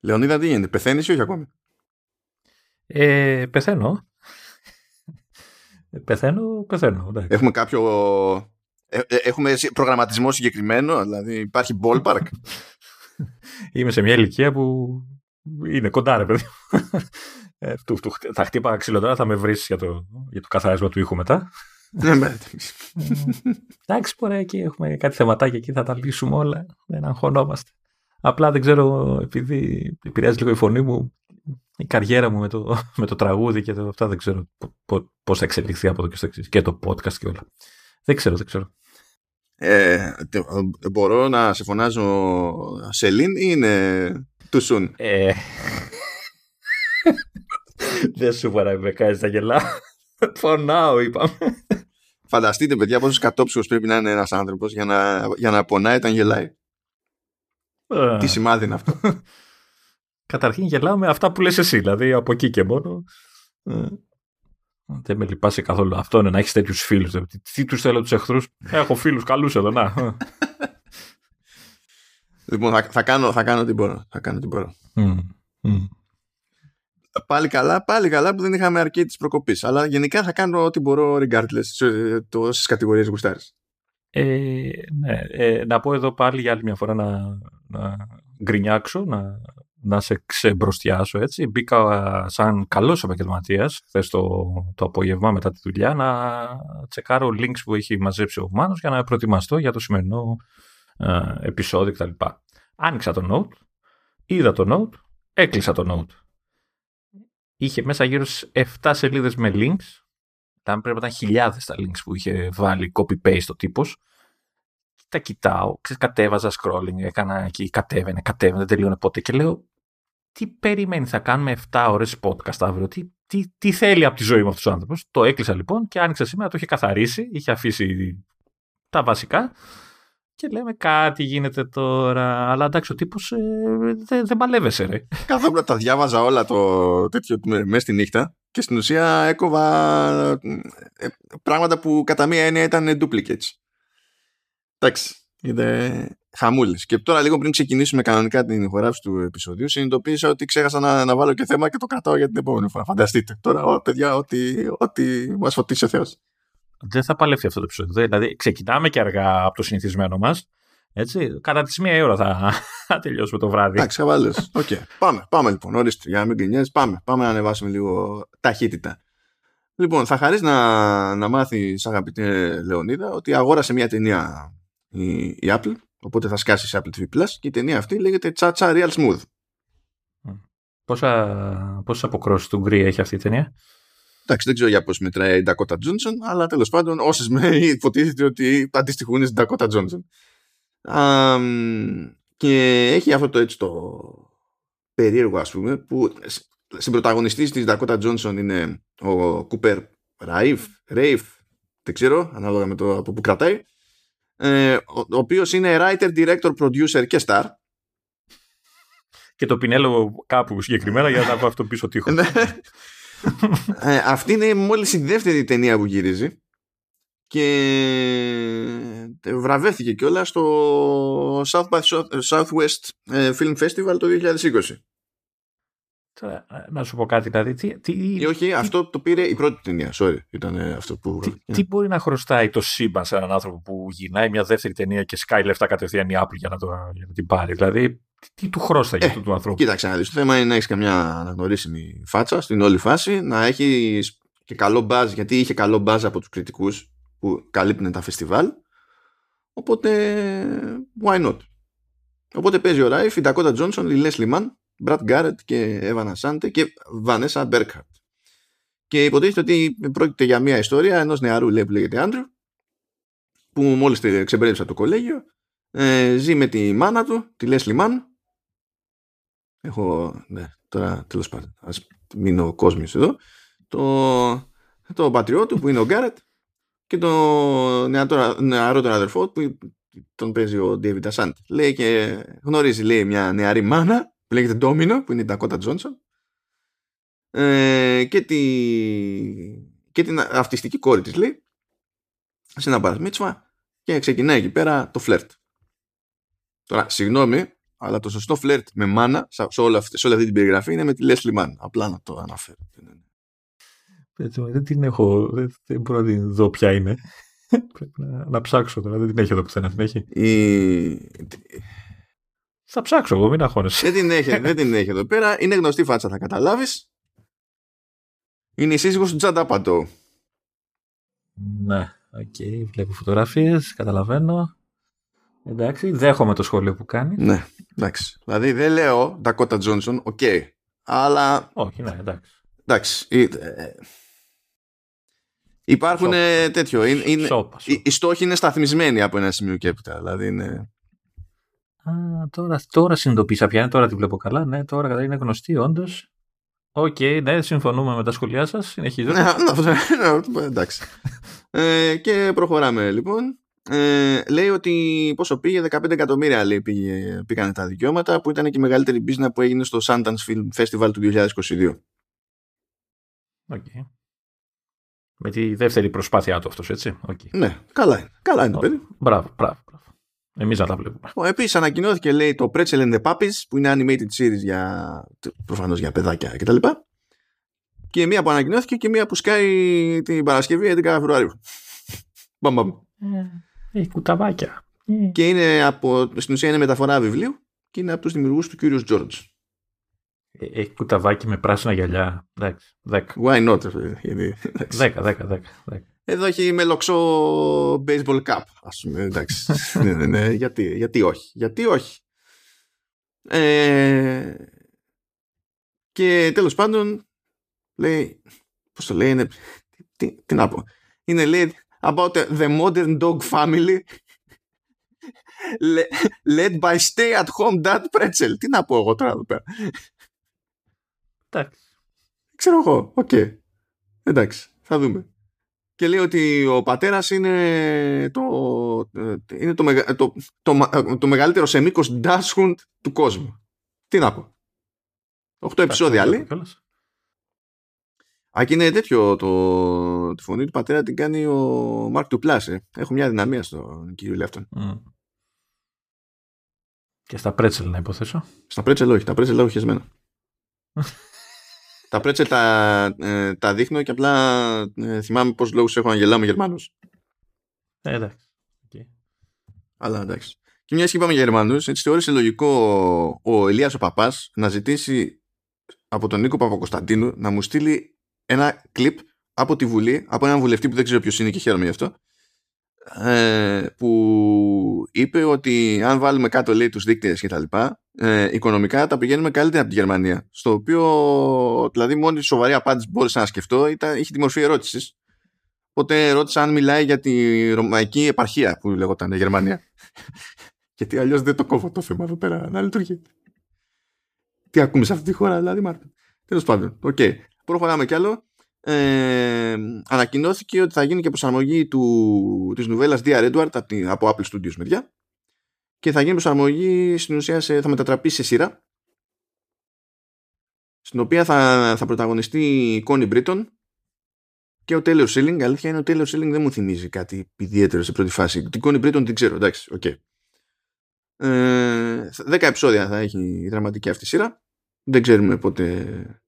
Λεωνίδα, τι γίνεται, πεθαίνεις ή όχι ακόμη; Ε, πεθαίνω. Ε, πεθαίνω, πεθαίνω. Έχουμε κάποιο. Ε, ε, έχουμε προγραμματισμό συγκεκριμένο, δηλαδή υπάρχει ballpark; Είμαι σε μια ηλικία που είναι κοντά, ρε παιδί. Ε, του, του, θα χτύπα ξύλο τώρα, θα με βρεις για το, για το καθάρισμα του ήχου μετά. Ναι, ναι. Εντάξει, μπορεί εκεί έχουμε κάτι θεματάκια εκεί, θα τα λύσουμε όλα. Δεν αγχωνόμαστε. Απλά δεν ξέρω, επειδή επηρεάζει λίγο η φωνή μου, η καριέρα μου με το, με το τραγούδι και το, αυτά δεν ξέρω πώς θα εξελιχθεί από εδώ και στο εξής. Και το podcast και όλα. Δεν ξέρω, δεν ξέρω. Ε, μπορώ να σε φωνάζω Σελήν ή είναι too soon; Ε, δεν σου να με κάνεις τα γελά. Πονάω, είπαμε. Φανταστείτε, παιδιά, πόσο κατόψυχο πρέπει να είναι ένας άνθρωπος για να, για να πονάει όταν γελάει. Ε. Τι σημάδι είναι αυτό. Καταρχήν γελάω με αυτά που λες εσύ, δηλαδή από εκεί και μόνο. Ε, δεν με λυπάσαι καθόλου. Αυτό είναι να έχεις τέτοιους φίλους. Τι τους θέλω τους εχθρούς; Έχω φίλους καλούς εδώ, να. λοιπόν, θα, θα, κάνω, θα κάνω τι μπορώ. Θα κάνω τι μπορώ. Πάλι καλά, πάλι καλά που δεν είχαμε αρκεί της προκοπής. Αλλά γενικά θα κάνω ό,τι μπορώ regardless σε τόσε κατηγορίες γουστάρεις. Ε, ναι, ε, να πω εδώ πάλι για άλλη μια φορά να, να γκρινιάξω, να, να σε ξεμπροστιάσω έτσι. Μπήκα σαν καλός επαγγελματίας χθες το, το απόγευμα μετά τη δουλειά να τσεκάρω links που έχει μαζέψει ο Μάνος για να προετοιμαστώ για το σημερινό ε, επεισόδιο κτλ. Άνοιξα το note, είδα το note, έκλεισα το note. Είχε μέσα γύρω στις 7 σελίδες με links ήταν, πρέπει να ήταν χιλιάδες τα links που είχε βάλει copy-paste ο τύπος. Τα κοιτάω, κατέβαζα scrolling, έκανα εκεί, κατέβαινε, κατέβαινε, δεν τελείωνε ποτέ και λέω τι περιμένει, θα κάνουμε 7 ώρες podcast αύριο, τι, τι, τι θέλει από τη ζωή μου αυτός ο άνθρωπος. Το έκλεισα λοιπόν και άνοιξα σήμερα, το είχε καθαρίσει, είχε αφήσει τα βασικά και λέμε κάτι γίνεται τώρα. Αλλά εντάξει, ο τύπος ε, δεν δε παλεύεσαι, ρε. Καθόλου τα διάβαζα όλα το τέτοιο μέσα στη νύχτα και στην ουσία έκοβα ε, πράγματα που κατά μία έννοια ήταν duplicates. Εντάξει, είδε χαμούλη. Και τώρα λίγο πριν ξεκινήσουμε κανονικά την ηχογράφηση του επεισοδίου, συνειδητοποίησα ότι ξέχασα να, να βάλω και θέμα και το κρατάω για την επόμενη φορά. Φανταστείτε. Τώρα, ό, παιδιά, ό,τι, ό,τι μας φωτίσει ο Θεός δεν θα παλεύει αυτό το επεισόδιο. Δηλαδή, ξεκινάμε και αργά από το συνηθισμένο μας. Έτσι, κατά τι μία ώρα θα, θα τελειώσουμε το βράδυ. Εντάξει, χαβάλες. Okay. πάμε, πάμε λοιπόν. Ορίστε, για να μην γκρινιάζει, πάμε. Πάμε να ανεβάσουμε λίγο ταχύτητα. Λοιπόν, θα χαρίσει να, να μάθεις, αγαπητέ Λεωνίδα, ότι αγόρασε μια ταινία η, η Apple. Οπότε θα σκάσει σε Apple TV Plus και η ταινία αυτή λέγεται Cha Cha Real Smooth. Πόσα, πόσες αποκρόσεις του γκρι έχει αυτή η ταινία; Εντάξει, δεν ξέρω για πώς μετράει η Dakota Johnson, αλλά τέλος πάντων όσες με υποτίθεται ότι αντιστοιχούν στην Dakota Johnson. και έχει αυτό το έτσι το περίεργο ας πούμε που στην πρωταγωνιστή της Dakota Johnson είναι ο Cooper Raif, Raif δεν ξέρω ανάλογα με το από που κρατάει ε, ο, ο οποίος είναι writer, director, producer και star. Και το πινέλο κάπου συγκεκριμένα για να πάω αυτό πίσω τείχος. Ναι. Ε, αυτή είναι μόλις η δεύτερη ταινία που γυρίζει. Και βραβεύτηκε κιόλας στο South by Southwest ε, Film Festival το 2020. Τώρα, να σου πω κάτι, δηλαδή. Τι, τι, Ή όχι, αυτό το πήρε η πρώτη ταινία. Sorry, ήταν αυτό που. Τι, τι μπορεί να χρωστάει το σύμπαν σε έναν άνθρωπο που γυρνάει μια δεύτερη ταινία και σκάει λεφτά κατευθείαν η Apple για να, το, για να την πάρει. Δηλαδή, τι του χρώστα ε, αυτού του ανθρώπου; Κοίταξε να δεις. Το θέμα είναι να έχεις καμιά αναγνωρίσιμη φάτσα στην όλη φάση, να έχεις και καλό μπάζ, γιατί είχε καλό μπάζ από τους κριτικούς που καλύπτουν τα φεστιβάλ. Οπότε, why not; Οπότε παίζει ο Ράιφ, η Dakota Johnson, η Λέσλι Μαν, Μπρατ Γκάρετ και Εύανα Σάντε και Βανέσα Μπέρκαρτ. Και υποτίθεται ότι πρόκειται για μια ιστορία ενός νεαρού λέει, που λέγεται Άντρου, που μόλις ξεμπρέβησε το κολέγιο, ε, ζει με τη μάνα του, τη Λέσλι Μαν, Έχω, ναι, τώρα τέλος πάντων, ας μείνω ο κόσμος εδώ. Το, το πατριό του που είναι ο Γκάρετ και το νεαρό τον αδερφό που τον παίζει ο Ντέβιντ Ασάντ. Λέει και γνωρίζει λέει μια νεαρή μάνα που λέγεται Ντόμινο που είναι η Ντακότα Τζόνσον ε, και, τη, και την αυτιστική κόρη της λέει σε ένα παρασμίτσμα και ξεκινάει εκεί πέρα το φλερτ. Τώρα, συγγνώμη, αλλά το σωστό φλερτ με μάνα σε, όλη αυτή, σε όλη αυτή την περιγραφή είναι με τη Leslie Mann. Απλά να το αναφέρω. Δεν την έχω, δεν, δεν μπορώ να την δω ποια είναι. Πρέπει να, να, ψάξω τώρα, δεν την έχει εδώ πουθενά, την έχει. Η... Θα ψάξω εγώ, μην αγχώνεσαι. Δεν την έχει, δεν την έχει εδώ πέρα. Είναι γνωστή φάτσα, θα καταλάβεις. Είναι η σύζυγος του Τζάντα Παντό. Ναι, OK, okay, βλέπω φωτογραφίες, καταλαβαίνω. Εντάξει, δέχομαι το σχόλιο που κάνει. Ναι, εντάξει. Δηλαδή δεν λέω Ντακότα Τζόνσον, οκ. Αλλά. Όχι, ναι, εντάξει. Εντάξει. Ε, υπάρχουν τέτοιο. Είναι, είναι, οι, στόχοι είναι σταθμισμένοι από ένα σημείο και έπειτα. Δηλαδή είναι. Α, τώρα, τώρα συνειδητοποίησα πια. Τώρα τη βλέπω καλά. Ναι, τώρα είναι γνωστή, όντως. OK, okay, ναι, συμφωνούμε με τα σχολιά σας. Συνεχίζουμε. Ναι, εντάξει. ε, και προχωράμε λοιπόν. Ε, λέει ότι πόσο πήγε, 15 εκατομμύρια λέει πήγε, πήγανε τα δικαιώματα που ήταν και η μεγαλύτερη business που έγινε στο Sundance Film Festival του 2022. Okay. Με τη δεύτερη προσπάθειά του αυτός, έτσι. Okay. Ναι, καλά είναι. Καλά είναι το παιδί. Μπράβο, μπράβο. Μπράβο. Εμείς να τα βλέπουμε. Επίσης ανακοινώθηκε λέει το Pretzel and the Puppies που είναι animated series για προφανώς για παιδάκια κτλ. Και μία που ανακοινώθηκε και μία που σκάει την Παρασκευή 11 Φεβρουαρίου. Μπαμ, μπαμ. Ε. Έχει κουταβάκια. Ε. Και είναι από, στην ουσία είναι μεταφορά βιβλίου και είναι από τους δημιουργούς του κύριου Τζόρτζ. Ε, έχει κουταβάκι με πράσινα γυαλιά. Εντάξει, δέκα. Why not, Δέκα, δέκα, δέκα. Εδώ έχει με λοξό baseball cap, ας πούμε. Εντάξει. ναι, ναι, ναι. Γιατί, γιατί όχι. Γιατί όχι. Ε, και τέλος πάντων λέει, πώς το λέει, είναι, τι, τι να πω. Είναι λέει about the modern dog family led by stay at home dad Pretzel. Τι να πω εγώ τώρα εδώ πέρα. Εντάξει. Ξέρω εγώ. Οκ. Εντάξει. Θα δούμε. Και λέει ότι ο πατέρας είναι το, είναι το, το, το, το μεγαλύτερο σε μήκος dachshund του κόσμου. Τι να πω. Οχτώ επεισόδια λέει. Α, και είναι τέτοιο το, τη φωνή του πατέρα την κάνει ο Μάρκ του Πλάσε. Έχω μια δυναμία στον κύριο Λεύτον. Mm. Και στα πρέτσελ να υποθέσω. Στα πρέτσελ όχι, τα πρέτσελ έχω χεσμένα. τα πρέτσελ τα, ε, τα δείχνω και απλά ε, θυμάμαι πώς λόγους έχω να γελάω με Γερμανούς. Ε, εντάξει. Okay. Αλλά εντάξει. Και μιας και είπαμε για Γερμανούς, έτσι θεώρησε λογικό ο Ελίας ο Παπάς να ζητήσει από τον Νίκο Παπακοσταντίνου να μου στείλει ένα κλιπ από τη Βουλή, από έναν βουλευτή που δεν ξέρω ποιος είναι και χαίρομαι γι' αυτό, ε, που είπε ότι αν βάλουμε κάτω λέει τους δείκτες και τα λοιπά, ε, οικονομικά τα πηγαίνουμε καλύτερα από τη Γερμανία. Στο οποίο, δηλαδή, μόνη σοβαρή απάντηση που μπόρεσα να σκεφτώ ήταν, είχε τη μορφή ερώτησης. Οπότε ρώτησα αν μιλάει για τη ρωμαϊκή επαρχία που λεγόταν Γερμανία. Γιατί αλλιώς δεν το κόβω το θέμα εδώ πέρα να λειτουργεί. Τι ακούμε σε αυτή τη χώρα, δηλαδή, Μάρτιν. Τέλος πάντων, OK. Okay. Προχωράμε κι άλλο. Ε, ανακοινώθηκε ότι θα γίνει και προσαρμογή του, της νουβέλας Dear Edward από, την, από Apple Studios μεριά και θα γίνει προσαρμογή στην ουσία σε, θα μετατραπεί σε σειρά στην οποία θα, θα πρωταγωνιστεί η Connie Britton και ο Taylor Schilling. Αλήθεια είναι ο Taylor Schilling δεν μου θυμίζει κάτι ιδιαίτερο σε πρώτη φάση. Την Connie Britton την ξέρω, εντάξει, OK. Okay. Ε, 10 επεισόδια θα έχει η δραματική αυτή σειρά. Δεν ξέρουμε πότε,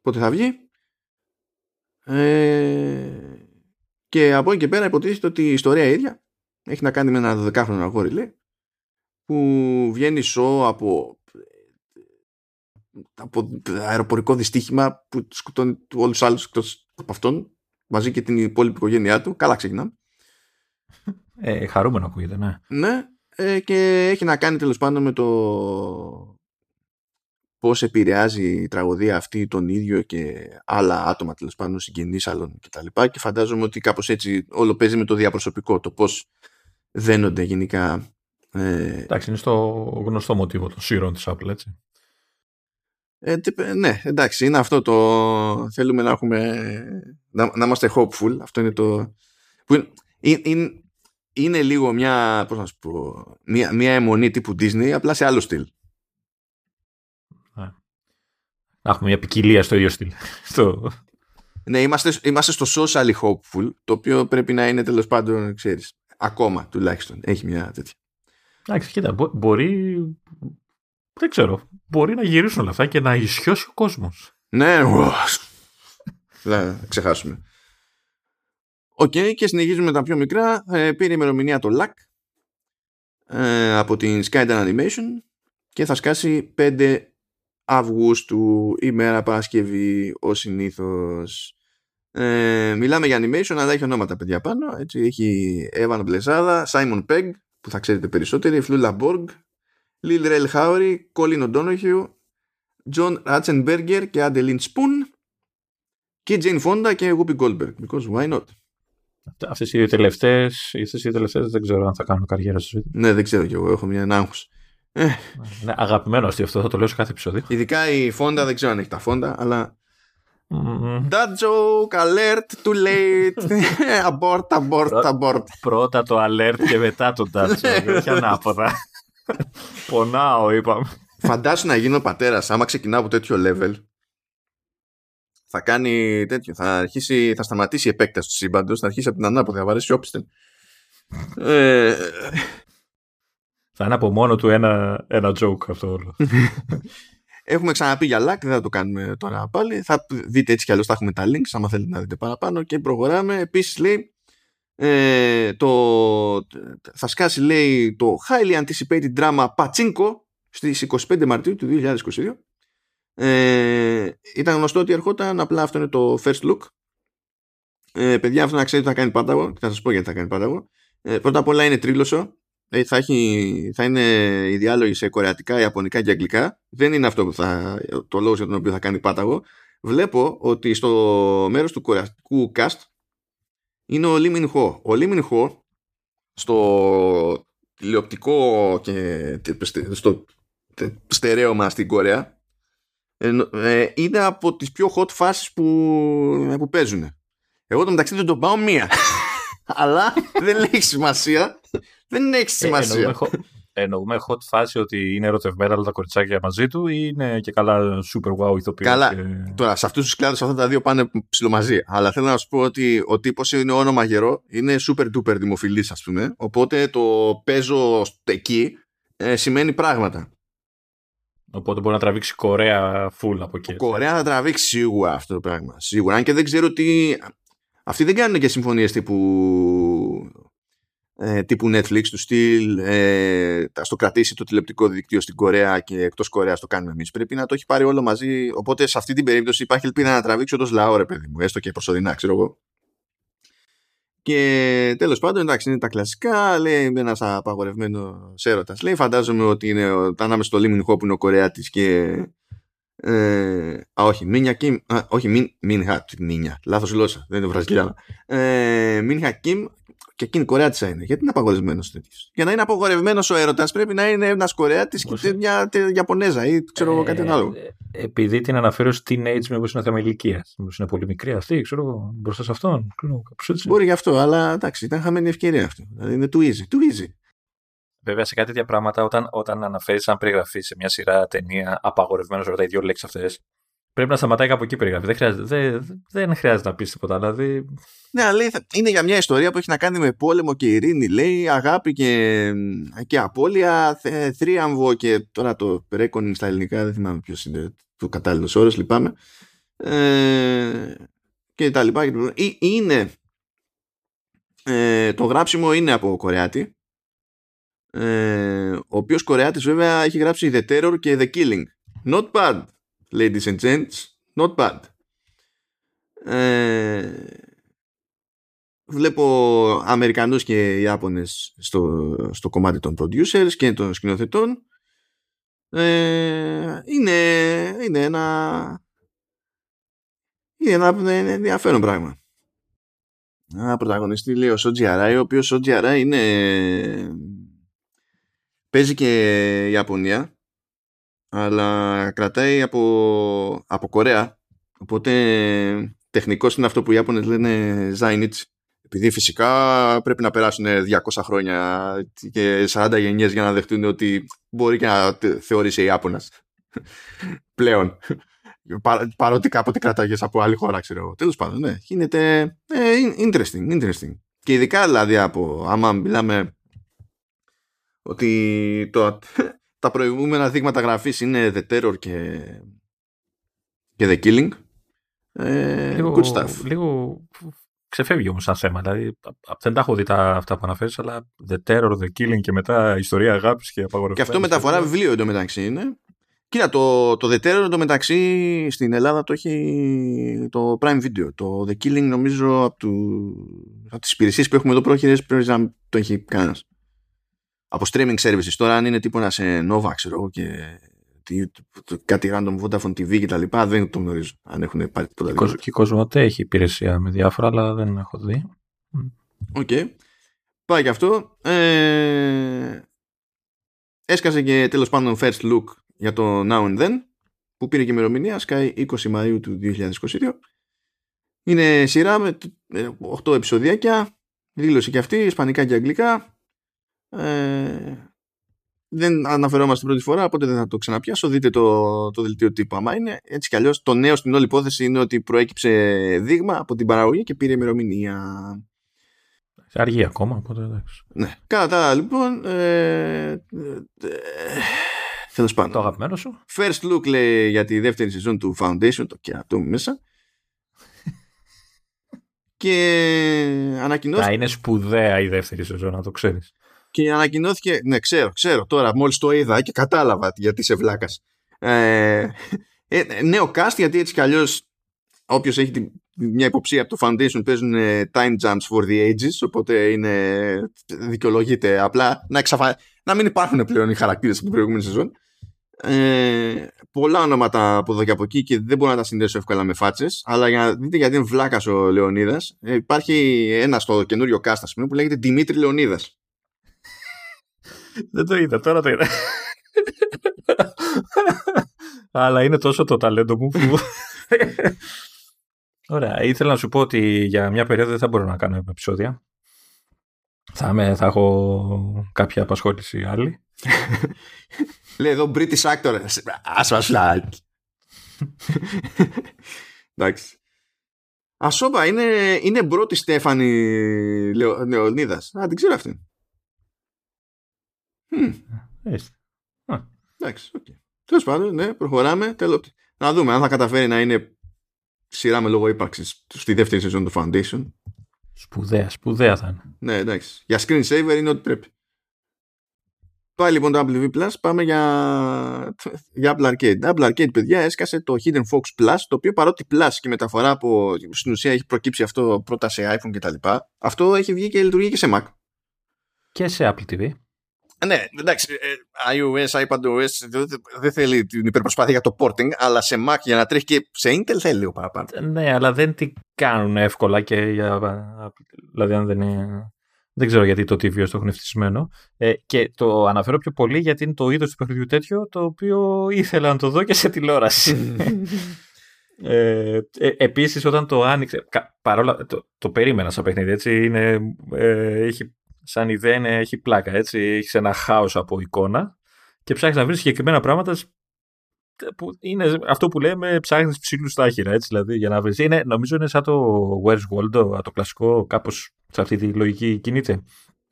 πότε θα βγει. Ε, και από εκεί και πέρα υποτίθεται ότι η ιστορία ίδια έχει να κάνει με ένα 12χρονο αγόρι λέει, που βγαίνει σο από, από αεροπορικό δυστύχημα που σκοτώνει όλους τους άλλους εκτός από αυτόν μαζί και την υπόλοιπη οικογένειά του. Καλά ξεκινάμε. Ε, χαρούμενο ακούγεται, ναι. Ναι, ε, και έχει να κάνει τέλος πάντων με το πώς επηρεάζει η τραγωδία αυτή τον ίδιο και άλλα άτομα τέλος πάντων συγγενείς άλλων κτλ. Και, και φαντάζομαι ότι κάπως έτσι όλο παίζει με το διαπροσωπικό, το πώς δένονται γενικά. Ε... Εντάξει, είναι στο γνωστό μοτίβο των σύρων της Apple, έτσι. Ε, ναι, εντάξει, είναι αυτό το θέλουμε να έχουμε να, να είμαστε hopeful, αυτό είναι το που είναι, είναι, είναι λίγο μια, πώς να σου πω, μια, μια αιμονή τύπου Disney, απλά σε άλλο στυλ. Να έχουμε μια ποικιλία στο ίδιο στυλ. στο... Ναι, είμαστε, είμαστε στο socially hopeful, το οποίο πρέπει να είναι τέλος πάντων, ξέρεις, ακόμα τουλάχιστον. Έχει μια τέτοια. Εντάξει, κοίτα, μπορεί δεν ξέρω. Μπορεί να γυρίσουν όλα αυτά και να ισιώσει ο κόσμος. Ναι, θα ξεχάσουμε. OK, okay, και συνεχίζουμε τα πιο μικρά. Ε, πήρε ημερομηνία το Luck ε, από την Skydance Animation και θα σκάσει 5 Αυγούστου ημέρα Παρασκευή ο συνήθως. Ε, μιλάμε για animation αλλά έχει ονόματα παιδιά πάνω. Έτσι, έχει Eva Noblezada, Simon Pegg που θα ξέρετε περισσότεροι, Flula Borg, Lil Rel Howry, Colin O'Donoghue, John Ratzenberger και Adeline Spoon και Jane Fonda και Whoopi Goldberg. Because why not? Αυτέ οι δύο τελευταίε δεν ξέρω αν θα κάνουν καριέρα στο Ναι, δεν ξέρω κι εγώ. Έχω μια άγχος. Ε. Ναι, αγαπημένο αστείο αυτό, θα το λέω σε κάθε επεισόδιο. Ειδικά η Fonda δεν ξέρω αν έχει τα Fonda, αλλά. Mm. That joke, alert, too late. abort, abort, abort. Πρώτα το alert και μετά το that joke. Όχι ανάποδα. Πονάω, είπαμε. Φαντάσου να γίνω πατέρας, άμα ξεκινάω από τέτοιο level θα κάνει τέτοιο. Θα, αρχίσει, θα σταματήσει η επέκταση του σύμπαντος, θα αρχίσει από την ανάποδη, θα βαρέσει όπισθεν. ε, θα είναι από μόνο του ένα, ένα joke αυτό όλο. Έχουμε ξαναπεί για LAC, δεν θα το κάνουμε τώρα πάλι. Θα δείτε έτσι κι αλλιώς θα έχουμε τα links, άμα θέλετε να δείτε παραπάνω. Και προχωράμε. Επίσης λέει, ε, το, θα σκάσει λέει το highly anticipated drama Pachinko στις 25 Μαρτίου του 2022 ε, ήταν γνωστό ότι ερχόταν, απλά αυτό είναι το first look. Ε, παιδιά, αυτό να ξέρετε θα κάνει πάταγο και θα σας πω γιατί θα κάνει πάταγο. Ε, πρώτα απ' όλα είναι τρίλωσο. Ε, θα, έχει, θα είναι οι διάλογοι σε κορεατικά, ιαπωνικά και αγγλικά. Δεν είναι αυτό που θα, το λόγο για τον οποίο θα κάνει πάταγο. Βλέπω ότι στο μέρος του κορεατικού cast είναι ο Λίμιν Χο. Ο Λίμιν Χο στο τηλεοπτικό και στο στερέωμα στην Κορέα ε, είναι από τις πιο hot φάσεις που, ε, που παίζουν. Εγώ το μεταξύ δεν τον πάω μία. Αλλά δεν έχει σημασία. δεν έχει ε, σημασία. εννοούμε, hot φάση ότι είναι ερωτευμένα όλα τα κοριτσάκια μαζί του ή είναι και καλά super wow ηθοποιός. Καλά. Και... Τώρα, σε αυτούς τους κλάδους αυτά τα δύο πάνε ψιλομαζί. Αλλά θέλω να σου πω ότι ο τύπος είναι όνομα γερό, είναι super duper δημοφιλής ας πούμε. Οπότε το παίζω εκεί ε, σημαίνει πράγματα. Οπότε μπορεί να τραβήξει Κορέα full από εκεί. Κορέα θα τραβήξει σίγουρα αυτό το πράγμα. Σίγουρα. Αν και δεν ξέρω τι. Αυτοί δεν κάνουν και συμφωνίες τύπου. Ε, τύπου Netflix του στυλ ε, στο κρατήσει το τηλεπτικό δίκτυο στην Κορέα και εκτός Κορέας το κάνουμε εμείς. Πρέπει να το έχει πάρει όλο μαζί. Οπότε σε αυτή την περίπτωση υπάρχει ελπίδα να τραβήξει όντω λαό, ρε παιδί μου, έστω και προσωρινά, ξέρω εγώ. Και τέλος πάντων, εντάξει, είναι τα κλασικά. Λέει ένας απαγορευμένος έρωτας. Λέει, φαντάζομαι ότι είναι ανάμεσα στο Λίμιν Χόπ που είναι ο Κορεάτης και. Ε, α, όχι, Μίνια Κιμ. Α, όχι, Μιν, Μίνια. Μίνια. Λάθος γλώσσα. Δεν είναι Βραζιλιάνα. Ε, Μίνια Κιμ και εκείνη Κορεάτησα είναι. Γιατί είναι απαγορευμένος τέτοιος; Για να είναι απαγορευμένος ο έρωτας πρέπει να είναι ένας Κορεάτη και μια Ιαπωνέζα ή ξέρω εγώ κάτι άλλο. Ε, επειδή την αναφέρω στην teenage, μήπως είναι θέμα ηλικίας. Μήπως είναι πολύ μικρή αυτή, ξέρω εγώ, μπροστά σε αυτόν. Μπορεί γι' αυτό, αλλά εντάξει, ήταν χαμένη ευκαιρία αυτό. Δηλαδή είναι too easy. Too easy. Βέβαια, σε κάτι τέτοια πράγματα, όταν, όταν αναφέρεις σαν περιγραφή σε μια σειρά ταινία απαγορευμένος, ρωτάει δύο λέξεις αυτές, πρέπει να σταματάει κάπου εκεί περιγραφή. Δεν χρειάζεται, δεν, δεν χρειάζεται να πεις τίποτα. Δηλαδή... Ναι, αλλά λέει, είναι για μια ιστορία που έχει να κάνει με πόλεμο και ειρήνη. Λέει αγάπη και, και απώλεια, θρίαμβο και τώρα το ρέκονιν στα ελληνικά. Δεν θυμάμαι ποιος είναι το κατάλληλος όρος, λυπάμαι. Ε, και τα λοιπά. Είναι ε, το γράψιμο είναι από Κορεάτη ε, ο οποίος Κορεάτης βέβαια έχει γράψει The Terror και The Killing not bad ladies and gents not bad. Ε, βλέπω Αμερικανούς και Ιάπωνες στο, στο κομμάτι των producers και των σκηνοθετών. Ε, είναι, είναι ένα είναι ένα ενδιαφέρον πράγμα. Ένα πρωταγωνιστή λέει ο Σότζι Αράι ο οποίος Σότζι Αράι είναι παίζει και Ιαπωνία αλλά κρατάει από, από Κορέα. Οπότε τεχνικός είναι αυτό που οι Ιάπωνες λένε Zainichi επειδή φυσικά πρέπει να περάσουν 200 χρόνια και 40 γενιές για να δεχτούν ότι μπορεί και να θεωρήσει Ιάπωνας. Πλέον. Πα, παρότι κάποτε κρατάγες από άλλη χώρα ξέρω εγώ. Τέλος πάντων ναι. Γίνεται ε, interesting, interesting. Και ειδικά δηλαδή από άμα μιλάμε ότι το, τα προηγούμενα δείγματα γραφής είναι The Terror και, και The Killing. Ε, λίγο, good stuff. Λίγο ξεφεύγει όμως σαν θέμα. Δηλαδή, δεν τα έχω δει τα, αυτά που αναφέρεις, αλλά The Terror, The Killing και μετά ιστορία αγάπης και απαγορευμένης. Και αυτό μεταφορά βιβλίο εντωμεταξύ είναι. Κοίτα, το, το The Terror εντωμεταξύ στην Ελλάδα το έχει το Prime Video. Το The Killing νομίζω από, του, από τις υπηρεσίες που έχουμε εδώ πρόχειρες πρέπει να το έχει κανένας. Από streaming services. Τώρα αν είναι τύπο να σε Nova ξέρω εγώ και κάτι random Vodafone TV και τα λοιπά δεν το γνωρίζω αν έχουν πάρει τίποτα Και η Κοσμοτέ έχει υπηρεσία με διάφορα αλλά δεν έχω δει. OK. Okay. Πάει και αυτό. Ε... Έσκασε και τέλος πάντων first look για το Now and Then που πήρε και ημερομηνία Sky 20 Μαΐου του 2022 είναι σειρά με 8 επεισοδιάκια δίγλωσση και αυτή, ισπανικά και αγγλικά ε, δεν αναφερόμαστε την πρώτη φορά οπότε δεν θα το ξαναπιάσω δείτε το, το δελτίο τύπου άμα είναι έτσι κι αλλιώς το νέο στην όλη υπόθεση είναι ότι προέκυψε δείγμα από την παραγωγή και πήρε ημερομηνία Αργεί ακόμα, οπότε εντάξει. Ναι. Κατά τα λοιπόν, ε, ε, Τέλος πάντων. Το αγαπημένο σου. First look λέει για τη δεύτερη σεζόν του Foundation, το και αυτό μέσα. και ανακοινώθηκε. Να είναι σπουδαία η δεύτερη σεζόν, να το ξέρεις. Και ανακοινώθηκε. Ναι, ξέρω, ξέρω τώρα. Μόλις το είδα και κατάλαβα γιατί είσαι βλάκας. Ε, ε, νέο cast γιατί έτσι κι αλλιώς όποιος έχει μια υποψία από το Foundation παίζουν time jumps for the ages οπότε είναι, δικαιολογείται απλά να, εξαφα... να μην υπάρχουν πλέον οι χαρακτήρες από την προηγούμενη σεζόν ε, πολλά ονόματα από εδώ και από εκεί και δεν μπορώ να τα συνδέσω εύκολα με φάτσες. Αλλά για να δείτε γιατί είναι βλάκας ο Λεωνίδας, ε, υπάρχει ένα στο καινούριο cast πούμε, που λέγεται Δημήτρη Λεωνίδας. Δεν το είδα, τώρα το είδα. αλλά είναι τόσο το ταλέντο μου που. Ωραία. Ήθελα να σου πω ότι για μια περίοδο δεν θα μπορώ να κάνω επεισόδια. Θα, με, θα έχω κάποια απασχόληση άλλη. Λέει εδώ British actor. Ασφασλάκ. Εντάξει. Ασόπα, είναι, είναι πρώτη Στέφανη Λεωνίδας. Α, την ξέρω αυτή. Εντάξει, οκ. Τέλος πάντων, ναι, προχωράμε. Να δούμε αν θα καταφέρει να είναι σειρά με λόγο ύπαρξης στη δεύτερη σεζόν του Foundation. Σπουδαία, σπουδαία θα είναι. Ναι, εντάξει. Για screensaver είναι ό,τι πρέπει. Πάει λοιπόν το Apple TV Plus, πάμε για, για Apple Arcade. Apple Arcade, παιδιά, έσκασε το Hidden Folks Plus, το οποίο παρότι Plus και μεταφορά από στην ουσία έχει προκύψει αυτό πρώτα σε iPhone κτλ. Αυτό έχει βγει και λειτουργεί και σε Mac. Και σε Apple TV. Ναι, εντάξει, ε, iOS, iPadOS δεν θέλει την υπερπροσπάθεια για το porting, αλλά σε Mac για να τρέχει και σε Intel θέλει λίγο παραπάνω. Ναι, αλλά δεν την κάνουν εύκολα και για. Δηλαδή, αν δεν είναι. Δεν ξέρω γιατί το TVOS το έχουν ευτυχισμένο. Ε, και το αναφέρω πιο πολύ γιατί είναι το είδος του παιχνιδιού τέτοιο το οποίο ήθελα να το δω και σε τηλεόραση. ε, ε, επίσης όταν το άνοιξε, παρόλα, το, το περίμενα σαν παιχνίδι, έτσι, είναι, ε, έχει σαν ιδέα είναι, έχει πλάκα, έτσι, έχεις ένα χάος από εικόνα και ψάχνεις να βρεις συγκεκριμένα πράγματα που είναι αυτό που λέμε ψάχνεις ψήλου στα άχυρα, έτσι, δηλαδή, για να βρεις. Είναι, νομίζω είναι σαν το Where's Waldo, το κλασικό, κάπως σε αυτή τη λογική κινείται.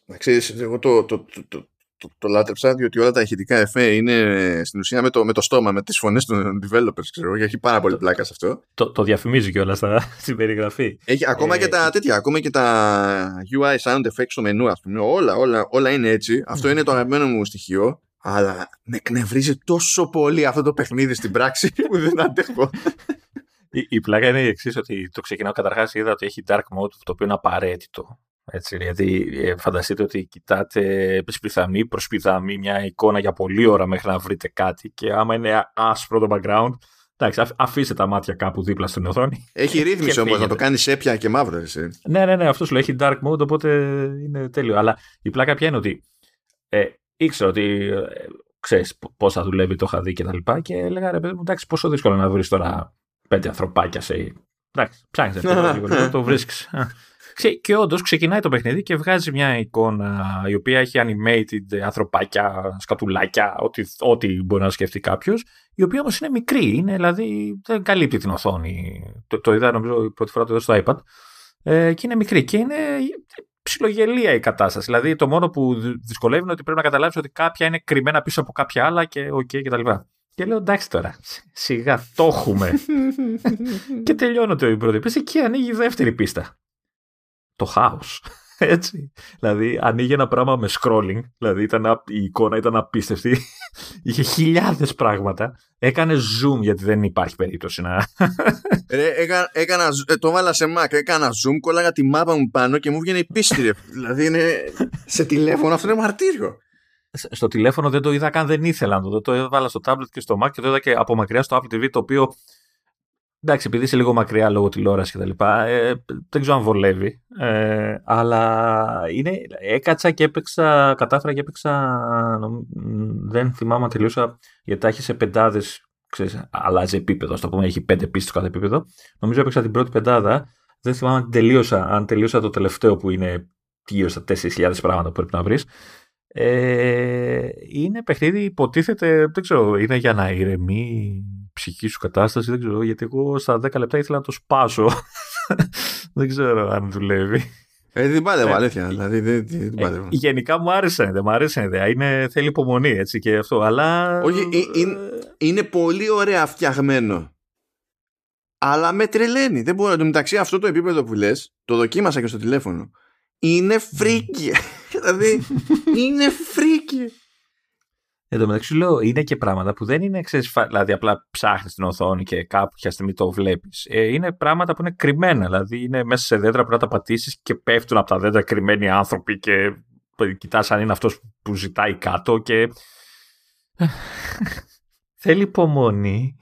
Να ξέρεις, εγώ το, το, το, το, το, το λάτρεψα διότι όλα τα ηχητικά εφέ είναι στην ουσία με το, με το στόμα, με τις φωνές των developers, ξέρω, και έχει πάρα πολύ πλάκα σε αυτό. Το, το διαφημίζει κιόλας στην περιγραφή. Έχει, ακόμα ε, και τα τέτοια, ακόμα και τα UI sound effects στο μενού, ας πούμε, όλα, όλα, όλα είναι έτσι. Αυτό είναι το αγαπημένο μου στοιχείο. Αλλά με εκνευρίζει τόσο πολύ αυτό το παιχνίδι στην πράξη που δεν αντέχω. Η, η πλάκα είναι η εξής, ότι το ξεκινάω καταρχάς είδα ότι έχει dark mode, το οποίο είναι απαραίτητο. Έτσι, γιατί ε, φανταστείτε ότι κοιτάτε σπιθαμή προς σπιθαμή μια εικόνα για πολλή ώρα μέχρι να βρείτε κάτι και άμα είναι άσπρο το background, εντάξει, αφήστε τα μάτια κάπου δίπλα στην οθόνη. Έχει ρύθμιση όμως να το κάνεις έπια και μαύρο, εσύ. Ναι, ναι, ναι, αυτός σου λέει έχει dark mode, οπότε είναι τέλειο. Αλλά η πλάκα πια είναι ότι ε, ήξερα ότι ε, ξέρεις πώ θα δουλεύει, το είχα δει και τα λοιπά και έλεγα ρε παιδί μου, εντάξει, πόσο δύσκολο να βρεις τώρα πέντε ανθρωπάκια σε. Εντάξει, ψάχνεις λίγο, το βρίσκεις. Και όντως ξεκινάει το παιχνίδι και βγάζει μια εικόνα η οποία έχει animated ανθρωπάκια, σκατουλάκια, ό,τι, ό,τι μπορεί να σκεφτεί κάποιος, η οποία όμως είναι μικρή. Είναι, δηλαδή δεν καλύπτει την οθόνη. Το, το είδα νομίζω πρώτη φορά το είδα στο iPad. Ε, και είναι μικρή. Και είναι ψιλογελία η κατάσταση. Δηλαδή το μόνο που δυσκολεύει είναι ότι πρέπει να καταλάβεις ότι κάποια είναι κρυμμένα πίσω από κάποια άλλα και OK okay, κτλ. Και λέω εντάξει τώρα, σιγά το έχουμε. και τελειώνω το η πρώτη πίστα και ανοίγει η δεύτερη πίστα. Το χάος. Έτσι. Δηλαδή ανοίγει ένα πράγμα με scrolling. Δηλαδή ήταν, η εικόνα ήταν απίστευτη. Είχε χιλιάδες πράγματα. Έκανε zoom γιατί δεν υπάρχει περίπτωση να... Ρε, έκανα, έκανα, ε, το βάλα σε Mac, έκανα zoom, κόλλαγα τη μάπα μου πάνω και μου βγαίνει η πίστη. δηλαδή είναι σε τηλέφωνο, αυτό είναι μαρτύριο στο τηλέφωνο δεν το είδα καν, δεν ήθελα να το δω. Το έβαλα στο tablet και στο Mac και το είδα και από μακριά στο Apple TV, το οποίο εντάξει, επειδή είσαι λίγο μακριά λόγω τηλεόρασης και τα λοιπά, ε, δεν ξέρω αν βολεύει. Ε, αλλά είναι, έκατσα και έπαιξα, κατάφερα και έπαιξα, δεν θυμάμαι αν τελείωσα, γιατί τα έχει σε πεντάδες. Ξέρεις, αλλάζει επίπεδο, ας το πούμε, έχει πέντε πίστες στο κάθε επίπεδο. Νομίζω έπαιξα την πρώτη πεντάδα. Δεν θυμάμαι αν τελείωσα, αν τελείωσα το τελευταίο που είναι γύρω στα 4.000 πράγματα που πρέπει να βρεις. Ε, είναι παιχνίδι, υποτίθεται, δεν ξέρω, είναι για να ηρεμεί η ψυχή σου κατάσταση, δεν ξέρω, γιατί εγώ στα 10 λεπτά ήθελα να το σπάσω. δεν ξέρω αν δουλεύει. Ε, δεν πάλευα, ε, αλήθεια. Δηλαδή, δεν, δεν ε, γενικά μου άρεσε, δεν μου άρεσε η ιδέα. Είναι, θέλει υπομονή έτσι και αυτό. Αλλά. Όχι, ε, είναι, είναι πολύ ωραία φτιαγμένο. Αλλά με τρελαίνει. Δεν μπορώ. Εν τω μεταξύ, αυτό το επίπεδο που λες, το δοκίμασα και στο τηλέφωνο. Είναι φρίκη. δηλαδή είναι φρίκη. Εν τω μεταξύ λέω, είναι και πράγματα που δεν είναι ξέρεις, δηλαδή απλά ψάχνεις την οθόνη και κάποια στιγμή το βλέπεις. Ε, είναι πράγματα που είναι κρυμμένα. Δηλαδή είναι μέσα σε δέντρα που να τα πατήσεις και πέφτουν από τα δέντρα κρυμμένοι άνθρωποι και κοιτάς αν είναι αυτός που ζητάει κάτω και. Θέλει υπομονή,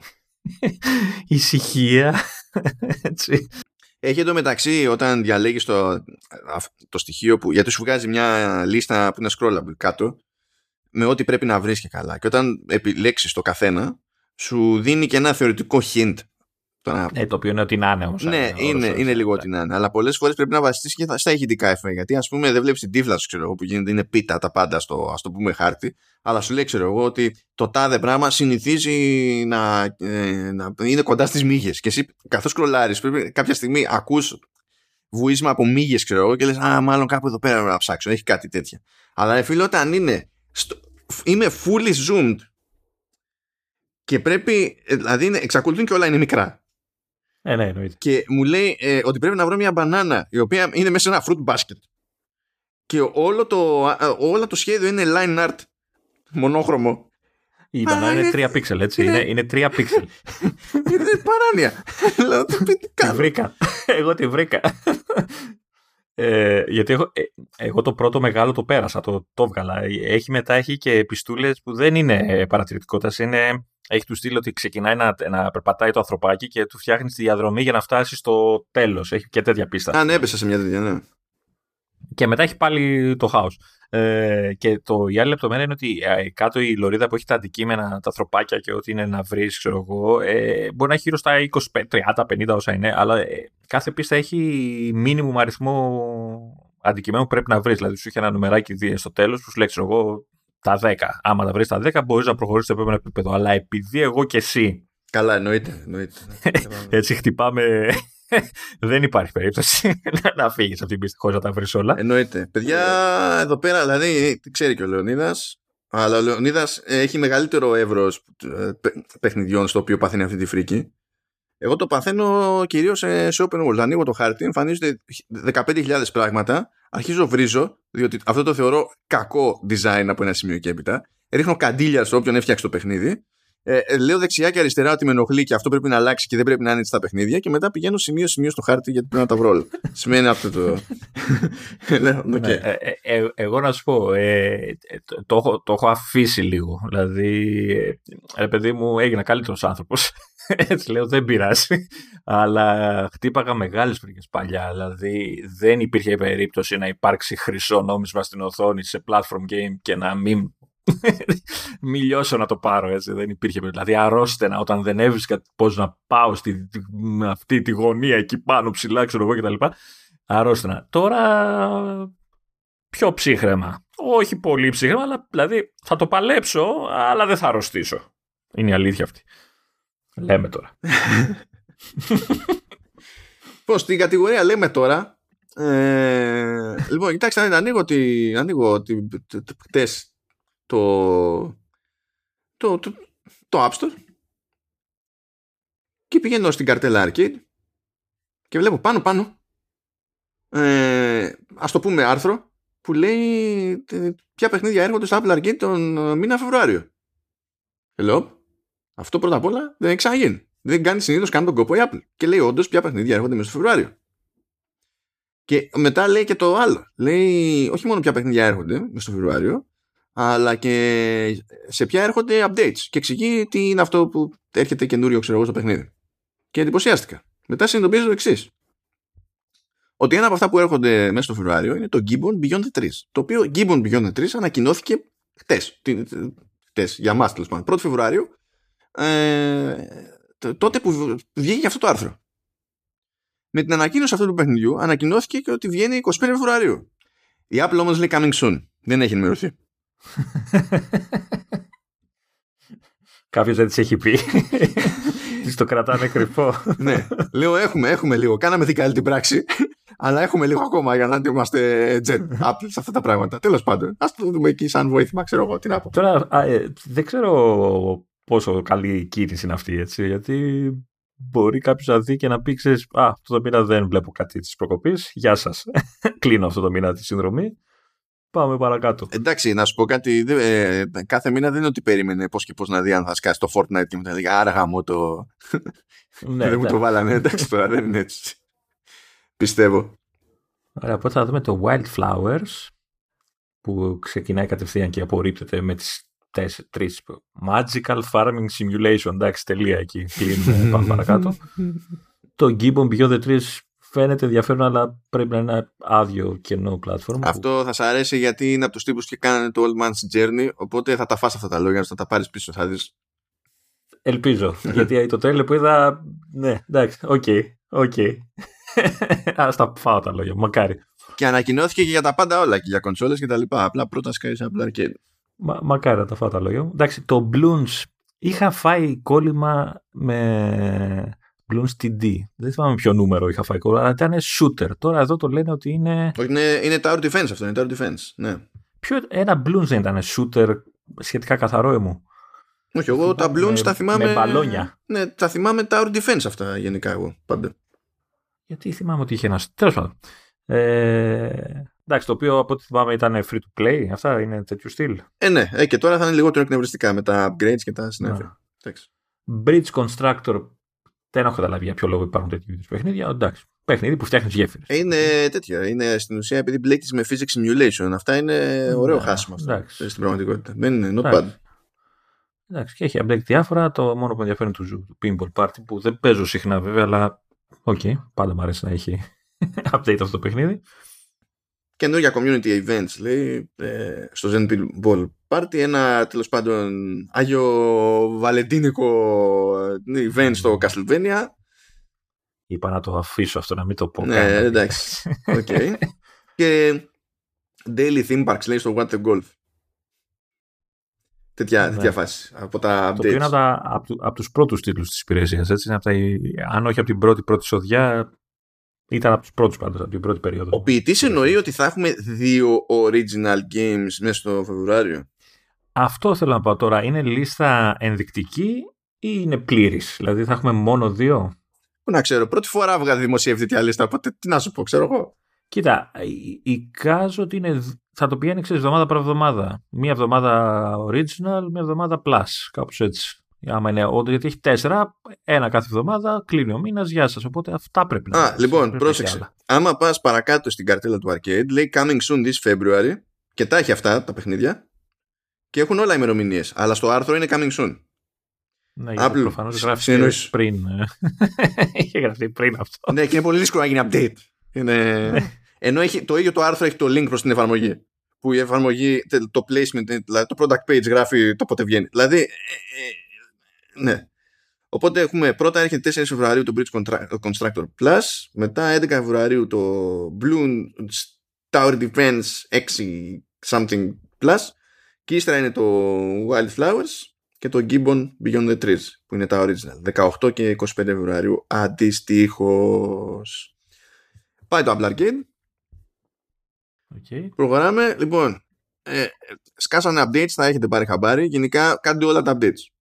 ησυχία. Έτσι. Έχει εντωμεταξύ όταν διαλέγεις το, το στοιχείο που. Γιατί σου βγάζει μια λίστα που είναι scrollable κάτω με ό,τι πρέπει να βρεις και καλά. Και όταν επιλέξεις το καθένα, σου δίνει και ένα θεωρητικό hint. Ε, το οποίο είναι ότι να είναι όμως. Ναι, είναι, είναι λίγο ότι να είναι. Αλλά πολλές φορές πρέπει να βασιστείς και στα ηχητικά εφέ. Γιατί ας πούμε δεν βλέπεις την τύφλα σου, ξέρω εγώ, που γίνεται, είναι πίτα τα πάντα στο ας το πούμε χάρτη. Αλλά σου λέει, ξέρω εγώ, ότι το τάδε πράγμα συνηθίζει να, ε, να είναι κοντά στις μύγες. Και εσύ, καθώς κρολάρει, πρέπει κάποια στιγμή ακούς βουίσμα από μύγες, ξέρω εγώ, και λες, Α, μάλλον κάπου εδώ πέρα να ψάξω. Έχει κάτι τέτοια. Αλλά φίλε, όταν είναι. Στο, είμαι fully zoomed και πρέπει, ε, δηλαδή είναι, εξακολουθούν και όλα είναι μικρά. Ε, ναι, εννοείται. Και μου λέει ε, ότι πρέπει να βρω μια μπανάνα η οποία είναι μέσα σε ένα fruit basket. Και όλο το, όλο το σχέδιο είναι line art μονόχρωμο. Η μπανάνα είναι 3 πίξελ, έτσι. Είναι, είναι 3 πίξελ. είναι παράνοια. τη βρήκα. Εγώ τη βρήκα. Ε, γιατί έχω, ε, εγώ το πρώτο μεγάλο το πέρασα, το, το έβγαλα. Έχει μετά έχει και επιστούλε που δεν είναι παρατηρητικότητας. Είναι, έχει τους στείλει ότι ξεκινάει να, να περπατάει το ανθρωπάκι και του φτιάχνει τη διαδρομή για να φτάσει στο τέλος. Έχει και τέτοια πίστα. Αν έπεσε σε μια τέτοια, ναι. Και μετά έχει πάλι το χάος. Ε, και το, η άλλη λεπτομέρεια είναι ότι ε, κάτω η λωρίδα που έχει τα αντικείμενα, τα ανθρωπάκια και ό,τι είναι να βρεις, ξέρω εγώ, ε, μπορεί να έχει γύρω στα 20, 30, 50 όσα είναι, αλλά ε, κάθε πίστα έχει μήνυμου αριθμό αντικειμένων που πρέπει να βρεις. Δηλαδή, σου έχει ένα νουμεράκι στο τέλος που σου λέει, ξέρω εγώ, τα 10. Άμα τα βρεις τα 10, μπορείς να προχωρήσεις στο επόμενο επίπεδο. Αλλά επειδή εγώ και εσύ. Καλά, εννοείται. εννοείται. Έτσι χτυπάμε δεν υπάρχει περίπτωση να φύγεις από την πίστη χωρίς να τα βρεις όλα. Εννοείται. Παιδιά, εδώ πέρα, δηλαδή, ξέρει και ο Λεωνίδας, αλλά ο Λεωνίδας έχει μεγαλύτερο εύρος ε, παιχνιδιών στο οποίο παθαίνει αυτή τη φρίκη. Εγώ το παθαίνω κυρίως σε, σε open world. Ανοίγω το χάρτη, εμφανίζονται 15.000 πράγματα, αρχίζω βρίζω, διότι αυτό το θεωρώ κακό design από ένα σημείο και έπειτα. Ρίχνω καντήλια στο όποιον έφτιαξε το παιχνίδι ε, ε, λέω δεξιά και αριστερά ότι με ενοχλεί και αυτό πρέπει να αλλάξει και δεν πρέπει να είναι στα παιχνίδια και μετά πηγαίνω σημείο-σημείο στο χάρτη γιατί πρέπει να τα βρω Σημαίνει αυτό το. λέω, okay. ναι, ε, ε, ε, εγώ να σου πω, ε, το, το, έχω, το έχω αφήσει λίγο. Δηλαδή, ε, παιδί μου, έγινα καλύτερος άνθρωπος. Έτσι λέω, δεν πειράζει. Αλλά χτύπαγα μεγάλες φρίκε παλιά. Δηλαδή, δεν υπήρχε περίπτωση να υπάρξει χρυσό νόμισμα στην οθόνη σε platform game και να μην μη λιώσω να το πάρω έτσι, δεν υπήρχε Δηλαδή αρρώστενα όταν δεν έβρισκα πώς να πάω στη, αυτή τη γωνία εκεί πάνω ψηλά ξέρω εγώ κτλ. Αρρώστενα. Τώρα πιο ψύχρεμα. Όχι πολύ ψύχρεμα, αλλά δηλαδή θα το παλέψω, αλλά δεν θα αρρωστήσω. Είναι η αλήθεια αυτή. Λέμε τώρα. Πώς στην κατηγορία λέμε τώρα, ε, λοιπόν, κοιτάξτε, ανοίγω, τη, ανοίγω τη, χτες το, το, το, το App Store και πηγαίνω στην καρτέλα Arcade και βλέπω πάνω πάνω ε, ας το πούμε άρθρο που λέει ποια παιχνίδια έρχονται στο Apple Arcade τον ε, μήνα Φεβρουάριο. Hello. Αυτό πρώτα απ' όλα δεν έχει ξαναγίνει. Δεν κάνει συνήθως καν τον κόπο η Apple. Και λέει όντως ποια παιχνίδια έρχονται μέσα στο Φεβρουάριο. Και μετά λέει και το άλλο. Λέει όχι μόνο ποια παιχνίδια έρχονται μέσα στο Φεβρουάριο, αλλά και σε ποια έρχονται updates. Και εξηγεί τι είναι αυτό που έρχεται καινούριο, ξέρω εγώ, στο παιχνίδι. Και εντυπωσιάστηκα. Μετά συνειδητοποίησα το εξής ότι ένα από αυτά που έρχονται μέσα στο Φεβρουάριο είναι το Gibbon Beyond the Trees. Το οποίο Gibbon Beyond the Trees ανακοινώθηκε χτες. Χτες, για εμά τέλος πάντων. 1 Φεβρουάριο, ε, τότε που βγήκε αυτό το άρθρο. Με την ανακοίνωση αυτού του παιχνιδιού ανακοινώθηκε και ότι βγαίνει 25 Φεβρουαρίου. Η Apple όμως λέει coming soon. Δεν έχει ενημερωθεί. Κάποιος δεν τη έχει πει. Τη το κρατάνε κρυφό. ναι. Λέω έχουμε, έχουμε λίγο. Κάναμε την καλή την πράξη. Αλλά έχουμε λίγο ακόμα για να είμαστε jet Apple σε αυτά τα πράγματα. Τέλος πάντων, ας το δούμε εκεί σαν βοήθημα, ξέρω εγώ τι να πω. Τώρα ε, δεν ξέρω πόσο καλή κίνηση είναι αυτή, έτσι, γιατί μπορεί κάποιος να δει και να πει: ξέρεις, Α, αυτό το μήνα δεν βλέπω κάτι της προκοπής. Γεια σας. Κλείνω αυτό το μήνα τη συνδρομή. Πάμε παρακάτω. Εντάξει, να σου πω κάτι. Ε, κάθε μήνα δεν είναι ότι περίμενε πώς και πώς να δει αν θα σκάσει το Fortnite και μετά λέει Άρα γαμώ το. Ναι, δεν μου το βάλανε. Εντάξει τώρα, δεν είναι έτσι. Πιστεύω. Ωραία, οπότε θα δούμε το Wildflowers που ξεκινάει κατευθείαν και απορρίπτεται με τις τρεις Magical Farming Simulation. Εντάξει, τελεία εκεί. Κλείνουμε, πάμε παρακάτω. το Gibbon Beyond the Trees φαίνεται ενδιαφέρον, αλλά πρέπει να είναι άδειο κενό platform. Αυτό θα σα αρέσει γιατί είναι από τους τύπους και κάνανε το Old Man's Journey, οπότε θα τα φας αυτά τα λόγια, θα τα πάρεις πίσω, θα δεις. Ελπίζω, γιατί το τέλειο που είδα, ναι, εντάξει, OK, okay, OK. Okay. Ας τα φάω τα λόγια, μακάρι. Και ανακοινώθηκε και για τα πάντα όλα, και για κονσόλες και τα λοιπά. Απλά πρώτα σκάει σε Apple Arcade. Μα, μακάρι να τα φάω τα λόγια μου. Εντάξει, το Bloons είχα φάει κόλλημα με Bloons TD. Δεν θυμάμαι ποιο νούμερο είχα φάει κόλλημα, αλλά ήταν shooter. Τώρα εδώ το λένε ότι είναι... Είναι, είναι Tower Defense αυτό, είναι Tower Defense, ναι. Ποιο, ένα Bloons δεν ήταν shooter σχετικά καθαρό μου; Όχι, εγώ τα Bloons τα θυμάμαι... Με μπαλόνια. Ναι, τα θυμάμαι Tower Defense αυτά γενικά εγώ πάντα. Γιατί θυμάμαι ότι είχε ένα. Τέλος πάντων. Ε, εντάξει, το οποίο από ό,τι θυμάμαι ήταν free to play. Αυτά είναι τέτοιο στυλ. Ε, ναι, ε, και τώρα θα είναι λιγότερο εκνευριστικά με τα upgrades και τα συνέφεια. Bridge Constructor. Δεν έχω καταλάβει για ποιο λόγο υπάρχουν τέτοιου είδους παιχνίδια. Εντάξει. Παιχνίδι που φτιάχνεις γέφυρες. Ε, είναι τέτοια. Είναι στην ουσία επειδή μπλέκεις με physics simulation. Αυτά είναι ωραίο ναι, χάσιμο αυτό. Στην πραγματικότητα. Δεν είναι not bad. Εντάξει, και έχει update διάφορα. Το μόνο που ενδιαφέρει είναι το Pinball Party που δεν παίζω συχνά βέβαια, αλλά OK, okay, πάντα μου αρέσει να έχει update αυτό το παιχνίδι. Καινούργια community events λέει ε, στο Zen Ball Party ένα τέλος πάντων Άγιο Βαλεντίνικο ε, event στο Castlevania Είπα να το αφήσω αυτό να μην το πω Ναι εντάξει okay. Και Daily Theme Parks λέει στο What the Golf Τέτοια, ναι. τέτοια φάση από τα updates. Το οποίο είναι από, από, από τους πρώτους τίτλους της υπηρεσίας. Έτσι, από τα, αν όχι από την πρώτη πρώτη σοδιά, ήταν από τους πρώτους πάντως, από την πρώτη περίοδο. Ο ποιητής εννοεί ότι θα έχουμε δύο original games μέσα στο Φεβρουάριο. Αυτό θέλω να πω τώρα. Είναι λίστα ενδεικτική ή είναι πλήρης; Δηλαδή θα έχουμε μόνο δύο; Πού να ξέρω. Πρώτη φορά βγάλει δημοσιεύτη τέτοια λίστα. Οπότε τι να σου πω, ξέρω εγώ. Κοίτα, εικάζω ότι είναι, θα το πηγαίνει ξέρεις εβδομάδα προ εβδομάδα. Μία εβδομάδα original, μία εβδομάδα plus. Κάπως έτσι. Άμα είναι όντω, γιατί έχει τέσσερα, ένα κάθε εβδομάδα, κλείνει ο μήνας, γεια σας. Οπότε αυτά πρέπει να. Α, λοιπόν, πρέπει πρόσεξε. Άμα πας παρακάτω στην καρτέλα του arcade, λέει coming soon this February και τα έχει αυτά τα παιχνίδια και έχουν όλα ημερομηνίες. Αλλά στο άρθρο είναι coming soon. Ναι, γιατί προφανώς γράφει πριν. Είχε γραφτεί πριν αυτό. Ναι, και είναι πολύ δύσκολο να γίνει update. Είναι... Ναι. Ενώ έχει, το ίδιο το άρθρο έχει το link προς την εφαρμογή. Που η εφαρμογή, το placement, δηλαδή το product page γράφει το πότε βγαίνει. Δηλαδή, ε, ε, ναι. Οπότε έχουμε πρώτα έρχεται 4 Φεβρουαρίου το Bridge Constructor Plus, μετά 11 Φεβρουαρίου το Blue Tower Defense 6 something plus και ύστερα είναι το Wildflowers και το Gibbon Beyond the Trees που είναι τα original 18 και 25 Φεβρουαρίου αντιστοίχως πάει το Apple Arcade Okay. Προχωράμε. Λοιπόν, ε, σκάσανε updates, θα έχετε πάρει χαμπάρι. Γενικά, κάντε όλα τα updates.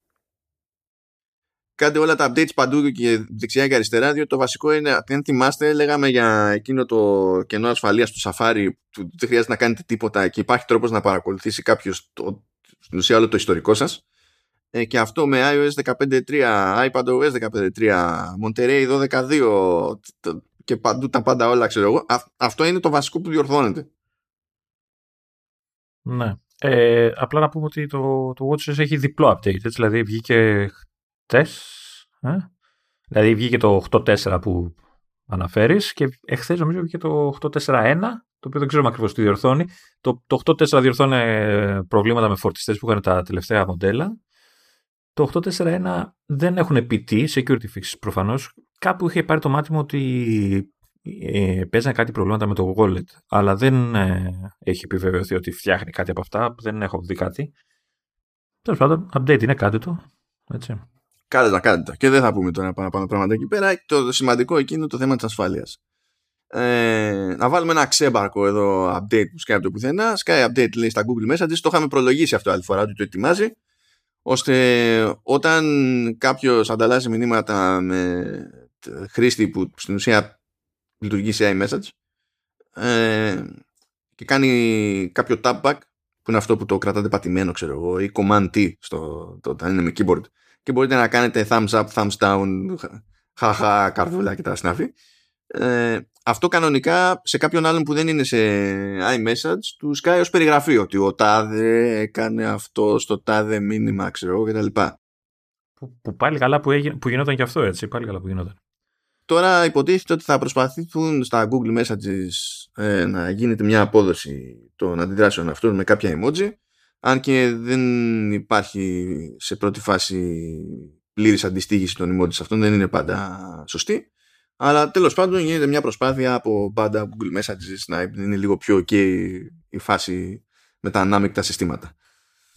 Κάντε όλα τα updates παντού και δεξιά και αριστερά, διότι το βασικό είναι, αν θυμάστε, λέγαμε για εκείνο το κενό ασφαλείας του Safari, που δεν χρειάζεται να κάνετε τίποτα και υπάρχει τρόπος να παρακολουθήσει κάποιος στην ουσία όλο το ιστορικό σας. Ε, και αυτό με iOS 15.3, iPadOS 15.3, Monterey 12.2 και παντού τα πάντα όλα, ξέρω εγώ. αυτό είναι το βασικό που διορθώνεται. Ναι. Ε, απλά να πούμε ότι το, το WatchOS έχει διπλό update. Έτσι, δηλαδή βγήκε χτες. Ε; Δηλαδή βγήκε το 8.4 που αναφέρεις και εχθές νομίζω βγήκε το 8.4.1 το οποίο δεν ξέρουμε ακριβώς τι διορθώνει. Το, το 8.4 διορθώνει ε, προβλήματα με φορτιστές που είχαν τα τελευταία μοντέλα. Το 8.4.1 δεν έχουν επιτύχει, security fixes προφανώς. Κάπου είχε πάρει το μάτι μου ότι ε, παίζανε κάτι προβλήματα με το wallet, αλλά δεν ε, έχει επιβεβαιωθεί ότι φτιάχνει κάτι από αυτά. Δεν έχω δει κάτι. Τέλος πάντων, update είναι κάτι το. Έτσι. Κάντε τα, κάντε τα. Και δεν θα πούμε τώρα παραπάνω πράγματα εκεί πέρα. Το σημαντικό εκεί είναι το θέμα της ασφάλειας. Ε, να βάλουμε ένα ξέμπαρκο εδώ update που σκάει από το πουθενά. Sky update λέει στα Google Messages. Το είχαμε προλογίσει αυτό άλλη φορά ότι το ετοιμάζει. Ώστε όταν κάποιος ανταλλάσσει μηνύματα με χρήστη που στην ουσία λειτουργεί σε iMessage ε, και κάνει κάποιο tapback που είναι αυτό που το κρατάτε πατημένο ξέρω εγώ ή command T στο, το, όταν είναι με keyboard και μπορείτε να κάνετε thumbs up, thumbs down χαχα καρδούλα και τα συνάφη ε, αυτό κανονικά σε κάποιον άλλον που δεν είναι σε iMessage του σκάει ως περιγραφή ότι ο τάδε έκανε αυτό στο τάδε μήνυμα ξέρω εγώ κτλ. Που, που πάλι καλά που, έγινε, που γινόταν και αυτό έτσι, πάλι καλά που γινόταν. Τώρα υποτίθεται ότι θα προσπαθήσουν στα Google Messages ε, να γίνεται μια απόδοση των αντιδράσεων αυτών με κάποια emoji αν και δεν υπάρχει σε πρώτη φάση πλήρης αντιστοίχηση των emojis αυτών δεν είναι πάντα σωστή αλλά τέλος πάντων γίνεται μια προσπάθεια από πάντα Google Messages να είναι λίγο πιο ok η φάση με τα ανάμεικτα συστήματα.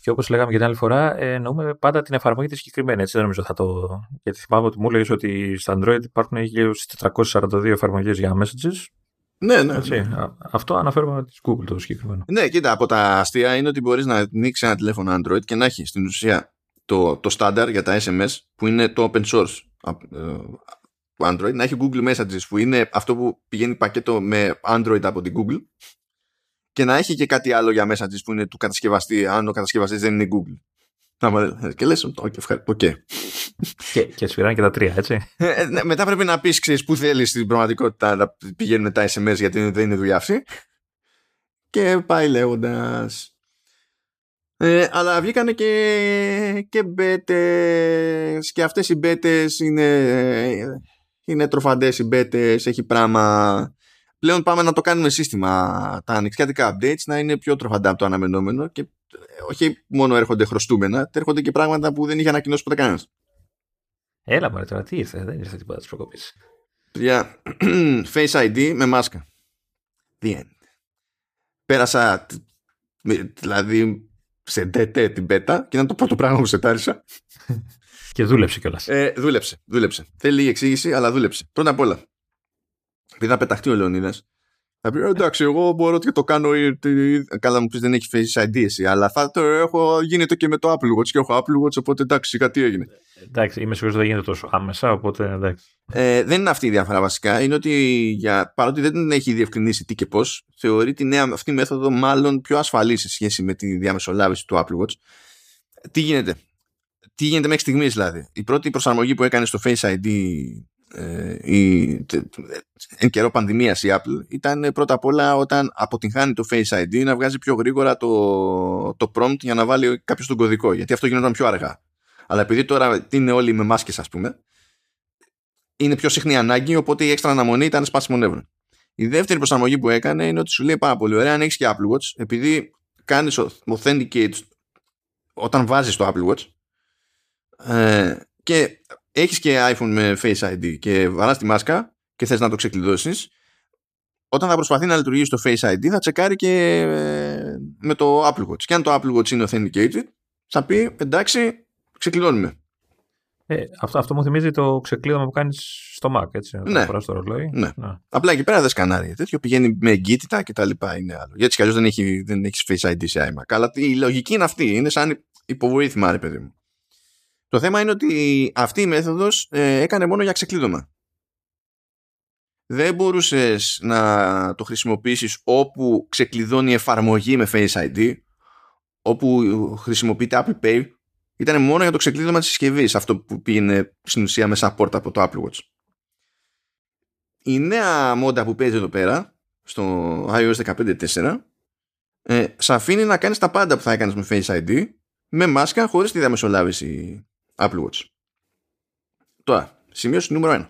Και όπως λέγαμε και την άλλη φορά, ε, εννοούμε πάντα την εφαρμογή τη συγκεκριμένη. Έτσι δεν νομίζω θα το. Γιατί θυμάμαι ότι μου έλεγες ότι στα Android υπάρχουν 1442 εφαρμογές για messages. Ναι, ναι. Έτσι. ναι. Αυτό αναφέρουμε τη Google το συγκεκριμένο. Ναι, κοίτα, από τα αστεία είναι ότι μπορείς να ανοίξεις ένα τηλέφωνο Android και να έχει στην ουσία το, το standard για τα SMS που είναι το open source ε, Android να έχει Google Messages που είναι αυτό που πηγαίνει πακέτο με Android από την Google και να έχει και κάτι άλλο για Messages που είναι του κατασκευαστή αν ο κατασκευαστής δεν είναι Google. Και λες, ok, ευχαριστώ. Okay. Και, και σφυράνε και τα τρία, έτσι. Ε, ναι, μετά πρέπει να πεις, ξέρεις, πού θέλεις στην πραγματικότητα να πηγαίνουν τα SMS γιατί δεν είναι δουλειά αυτή. Και πάει λέγοντας. Ε, αλλά βγήκανε και, και μπέτες και αυτές οι μπέτες είναι είναι τροφαντές οι μπέτες, έχει πράγμα. Πλέον πάμε να το κάνουμε σύστημα τα ανοιξιάτικα updates να είναι πιο τροφαντά από το αναμενόμενο και ε, όχι μόνο έρχονται χρωστούμενα, έρχονται και πράγματα που δεν είχε ανακοινώσει ποτέ κανένας. Έλα μωρέ τώρα, τι ήρθες, δεν ήρθες τίποτα της προκοπής. Για Face ID με μάσκα. The end. Πέρασα, δηλαδή, σε DT την πέτα και ήταν το πρώτο πράγμα που σετάρισα. Και δούλεψε κιόλας. Ε, δούλεψε, δούλεψε. Θέλει λίγη εξήγηση, αλλά δούλεψε. Πρώτα απ' όλα, επειδή θα πεταχτεί ο Λεωνίδας, θα πει εντάξει, εγώ μπορώ και το κάνω. Καλά, μου πεις δεν έχει face ID εσύ, αλλά θα το έχω. Γίνεται και με το Apple Watch και έχω Apple Watch, οπότε εντάξει, κάτι έγινε. Εντάξει, είμαι σίγουρος ότι δεν γίνεται τόσο άμεσα, οπότε εντάξει. Ε, δεν είναι αυτή η διαφορά βασικά. Είναι ότι για, παρότι δεν έχει διευκρινίσει τι και πώς, θεωρεί τη νέα αυτή μέθοδο μάλλον πιο ασφαλή σε σχέση με τη διαμεσολάβηση του Apple Watch. Τι γίνεται; Τι γίνεται μέχρι στιγμής δηλαδή; Η πρώτη προσαρμογή που έκανε στο Face ID ε, η, εν καιρό πανδημίας η Apple ήταν πρώτα απ' όλα όταν αποτυγχάνει το Face ID να βγάζει πιο γρήγορα το, το prompt για να βάλει κάποιος τον κωδικό γιατί αυτό γινόταν πιο αργά. Αλλά επειδή τώρα είναι όλοι με μάσκες ας πούμε είναι πιο συχνή ανάγκη οπότε η έξτρα αναμονή ήταν σπάσιμο νεύρο. Η δεύτερη προσαρμογή που έκανε είναι ότι σου λέει πάρα πολύ ωραία αν έχεις και Apple Watch επειδή κάνεις authenticate όταν βάζεις το Apple Watch ε, και έχεις και iPhone με Face ID και βαράς τη μάσκα και θες να το ξεκλειδώσεις όταν θα προσπαθεί να λειτουργήσει το Face ID θα τσεκάρει και ε, με το Apple Watch και αν το Apple Watch είναι authenticated θα πει εντάξει ξεκλειδώνουμε Ε, αυτό, αυτό μου θυμίζει το ξεκλείδωμα που κάνεις στο Mac, έτσι. Ναι. Το στο ρολόι. Ναι. Απλά εκεί πέρα δεν σκανάρει. Τέτοιο πηγαίνει με εγκύτητα και τα λοιπά. Είναι άλλο. Γιατί κι αλλιώς δεν έχει δεν έχεις Face ID σε iMac. Αλλά η λογική είναι αυτή. Είναι σαν υποβοήθημα, ρε παιδί μου. Το θέμα είναι ότι αυτή η μέθοδος ε, έκανε μόνο για ξεκλείδωμα. Δεν μπορούσες να το χρησιμοποιήσεις όπου ξεκλειδώνει η εφαρμογή με Face ID, όπου χρησιμοποιείται Apple Pay, ήταν μόνο για το ξεκλείδωμα της συσκευής αυτό που πήγαινε στην ουσία μέσα πόρτα από το Apple Watch. Η νέα μόντα που παίζει εδώ πέρα, στο iOS 15.4, ε, σε αφήνει να κάνεις τα πάντα που θα έκανες με Face ID, με μάσκα χωρίς τη διαμεσολάβηση Apple Watch. Τώρα, σημείωση νούμερο 1.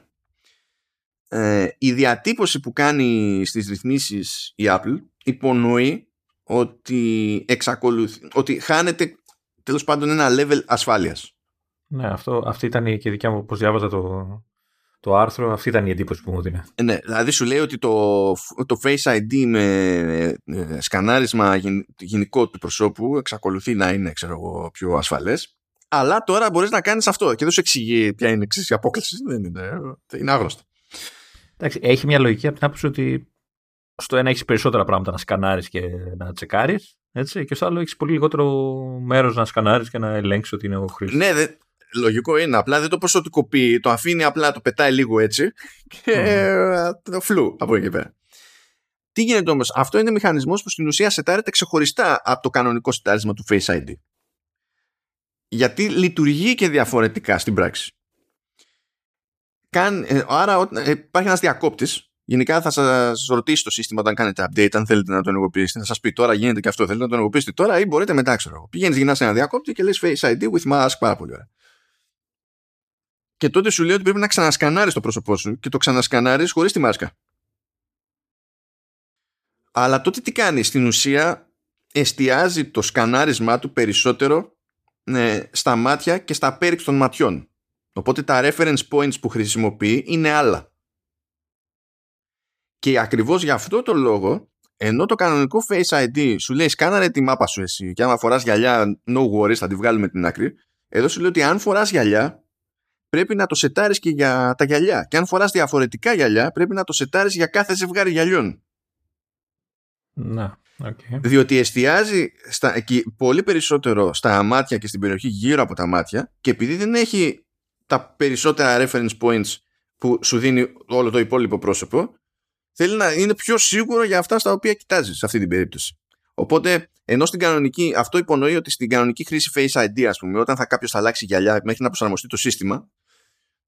Ε, η διατύπωση που κάνει στις ρυθμίσεις η Apple υπονοεί ότι, εξακολουθεί, ότι χάνεται τέλος πάντων ένα level ασφάλειας. Ναι, αυτό, αυτή ήταν και η δικιά μου, πώς διάβαζα το, το άρθρο, αυτή ήταν η εντύπωση που μου δίνει. Ε, ναι, δηλαδή σου λέει ότι το, το Face ID με ε, σκανάρισμα γενικό του προσώπου εξακολουθεί να είναι ξέρω εγώ, πιο ασφαλές αλλά τώρα μπορείς να κάνεις αυτό και δεν σου εξηγεί ποια είναι η απόκληση. Δεν είναι, είναι άγνωστο. Εντάξει, έχει μια λογική από την άποψη ότι στο ένα έχεις περισσότερα πράγματα να σκανάρεις και να τσεκάρεις. Και στο άλλο έχεις πολύ λιγότερο μέρος να σκανάρεις και να ελέγξεις ότι είναι ο χρήστη. Ναι, δε, λογικό είναι. Απλά δεν το ποσοτικοποιεί. Το αφήνει απλά, το πετάει λίγο έτσι και το φλου από εκεί πέρα. Τι γίνεται όμως, αυτό είναι μηχανισμός που στην ουσία σετάρεται ξεχωριστά από το κανονικό σετάρισμα του Face ID. Γιατί λειτουργεί και διαφορετικά στην πράξη. Καν, ε, άρα ε, υπάρχει ένας διακόπτης. Γενικά θα σας ρωτήσει το σύστημα όταν κάνετε update, αν θέλετε να το ενεργοποιήσετε. Θα σας πει τώρα γίνεται και αυτό. Θέλετε να το ενεργοποιήσετε τώρα ή μπορείτε μετά, ξέρω Πηγαίνεις, γυρνάς ένα διακόπτη και λες Face ID with mask. Πάρα πολύ ωραία. Και τότε σου λέει ότι πρέπει να ξανασκανάρεις το πρόσωπό σου και το ξανασκανάρεις χωρίς τη μάσκα. Αλλά τότε τι κάνεις, στην ουσία εστιάζει το σκανάρισμά του περισσότερο ε, στα μάτια και στα πέριξ των ματιών. Οπότε τα reference points που χρησιμοποιεί είναι άλλα. Και ακριβώς για αυτό το λόγο, ενώ το κανονικό Face ID σου λέει σκάναρε τη μάπα σου εσύ και άμα φοράς γυαλιά no worries θα τη βγάλουμε την άκρη, εδώ σου λέει ότι αν φοράς γυαλιά πρέπει να το σετάρεις και για τα γυαλιά και αν φοράς διαφορετικά γυαλιά πρέπει να το σετάρεις για κάθε ζευγάρι γυαλιών. Να. Okay. Διότι εστιάζει στα, πολύ περισσότερο στα μάτια και στην περιοχή γύρω από τα μάτια και επειδή δεν έχει τα περισσότερα reference points που σου δίνει όλο το υπόλοιπο πρόσωπο θέλει να είναι πιο σίγουρο για αυτά στα οποία κοιτάζεις σε αυτή την περίπτωση. Οπότε, ενώ στην κανονική, αυτό υπονοεί ότι στην κανονική χρήση Face ID, ας πούμε, όταν θα κάποιος θα αλλάξει γυαλιά μέχρι να προσαρμοστεί το σύστημα,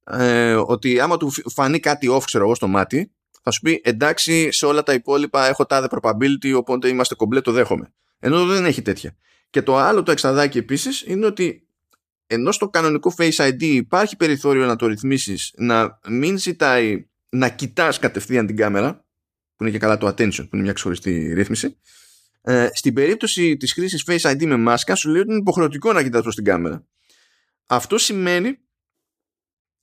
ε, ότι άμα του φανεί κάτι off, ξέρω εγώ, στο μάτι, θα σου πει εντάξει, σε όλα τα υπόλοιπα έχω τάδε probability, οπότε είμαστε κομπλέ, το δέχομαι. Ενώ δεν έχει τέτοια. Και το άλλο το εξαδάκι επίσης είναι ότι ενώ στο κανονικό Face ID υπάρχει περιθώριο να το ρυθμίσεις να μην ζητάει να κοιτάς κατευθείαν την κάμερα που είναι και καλά το attention που είναι μια ξεχωριστή ρύθμιση ε, στην περίπτωση της χρήσης Face ID με μάσκα σου λέει ότι είναι υποχρεωτικό να κοιτάς προς την κάμερα αυτό σημαίνει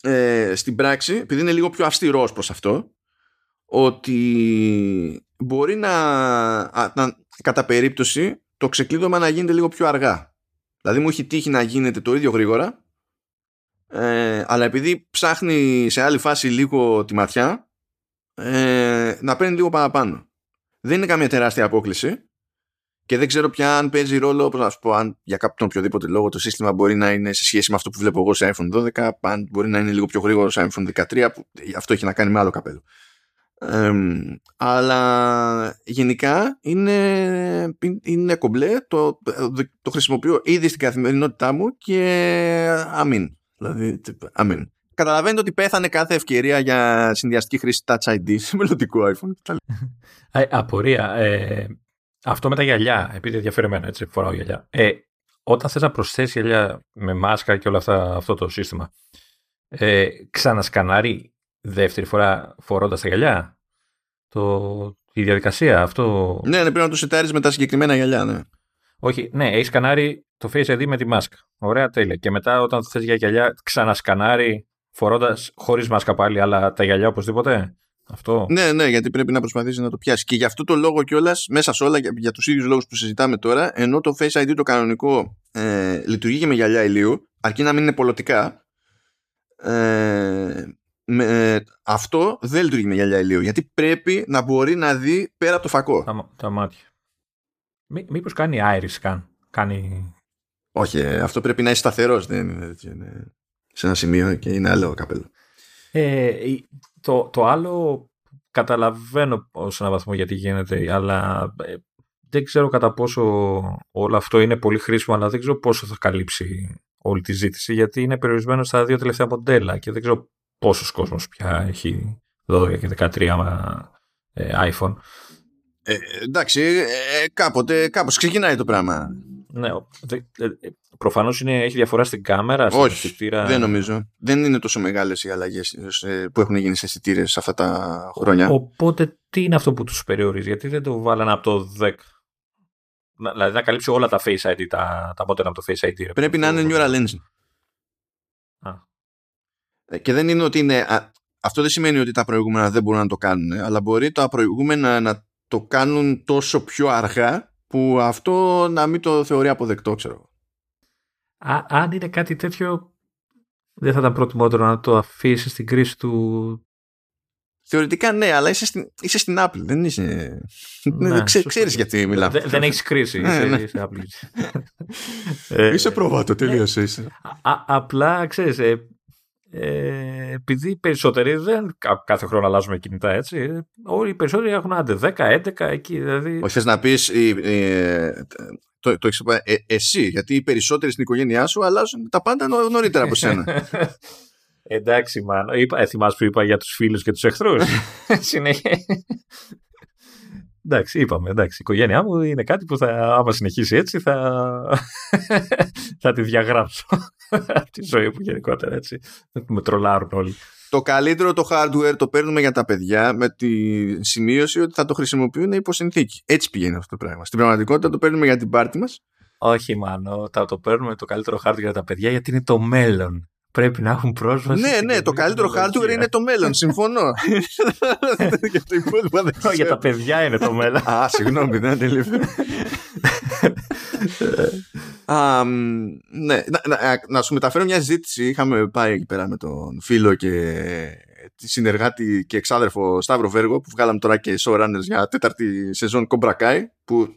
ε, στην πράξη επειδή είναι λίγο πιο αυστηρός προς αυτό ότι μπορεί να, να κατά περίπτωση το ξεκλείδωμα να γίνεται λίγο πιο αργά Δηλαδή μου έχει τύχει να γίνεται το ίδιο γρήγορα ε, αλλά επειδή ψάχνει σε άλλη φάση λίγο τη ματιά ε, να παίρνει λίγο παραπάνω. Δεν είναι καμία τεράστια απόκληση και δεν ξέρω πια αν παίζει ρόλο, όπως να σου πω, αν για κάποιον οποιοδήποτε λόγο το σύστημα μπορεί να είναι σε σχέση με αυτό που βλέπω εγώ σε iPhone 12, αν μπορεί να είναι λίγο πιο γρήγορο σε iPhone 13, που αυτό έχει να κάνει με άλλο καπέλο αλλά γενικά είναι, είναι κομπλέ το, το χρησιμοποιώ ήδη στην καθημερινότητά μου και αμήν δηλαδή αμήν Καταλαβαίνετε ότι πέθανε κάθε ευκαιρία για συνδυαστική χρήση Touch ID σε μελλοντικό iPhone. Ε, απορία. Ε, αυτό με τα γυαλιά, επειδή ενδιαφέρει εμένα, έτσι, φοράω γυαλιά. Ε, όταν θες να προσθέσεις γυαλιά με μάσκα και όλα αυτά, αυτό το σύστημα, ε, ξανασκανάρει δεύτερη φορά φορώντας τα γυαλιά το, η διαδικασία. Αυτό... Ναι, ναι, πρέπει να το σετάρει με τα συγκεκριμένα γυαλιά, ναι. Όχι, ναι, έχεις σκανάρει το Face ID με τη μάσκα. Ωραία, τέλεια. Και μετά όταν θες για γυαλιά, ξανασκανάρει φορώντας χωρίς μάσκα πάλι, αλλά τα γυαλιά οπωσδήποτε. Αυτό. Ναι, ναι, γιατί πρέπει να προσπαθήσεις να το πιάσεις. Και γι' αυτό το λόγο κιόλας, μέσα σε όλα, για, για τους ίδιους λόγους που συζητάμε τώρα, ενώ το Face ID το κανονικό ε, λειτουργεί και με γυαλιά ηλίου, αρκεί να μην είναι πολιτικά, ε, με, αυτό δεν λειτουργεί με γυαλιά ηλίου γιατί πρέπει να μπορεί να δει πέρα από το φακό. Τα, τα μάτια. Μή, μήπως κάνει iris καν. Κάνει... Όχι, ε, αυτό πρέπει να είσαι σταθερός. Δεν είναι, είναι σε ένα σημείο και είναι άλλο καπέλο. Ε, το, το άλλο καταλαβαίνω ως ένα βαθμό γιατί γίνεται, αλλά ε, δεν ξέρω κατά πόσο όλο αυτό είναι πολύ χρήσιμο, αλλά δεν ξέρω πόσο θα καλύψει όλη τη ζήτηση, γιατί είναι περιορισμένο στα δύο τελευταία μοντέλα και δεν ξέρω πόσος κόσμος πια έχει 12 και 13 ε, iPhone. Ε, εντάξει, ε, κάποτε, κάπως ξεκινάει το πράγμα. Ναι, ε, προφανώς έχει διαφορά στην κάμερα, στην Όχι, αισθητήρα... δεν νομίζω. Δεν είναι τόσο μεγάλες οι αλλαγές που έχουν γίνει σε αισθητήρες αυτά τα χρόνια. οπότε τι είναι αυτό που τους περιορίζει, γιατί δεν το βάλανε από το 10. Δηλαδή να καλύψει όλα τα Face ID, τα, τα μοντέλα από το Face ID. Πρέπει να είναι Neural Engine. Α. Ε, και δεν είναι ότι είναι. Αυτό δεν σημαίνει ότι τα προηγούμενα δεν μπορούν να το κάνουν, αλλά μπορεί τα προηγούμενα να το κάνουν τόσο πιο αργά που αυτό να μην το θεωρεί αποδεκτό, ξέρω. Α, αν είναι κάτι τέτοιο, δεν θα ήταν προτιμότερο να το αφήσει στην κρίση του. Θεωρητικά ναι, αλλά είσαι στην, είσαι στην Apple. Δεν είσαι. Ναι, Ξέ, ξέρεις γιατί μιλάω. Δεν, δεν έχεις κρίση. Ναι, είσαι, ναι. είσαι Apple. είσαι προβάτο, τελείωσε. Είσαι. απλά ξέρεις, ε, ε, επειδή οι περισσότεροι δεν κάθε χρόνο αλλάζουμε κινητά έτσι, όλοι οι περισσότεροι έχουν άντε 10, 11 εκεί. Δηλαδή... Όχι, θες να πεις το, το έχεις, ε, εσύ, γιατί οι περισσότεροι στην οικογένειά σου αλλάζουν τα πάντα νωρίτερα από σένα. Εντάξει, μάλλον. Ε, θυμάσαι που είπα για τους φίλους και τους εχθρούς; Συνέχεια. Εντάξει, είπαμε, εντάξει, η οικογένειά μου είναι κάτι που θα, άμα συνεχίσει έτσι, θα, θα τη διαγράψω. τη ζωή μου γενικότερα, έτσι. Με τρολάρουν όλοι. Το καλύτερο το hardware το παίρνουμε για τα παιδιά με τη σημείωση ότι θα το χρησιμοποιούν υπό συνθήκη. Έτσι πηγαίνει αυτό το πράγμα. Στην πραγματικότητα το παίρνουμε για την πάρτη μας. Όχι, μάνο. Θα το παίρνουμε το καλύτερο hardware για τα παιδιά γιατί είναι το μέλλον πρέπει να έχουν πρόσβαση. Ναι, ναι, το καλύτερο hardware είναι το μέλλον. Συμφωνώ. για το υπόλοιπο δεν Για τα παιδιά είναι το μέλλον. Α, συγγνώμη, δεν αντιλήφθη. ναι, να, σου μεταφέρω μια ζήτηση. Είχαμε πάει εκεί πέρα με τον φίλο και τη συνεργάτη και εξάδερφο Σταύρο Βέργο που βγάλαμε τώρα και showrunners για τέταρτη σεζόν Cobra Kai που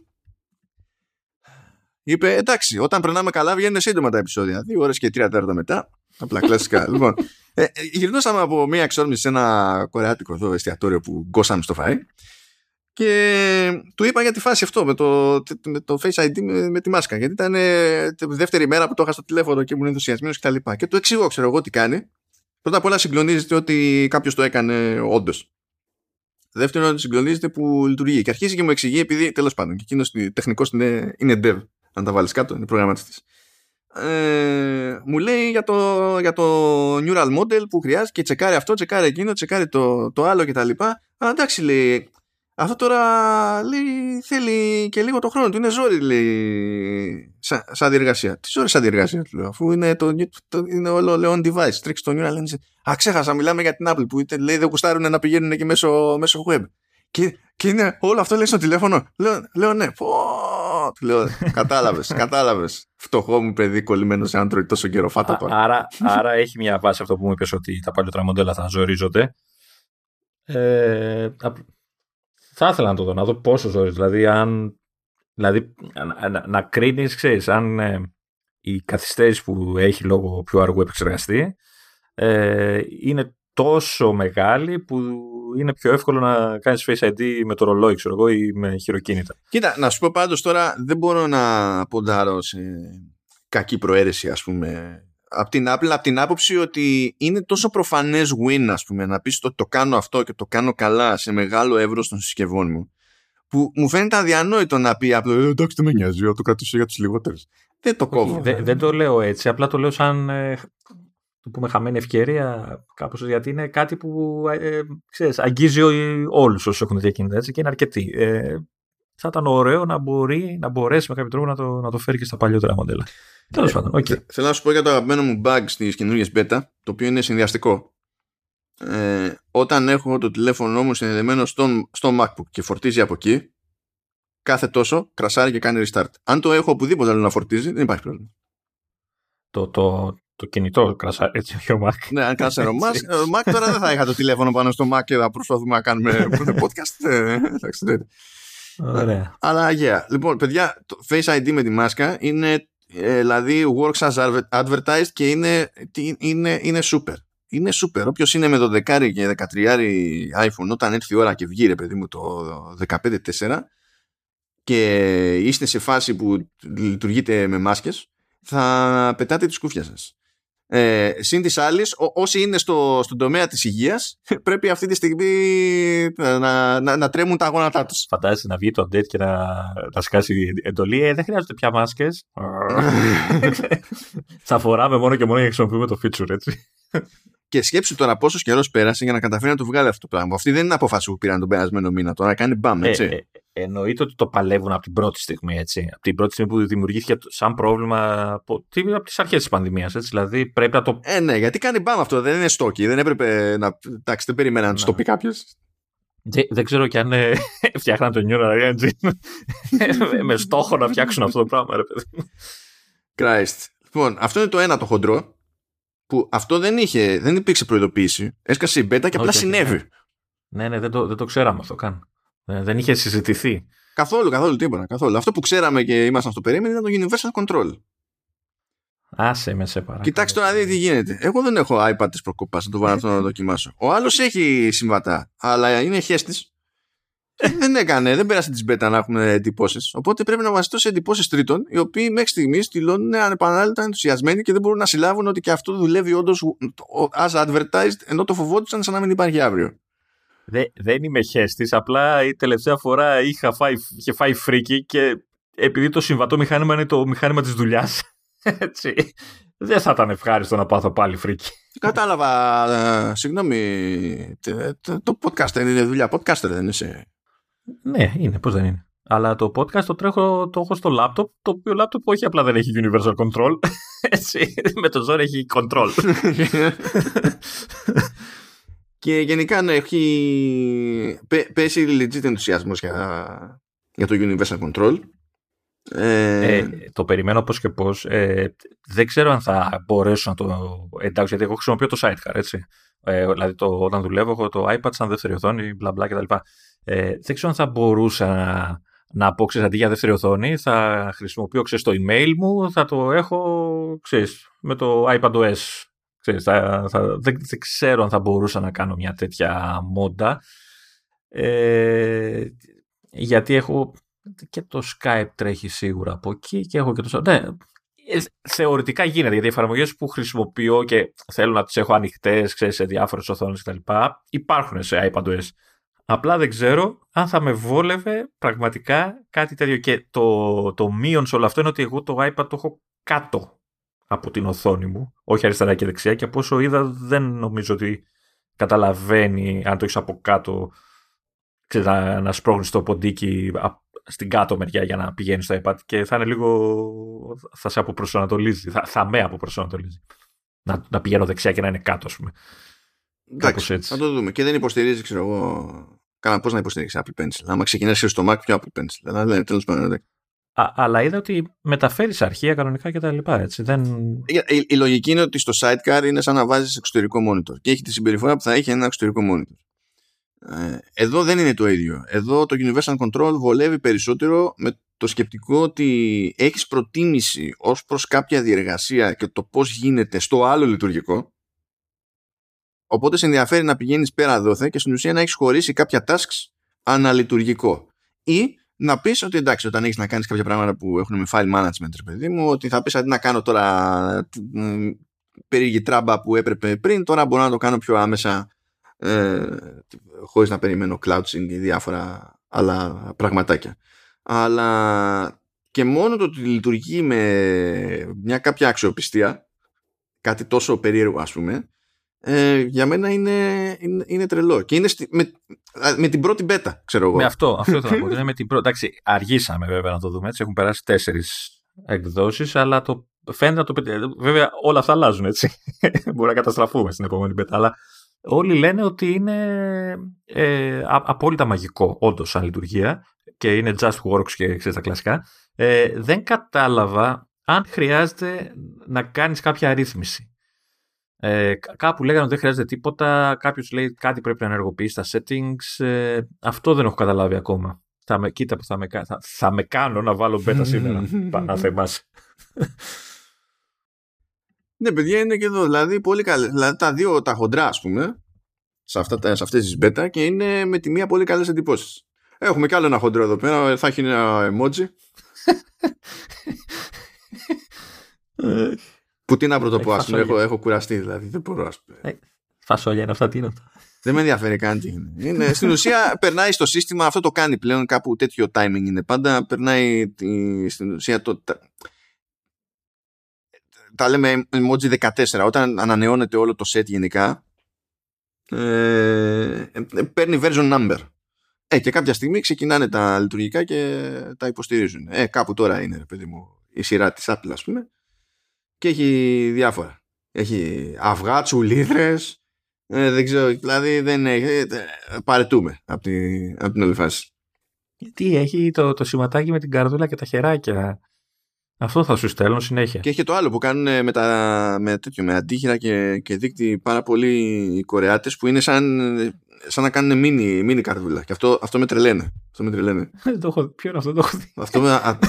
είπε εντάξει όταν περνάμε καλά βγαίνουν σύντομα τα επεισόδια δύο ώρες και τρία τέταρτα μετά Απλά κλασικά. λοιπόν, ε, ε, γυρνούσαμε από μία εξόρμηση σε ένα κορεάτικο εδώ εστιατόριο που γκώσαμε στο φαΐ και του είπα για τη φάση αυτό με το, με το Face ID με, με τη μάσκα. Γιατί ήταν ε, τη δεύτερη μέρα που το είχα στο τηλέφωνο και ήμουν ενθουσιασμένος και τα λοιπά. Και του εξηγώ, ξέρω εγώ τι κάνει. Πρώτα απ' όλα συγκλονίζεται ότι κάποιος το έκανε όντως. Δεύτερον, συγκλονίζεται που λειτουργεί. Και αρχίζει και μου εξηγεί, επειδή τέλος πάντων και εκείνος τεχνικός είναι, είναι dev. Αν τα βάλεις κάτω, είναι προγραμματιστή ε, μου λέει για το, για το neural model που χρειάζεται και τσεκάρει αυτό, τσεκάρει εκείνο, τσεκάρει το, το άλλο κτλ. Αλλά εντάξει λέει, αυτό τώρα λέει, θέλει και λίγο το χρόνο του. Είναι ζόρι, λέει, σαν, σαν διεργασία. Τι ζόρι σαν διεργασία, του λέω, αφού είναι, το, το, είναι όλο on device. Τρίξει το neural engine. Α, ξέχασα, μιλάμε για την Apple που είτε, λέει δεν κουστάρουν να πηγαίνουν και μέσω, μέσω web. Και, και είναι όλο αυτό λέει στο τηλέφωνο. Λέω, λέω ναι. Πω, λέω, κατάλαβες, κατάλαβες. Φτωχό μου παιδί κολλημένος σε Android τόσο καιρό. Φάτα τώρα. Άρα, άρα έχει μια βάση αυτό που μου είπες ότι τα παλιότερα μοντέλα θα ζορίζονται. Ε, θα ήθελα να το δω, να δω πόσο ζορίζει. Δηλαδή, αν, δηλαδή να, να κρίνεις, ξέρεις, αν ε, η καθυστέρηση που έχει λόγω πιο αργού επεξεργαστή ε, είναι τόσο μεγάλη που είναι πιο εύκολο να κάνεις Face ID με το ρολόι, ξέρω εγώ, ή με χειροκίνητα. Κοίτα, να σου πω πάντως τώρα, δεν μπορώ να ποντάρω σε κακή προαίρεση, ας πούμε, από την Apple, από την άποψη ότι είναι τόσο προφανές win, ας πούμε, να πεις ότι το κάνω αυτό και το κάνω καλά σε μεγάλο εύρος των συσκευών μου, που μου φαίνεται αδιανόητο να πει απλά «Ε, εντάξει δεν με νοιάζει, το κρατήσω για τους λιγότερους. Δεν το κόβω. Δεν, δεν το λέω έτσι, απλά το λέω σαν ε, το πούμε χαμένη ευκαιρία κάπως γιατί είναι κάτι που ε, ξέρεις, αγγίζει όλους όσους έχουν διακίνητα έτσι και είναι αρκετοί. Ε, θα ήταν ωραίο να, μπορεί, να μπορέσει με κάποιο τρόπο να το, να το φέρει και στα παλιότερα μοντέλα. Τέλος ε, πάντων, okay. Θέλω να σου πω για το αγαπημένο μου bug στις καινούργιες beta, το οποίο είναι συνδυαστικό. Ε, όταν έχω το τηλέφωνο μου συνδεδεμένο στο, στο MacBook και φορτίζει από εκεί, κάθε τόσο κρασάρει και κάνει restart. Αν το έχω οπουδήποτε άλλο να φορτίζει, δεν υπάρχει πρόβλημα. Το, το, το κινητό κρασάρει έτσι, όχι ο Mac. Ναι, αν κράσαρε ο Mac, ο Mac τώρα δεν θα είχα το τηλέφωνο πάνω στο Mac και θα προσπαθούμε να κάνουμε podcast. Ε, εντάξει, ναι. Ωραία. Αλλά yeah. Λοιπόν, παιδιά, το Face ID με τη μάσκα είναι ε, δηλαδή works as advertised και είναι, είναι, είναι super. Είναι super. Όποιος είναι με το 10 και 13 iPhone όταν έρθει η ώρα και βγει ρε παιδί μου το 15.4 και είστε σε φάση που λειτουργείτε με μάσκες θα πετάτε τη σκούφια σας. Ε, συν της άλλης, όσοι είναι στο, στον τομέα της υγείας, πρέπει αυτή τη στιγμή να, να, να τρέμουν τα γόνατά τους. Φαντάζεσαι να βγει το update και να, να σκάσει εντολή. Ε, δεν χρειάζεται πια μάσκες. Θα φοράμε μόνο και μόνο για να χρησιμοποιούμε το feature, έτσι. Και σκέψου τώρα πόσο καιρός πέρασε για να καταφέρει να το βγάλει αυτό το πράγμα. Αυτή δεν είναι απόφαση που πήραν τον περασμένο μήνα. Τώρα κάνει μπαμ, έτσι. Ε, ε, εννοείται ότι το παλεύουν από την πρώτη στιγμή. Έτσι. Από την πρώτη στιγμή που δημιουργήθηκε σαν πρόβλημα από, από τις αρχές της πανδημίας. Δηλαδή πρέπει να το. Ε, ναι, γιατί κάνει μπαμ αυτό. Δεν είναι στόκι. Δεν έπρεπε να. Εντάξει, δεν περίμενα να τους το πει κάποιος. Δεν, δεν ξέρω κι αν ε, φτιάχναν το Neural Engine με στόχο να φτιάξουν αυτό το πράγμα, ρε παιδί. Christ. Λοιπόν, αυτό είναι το ένα το χοντρό που αυτό δεν, είχε, δεν υπήρξε προειδοποίηση. Έσκασε η μπέτα και απλά συνέβη. Ναι, ναι, ναι δεν, το, δεν το ξέραμε αυτό καν. Ε, δεν είχε συζητηθεί. Καθόλου, καθόλου τίποτα. Καθόλου. Αυτό που ξέραμε και ήμασταν στο περίμενο ήταν το Universal Control. Άσε με σε παρακαλώ. Κοιτάξτε τώρα τι γίνεται. Εγώ δεν έχω iPad της προκοπάς να το βάλω αυτό να το δοκιμάσω. Ο άλλος έχει συμβατά, αλλά είναι χέστη. δεν έκανε, δεν πέρασε τη μπέτα να έχουμε εντυπώσεις. Οπότε πρέπει να βασιστώ σε εντυπώσεις τρίτων, οι οποίοι μέχρι στιγμής δηλώνουν ανεπανάληπτα ενθουσιασμένοι και δεν μπορούν να συλλάβουν ότι και αυτό δουλεύει όντως as advertised, ενώ το φοβόντουσαν σαν να μην υπάρχει αύριο. Δε, δεν είμαι χέστης, απλά η τελευταία φορά είχα φάει, είχε φάει φρίκη και επειδή το συμβατό μηχάνημα είναι το μηχάνημα της δουλειάς. έτσι, δεν θα ήταν ευχάριστο να πάθω πάλι φρίκη. Κατάλαβα, ε, συγγνώμη, το, το podcast είναι δουλειά, podcaster δεν είσαι. Ναι, είναι, πώς δεν είναι. Αλλά το podcast το τρέχω, το έχω στο λάπτοπ, το οποίο λάπτοπ όχι απλά δεν έχει universal control, έτσι, με το ζόρι έχει control. και γενικά ναι, έχει πέσει legit ενθουσιασμός για, για το universal control. Ε... Ε, το περιμένω πώς και πώς. Ε, δεν ξέρω αν θα μπορέσω να το εντάξει, γιατί εγώ χρησιμοποιώ το sidecar, έτσι. Ε, δηλαδή το, όταν δουλεύω έχω το iPad σαν δεύτερη οθόνη, μπλα μπλα κτλ. Ε, δεν ξέρω αν θα μπορούσα να, να πω, ξέρεις, αντί για δεύτερη οθόνη, θα χρησιμοποιώ, ξέρεις, το email μου, θα το έχω, ξέρεις, με το iPadOS. Ξέρεις, θα, θα, δεν, δεν, ξέρω αν θα μπορούσα να κάνω μια τέτοια μόντα. Ε, γιατί έχω και το Skype τρέχει σίγουρα από εκεί και έχω και το... Ναι, ε, θεωρητικά γίνεται γιατί οι εφαρμογές που χρησιμοποιώ και θέλω να τις έχω ανοιχτές σε διάφορες οθόνες κτλ. υπάρχουν σε iPadOS. Απλά δεν ξέρω αν θα με βόλευε πραγματικά κάτι τέτοιο. Και το, το μείον σε όλο αυτό είναι ότι εγώ το iPad το έχω κάτω από την οθόνη μου, όχι αριστερά και δεξιά. Και από όσο είδα, δεν νομίζω ότι καταλαβαίνει αν το έχεις από κάτω ξέρεις, να, να σπρώχνεις το ποντίκι στην κάτω μεριά για να πηγαίνεις στο iPad και θα είναι λίγο. θα σε αποπροσανατολίζει. Θα, θα με αποπροσανατολίζει. Να, να πηγαίνω δεξιά και να είναι κάτω, ας πούμε. Εντάξει, θα το δούμε. Και δεν υποστηρίζει, ξέρω εγώ, Κάνα πώς να υποστηρίξει Apple Pencil. Άμα ξεκινήσει στο Mac, πιο Apple Pencil. Αλλά ναι, τέλος πάντων. Αλλά είδα ότι μεταφέρεις αρχεία κανονικά και τα λοιπά. Έτσι. Δεν... Η, η, λογική είναι ότι στο sidecar είναι σαν να βάζεις εξωτερικό monitor και έχει τη συμπεριφορά που θα έχει ένα εξωτερικό monitor. Ε, εδώ δεν είναι το ίδιο. Εδώ το Universal Control βολεύει περισσότερο με το σκεπτικό ότι έχεις προτίμηση ως προς κάποια διεργασία και το πώς γίνεται στο άλλο λειτουργικό Οπότε σε ενδιαφέρει να πηγαίνεις πέρα δόθε και στην ουσία να έχεις χωρίσει κάποια tasks αναλειτουργικό. Ή να πεις ότι εντάξει, όταν έχεις να κάνεις κάποια πράγματα που έχουν με file management, ρε παιδί μου, ότι θα πεις αντί να κάνω τώρα περίεργη τράμπα που έπρεπε πριν, τώρα μπορώ να το κάνω πιο άμεσα ε, χωρίς να περιμένω clouding ή διάφορα άλλα πραγματάκια. Αλλά και μόνο το ότι λειτουργεί με μια κάποια αξιοπιστία, κάτι τόσο περίεργο ας πούμε, ε, για μένα είναι, είναι, είναι τρελό. Και είναι στη, με, με την πρώτη μπέτα, ξέρω εγώ. Με αυτό, αυτό θέλω να πω. είναι με την πρώτη. Εντάξει, αργήσαμε βέβαια να το δούμε έτσι. Έχουν περάσει τέσσερις εκδόσεις, αλλά το φαίνεται να το Βέβαια, όλα αυτά αλλάζουν έτσι. Μπορεί να καταστραφούμε στην επόμενη μπέτα. Αλλά όλοι λένε ότι είναι ε, απόλυτα μαγικό, όντως, σαν λειτουργία. Και είναι just works και ξέρεις τα κλασικά. Ε, δεν κατάλαβα αν χρειάζεται να κάνεις κάποια αρρύθμιση. Ε, κάπου λέγανε ότι δεν χρειάζεται τίποτα, κάποιος λέει κάτι πρέπει να ενεργοποιήσει στα settings. Ε, αυτό δεν έχω καταλάβει ακόμα. Θα με, κοίτα που θα με, θα, θα με κάνω να βάλω beta σήμερα. να θεμάσαι. Ναι, παιδιά είναι και εδώ. Δηλαδή, πολύ καλή. Δηλαδή, τα δύο τα χοντρά, ας πούμε, σε, αυτά, σε αυτές τις beta και είναι με τη μία πολύ καλές εντυπώσεις. Έχουμε κι άλλο ένα χοντρό εδώ πέρα, θα έχει ένα emoji. Που τι να πρωτοπώ, ας πούμε, έχω, έχω κουραστεί δηλαδή, δεν μπορώ ας πούμε. Ε, φασόλια είναι αυτά, τι είναι αυτά; Δεν με ενδιαφέρει καν τι είναι. είναι. Στην ουσία περνάει στο σύστημα, αυτό το κάνει πλέον κάπου τέτοιο timing είναι πάντα, περνάει τη, στην ουσία το, τα, τα λέμε emoji 14, όταν ανανεώνεται όλο το set γενικά, ε, ε, παίρνει version number. Ε, και κάποια στιγμή ξεκινάνε τα λειτουργικά και τα υποστηρίζουν. Ε, κάπου τώρα είναι, παιδί μου, η σειρά της Apple, ας πούμε. Και έχει διάφορα. Έχει αυγά, τσουλίδρες, ε, δεν ξέρω, δηλαδή δεν έχει, ε, παρετούμε από, τη, από την όλη φάση. Γιατί έχει το, το σηματάκι με την καρδούλα και τα χεράκια. Αυτό θα σου στέλνω συνέχεια. Και έχει το άλλο που κάνουν με, τα, με, τέτοιο, με αντίχειρα και, και δίκτυ πάρα πολλοί οι Κορεάτες που είναι σαν, σαν να κάνουν μίνι, μίνι καρδούλα. Και αυτό, αυτό με τρελαίνει. Αυτό με τρελαίνει. το έχω, ποιο είναι αυτό, το έχω δει; Αυτό με, α,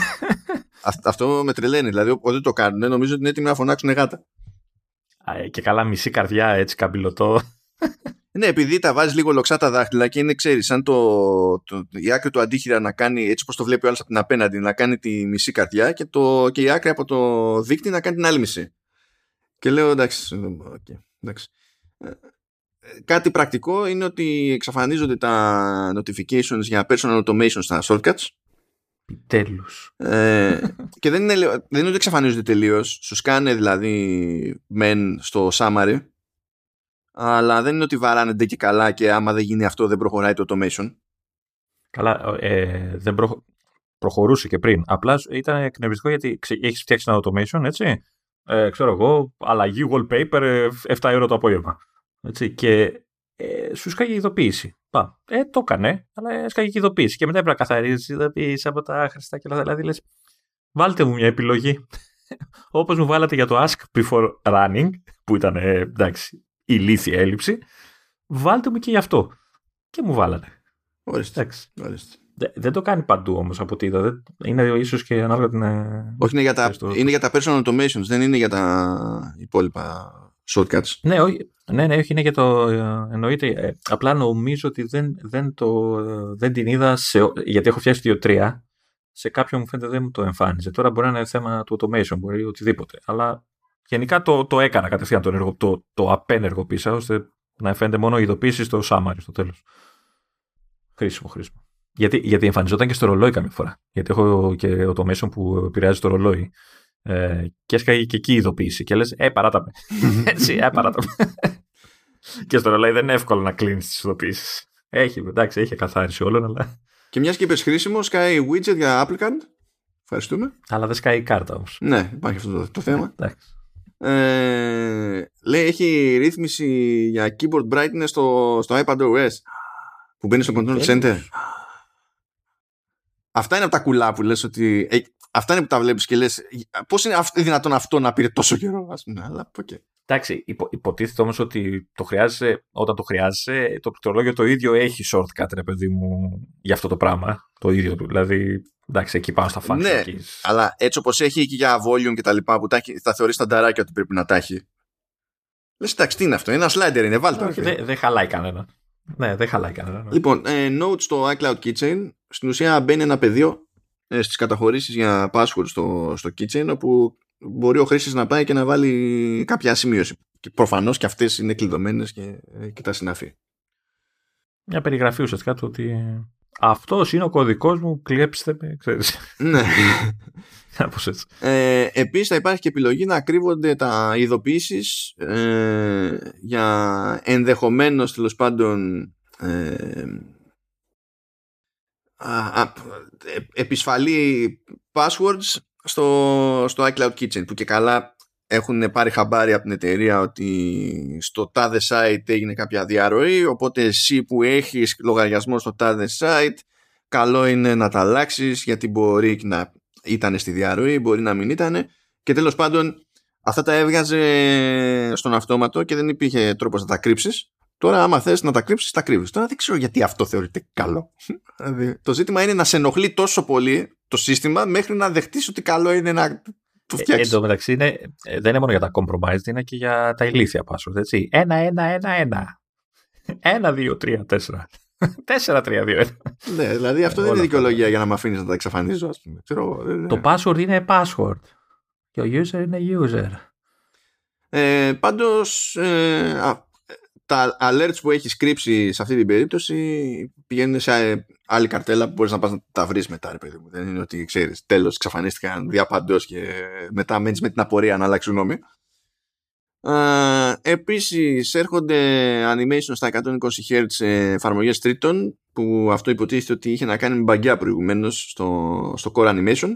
αυτό με τρελαίνει. Δηλαδή, όταν το κάνουν, νομίζω ότι είναι έτοιμοι να φωνάξουν γάτα. Α, και καλά μισή καρδιά έτσι καμπυλωτό. Ναι, επειδή τα βάζεις λίγο λοξά τα δάχτυλα και είναι, ξέρεις, σαν το, το, η άκρη του αντίχειρα να κάνει έτσι όπω το βλέπει ο άλλος από την απέναντι, να κάνει τη μισή καρδιά και, το, και η άκρη από το δίκτυο να κάνει την άλλη μισή. Και λέω εντάξει. Okay, εντάξει. Ε, κάτι πρακτικό είναι ότι εξαφανίζονται τα notifications για personal automation στα shortcuts. Επιτέλου. Ε, και δεν είναι, δεν είναι ότι εξαφανίζονται τελείως. Σου σκάνε δηλαδή μεν στο summary αλλά δεν είναι ότι βαράνε και καλά και άμα δεν γίνει αυτό δεν προχωράει το automation. Καλά, ε, δεν προ... προχωρούσε και πριν. Απλά ήταν εκνευριστικό γιατί έχεις φτιάξει ένα automation, έτσι. Ε, ξέρω εγώ, αλλαγή wallpaper 7 ε, ευρώ το απόγευμα. Έτσι, και ε, σου σκάγει ειδοποίηση. Πα. Ε, το έκανε, αλλά σκάγει ειδοποίηση. Και μετά έπρεπε να καθαρίζεις ειδοποίηση από τα χρηστά και όλα. Δηλαδή λες, βάλτε μου μια επιλογή. Όπως μου βάλατε για το ask before running, που ήταν ε, εντάξει, ηλίθια έλλειψη, βάλτε μου και γι' αυτό. Και μου βάλανε. Ορίστε. δεν το κάνει παντού όμως από ό,τι είδα. Είναι ίσως και ανάλογα την. Ε, όχι, είναι για, τα, είναι για τα personal automations, δεν είναι για τα υπόλοιπα shortcuts. Ναι, όχι, ναι, ναι, όχι είναι για το. Ε, εννοείται. Ε, απλά νομίζω ότι δεν, δεν, το, δεν την είδα. Σε, γιατί έχω φτιάξει το 2-3. Σε κάποιον μου φαίνεται δεν μου το εμφάνιζε. Τώρα μπορεί να είναι θέμα του automation, μπορεί οτιδήποτε. Αλλά Γενικά το, το έκανα κατευθείαν το, ενεργο, το, το απενεργοποίησα ώστε να φαίνεται μόνο η ειδοποίηση στο summary στο τέλος. Χρήσιμο, χρήσιμο. Γιατί, γιατί εμφανιζόταν και στο ρολόι καμιά φορά. Γιατί έχω και automation που επηρεάζει το ρολόι. Ε, και έσκαγε και εκεί η ειδοποίηση. Και λες, Ε, παράτα με. Έτσι, Ε, παράτα με. και στο ρολόι δεν είναι εύκολο να κλείνεις τις ειδοποίησεις. Έχει, εντάξει, έχει καθάριση όλων, αλλά. Και μιας και είπες χρήσιμο, σκάει widget για applicant. Ευχαριστούμε. Αλλά δεν σκάει η κάρτα όμως. Ναι, υπάρχει αυτό το, το θέμα. Εντάξει. Ε, λέει έχει ρύθμιση για keyboard brightness στο, στο iPad OS που μπαίνει στο control center. Αυτά είναι από τα κουλά που λες ότι ε, αυτά είναι που τα βλέπεις και λες πώς είναι δυνατόν αυτό να πήρε τόσο καιρό ας πούμε, αλλά okay. Εντάξει, υπο, υποτίθεται όμως ότι το χρειάζεσαι, όταν το χρειάζεσαι, το πληκτρολόγιο το ίδιο έχει shortcut, ρε παιδί μου, για αυτό το πράγμα. Το ίδιο του. Δηλαδή, Εντάξει, εκεί πάω στα φάνη. Ναι, αλλά έτσι όπως έχει και για volume και τα λοιπά που τα, θα θεωρείς τα νταράκια ότι πρέπει να τα έχει. Λες, εντάξει, τι είναι αυτό, ένα slider είναι, βάλτε το. Δεν δε χαλάει κανένα. Ναι, δεν χαλάει κανένα. Ναι. Λοιπόν, ε, notes στο iCloud Kitchen. Στην ουσία μπαίνει ένα πεδίο ε, στις καταχωρήσεις για password στο, στο Kitchen, όπου μπορεί ο χρήστη να πάει και να βάλει κάποια σημείωση. Και προφανώς και αυτές είναι κλειδωμένες και, ε, και τα συναφή. Μια περιγραφή ουσιαστικά του ότι αυτός είναι ο κωδικός μου, κλέψτε με, ξέρεις. Ναι. Κάπως έτσι. Ε, επίσης θα υπάρχει και επιλογή να κρύβονται τα ειδοποιήσεις ε, για ενδεχομένως τέλος πάντων ε, επισφαλή passwords στο, στο iCloud Kitchen που και καλά έχουν πάρει χαμπάρι από την εταιρεία ότι στο τάδε site έγινε κάποια διαρροή οπότε εσύ που έχεις λογαριασμό στο τάδε site καλό είναι να τα αλλάξεις γιατί μπορεί να ήταν στη διαρροή, μπορεί να μην ήταν Και τέλος πάντων αυτά τα έβγαζε στον αυτόματο και δεν υπήρχε τρόπος να τα κρύψεις. Τώρα άμα θες να τα κρύψεις, τα κρύβεις. Τώρα δεν ξέρω γιατί αυτό θεωρείται καλό. Δηλαδή, το ζήτημα είναι να σε ενοχλεί τόσο πολύ το σύστημα μέχρι να δεχτείς ότι καλό είναι να το Ε, φτιάξεις. εν τω μεταξύ είναι, ε, δεν είναι μόνο για τα compromised, είναι και για τα ηλίθια password. Έτσι. Ένα, ένα, ένα, ένα. Ένα, δύο, τρία, τέσσερα. Τέσσερα, τρία, δύο, ένα. Ναι, δηλαδή αυτό δεν Όλα είναι αυτά. δικαιολογία για να με αφήνεις να τα εξαφανίζω, ας πούμε. Ξέρω, εγώ, δεν είναι. Το password είναι password. Και ο user είναι user. Ε, Πάντως, ε, α, τα alerts που έχεις κρύψει σε αυτή την περίπτωση πηγαίνουν σε ε, άλλη καρτέλα που μπορείς να πας να τα βρεις μετά, ρε παιδί μου. Δεν είναι ότι ξέρεις, τέλος εξαφανίστηκαν διαπαντό και μετά μένεις με την απορία να αλλάξεις γνώμη. Uh, επίσης έρχονται animation στα 120 Hz σε εφαρμογές τρίτων που αυτό υποτίθεται ότι είχε να κάνει με μπαγκιά προηγουμένως στο, στο Core Animation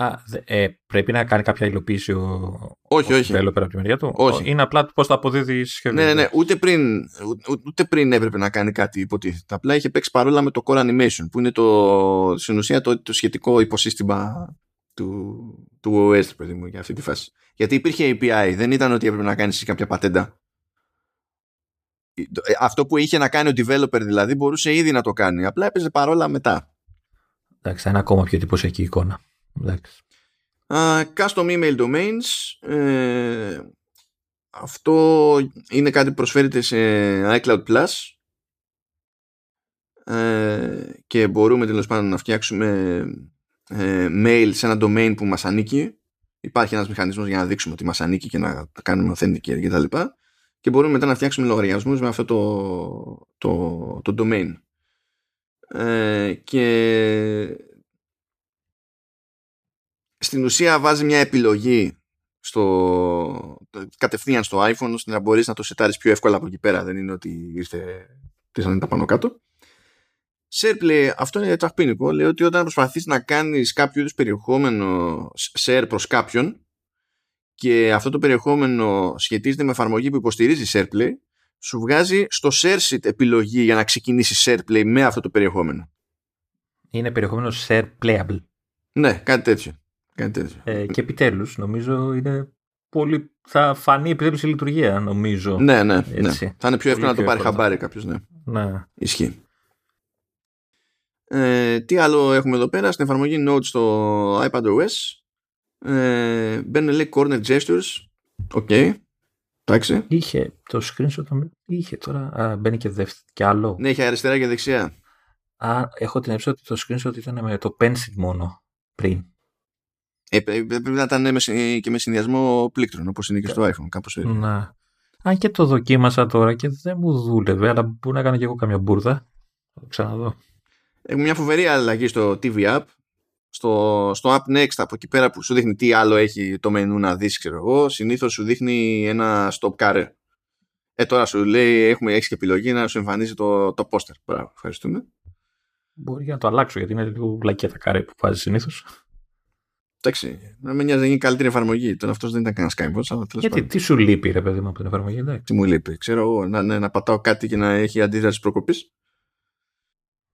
Α, δε- ε, πρέπει να κάνει κάποια υλοποίηση ο, όχι, ο όχι. developer από τη μεριά του; Όχι. Είναι απλά πώς θα αποδίδει σχεδόν. Ναι, ναι, ναι. Ούτε πριν, ού- ούτε πριν έπρεπε να κάνει κάτι υποτίθεται. Απλά είχε παίξει παρόλα με το Core Animation, που είναι το, στην ουσία το, το σχετικό υποσύστημα του, του OS, παιδί μου, για αυτή τη φάση. Γιατί υπήρχε API, δεν ήταν ότι έπρεπε να κάνεις κάποια πατέντα. Ε, Αυτό που είχε να κάνει ο developer δηλαδή μπορούσε ήδη να το κάνει. Απλά έπαιζε παρόλα μετά. Εντάξει, θα είναι ακόμα πιο εντυπωσιακή εικόνα. Εντάξει. Uh, custom email domains. Ε, αυτό είναι κάτι που προσφέρεται σε iCloud Plus ε, και μπορούμε τέλος πάντων να φτιάξουμε ε, mail σε ένα domain που μας ανήκει. Υπάρχει ένας μηχανισμός για να δείξουμε ότι μας ανήκει και να τα κάνουμε authentic και τα λοιπά. Και μπορούμε μετά να φτιάξουμε λογαριασμούς με αυτό το, το, το domain. Ε, και στην ουσία βάζει μια επιλογή στο, κατευθείαν στο iPhone ώστε να μπορείς να το σετάρεις πιο εύκολα από εκεί πέρα δεν είναι ότι ήρθε τι τα πάνω κάτω SharePlay αυτό είναι τσαχπίνικο λέει ότι όταν προσπαθείς να κάνεις κάποιο είδους περιεχόμενο share προς κάποιον και αυτό το περιεχόμενο σχετίζεται με εφαρμογή που υποστηρίζει SharePlay σου βγάζει στο ShareSheet επιλογή για να ξεκινήσεις SharePlay με αυτό το περιεχόμενο Είναι περιεχόμενο share playable. ναι κάτι τέτοιο, κάτι τέτοιο. Ε, και επιτέλους, νομίζω είναι πολύ. Θα φανεί επιτέλου η λειτουργία, νομίζω. Ναι, ναι, ναι. Έτσι. Θα είναι πιο εύκολο να το πιο πάρει εύκολο. χαμπάρι κάποιος, ναι. Ναι. Ισχύει. Ε, τι άλλο έχουμε εδώ πέρα στην εφαρμογή Note στο iPadOS. Ε, μπαίνουν λέει corner gestures. OK. Εντάξει. Είχε το screenshot. νομίζω- Είχε τώρα. Α, μπαίνει και, δεύτερο, και άλλο. Ναι, έχει αριστερά και δεξιά. Α, έχω την έψη ότι το screenshot ήταν με το pencil μόνο πριν. Ε, πρέ- πρέπει να ήταν με, συ- και με συνδυασμό πλήκτρων όπως είναι και στο iPhone. Κάπως έτσι. Να. Αν και το δοκίμασα τώρα και δεν μου δούλευε, αλλά μπορεί να κάνω και εγώ καμιά μπουρδα. Θα το ξαναδώ. Έχουμε μια φοβερή αλλαγή στο TV App. Στο, στο App Next από εκεί πέρα που σου δείχνει τι άλλο έχει το μενού να δεις ξέρω εγώ συνήθως σου δείχνει ένα stop carré ε τώρα σου λέει έχουμε, έχεις και επιλογή να σου εμφανίζει το, το poster Μπράβο, ευχαριστούμε Μπορεί και να το αλλάξω γιατί είναι λίγο βλακία τα καρέ που βάζεις συνήθως. Εντάξει να με νοιάζει να γίνει καλύτερη εφαρμογή τώρα αυτός δεν ήταν κανένας Skybox αλλά τέλος Γιατί πάντων τι σου λείπει, ρε παιδί μου, από την εφαρμογή, εντάξει. τι μου λείπει ξέρω εγώ να, ναι, να πατάω κάτι και να έχει αντίδραση προκοπής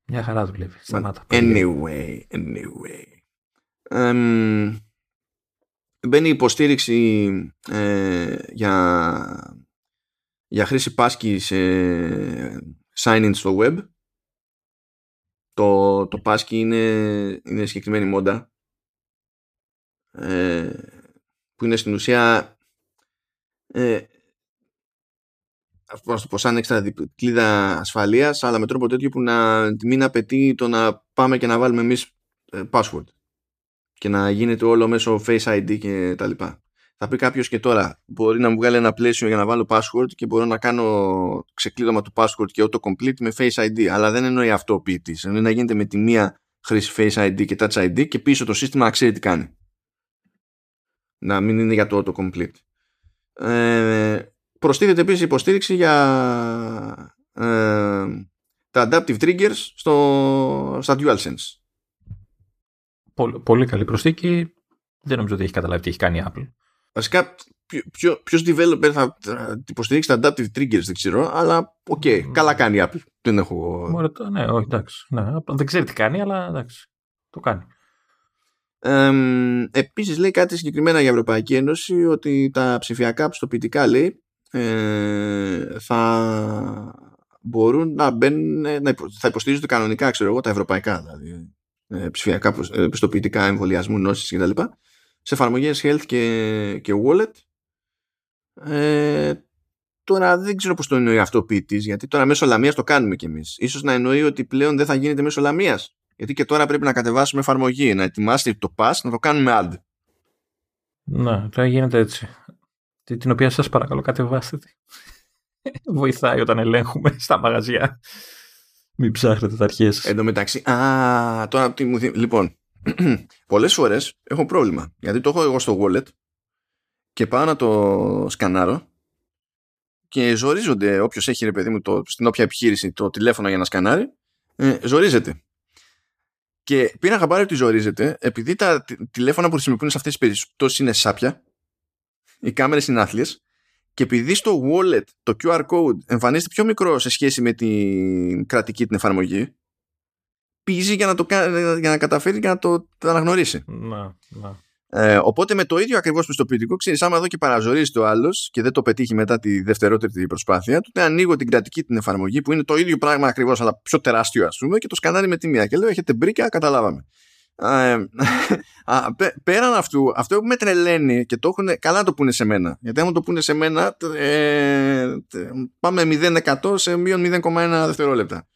Μια χαρά δουλεύει. Σταμάτα. Anyway, anyway. Εμ, μπαίνει υποστήριξη ε, για, για χρήση πάσκης σε sign-in στο web. Το, το passkey είναι, είναι συγκεκριμένη μόντα ε, που είναι στην ουσία ε, πώς να το πω, σαν έξτρα διπ- κλίδα ασφαλείας αλλά με τρόπο τέτοιο που να μην απαιτεί το να πάμε και να βάλουμε εμείς ε, password και να γίνεται όλο μέσω Face ID και τα λοιπά. Θα πει κάποιος και τώρα μπορεί να μου βγάλει ένα πλαίσιο για να βάλω password και μπορώ να κάνω ξεκλείδωμα του password και autocomplete με Face ID αλλά δεν εννοεί αυτό ο ποιητής. Εννοεί να γίνεται με τη μία χρήση Face ID και Touch ID και πίσω το σύστημα να ξέρει τι κάνει. Να μην είναι για το autocomplete. Ε, προστίθεται επίσης υποστήριξη για ε, τα adaptive triggers στο, στα DualSense. Πολύ, πολύ καλή προσθήκη. Δεν νομίζω ότι έχει καταλάβει τι έχει κάνει η Apple. Βασικά, ποιο, ποιος developer θα θα υποστηρίξει τα adaptive triggers δεν ξέρω, αλλά οκ, Mm. καλά κάνει η Apple. Δεν έχω... Μωρέ, το- ναι, όχι, εντάξει. Ναι, απλά δεν ξέρει τι κάνει, αλλά εντάξει. Το κάνει. Ε, επίσης λέει κάτι συγκεκριμένα για Ευρωπαϊκή Ένωση ότι τα ψηφιακά πιστοποιητικά λέει ε, θα μπορούν να μπαίνουν, να θα υποστηρίζονται κανονικά, ξέρω εγώ, τα ευρωπαϊκά δηλαδή, ε, ψηφιακά ε, πιστοποιητικά εμβολιασμού, νόσης κτλ. σε εφαρμογές health και, και wallet. Ε, τώρα δεν ξέρω πώς το εννοεί αυτό ο ποιητής, γιατί τώρα μέσω λαμίας το κάνουμε κι εμείς. Ίσως να εννοεί ότι πλέον δεν θα γίνεται μέσω λαμίας. Γιατί και τώρα πρέπει να κατεβάσουμε εφαρμογή, να ετοιμάσετε το pass, να το κάνουμε ad. Ναι, τώρα γίνεται έτσι. Την οποία σας παρακαλώ κατεβάστε. Βοηθάει όταν ελέγχουμε στα μαγαζιά. Μην ψάχνετε τα αρχές. Εν τω μεταξύ, α, τώρα τι μου Λοιπόν, πολλές φορές έχω πρόβλημα. Γιατί το έχω εγώ στο wallet και πάω να το σκανάρω και ζορίζονται όποιος έχει ρε παιδί μου το, στην όποια επιχείρηση το τηλέφωνο για να σκανάρει, ε, ζορίζεται. Και πήρα χαμπάρι ότι ζορίζεται επειδή τα τηλέφωνα που χρησιμοποιούν σε αυτές τις περιπτώσεις είναι σάπια, οι κάμερες είναι άθλιες και επειδή στο wallet το QR code εμφανίζεται πιο μικρό σε σχέση με την κρατική την εφαρμογή, πίζει για να, το, για να καταφέρει και να το, το αναγνωρίσει. Να, να. Ε, οπότε με το ίδιο ακριβώς πιστοποιητικό, ξέρεις, άμα εδώ και παραζορίζει το άλλος και δεν το πετύχει μετά τη δευτερότερη προσπάθεια, τότε ανοίγω την κρατική την εφαρμογή που είναι το ίδιο πράγμα ακριβώς, αλλά πιο τεράστιο, ας πούμε, και το σκανάρει με τη μία. Και λέω: Έχετε μπρίκια, καταλάβαμε. Ε, πέραν αυτού, αυτό που με τρελαίνει και το έχουν καλά να το πούνε σε μένα. Γιατί άμα το πούνε σε μένα, ε, πάμε 0% σε μείον 0,1 δευτερόλεπτα.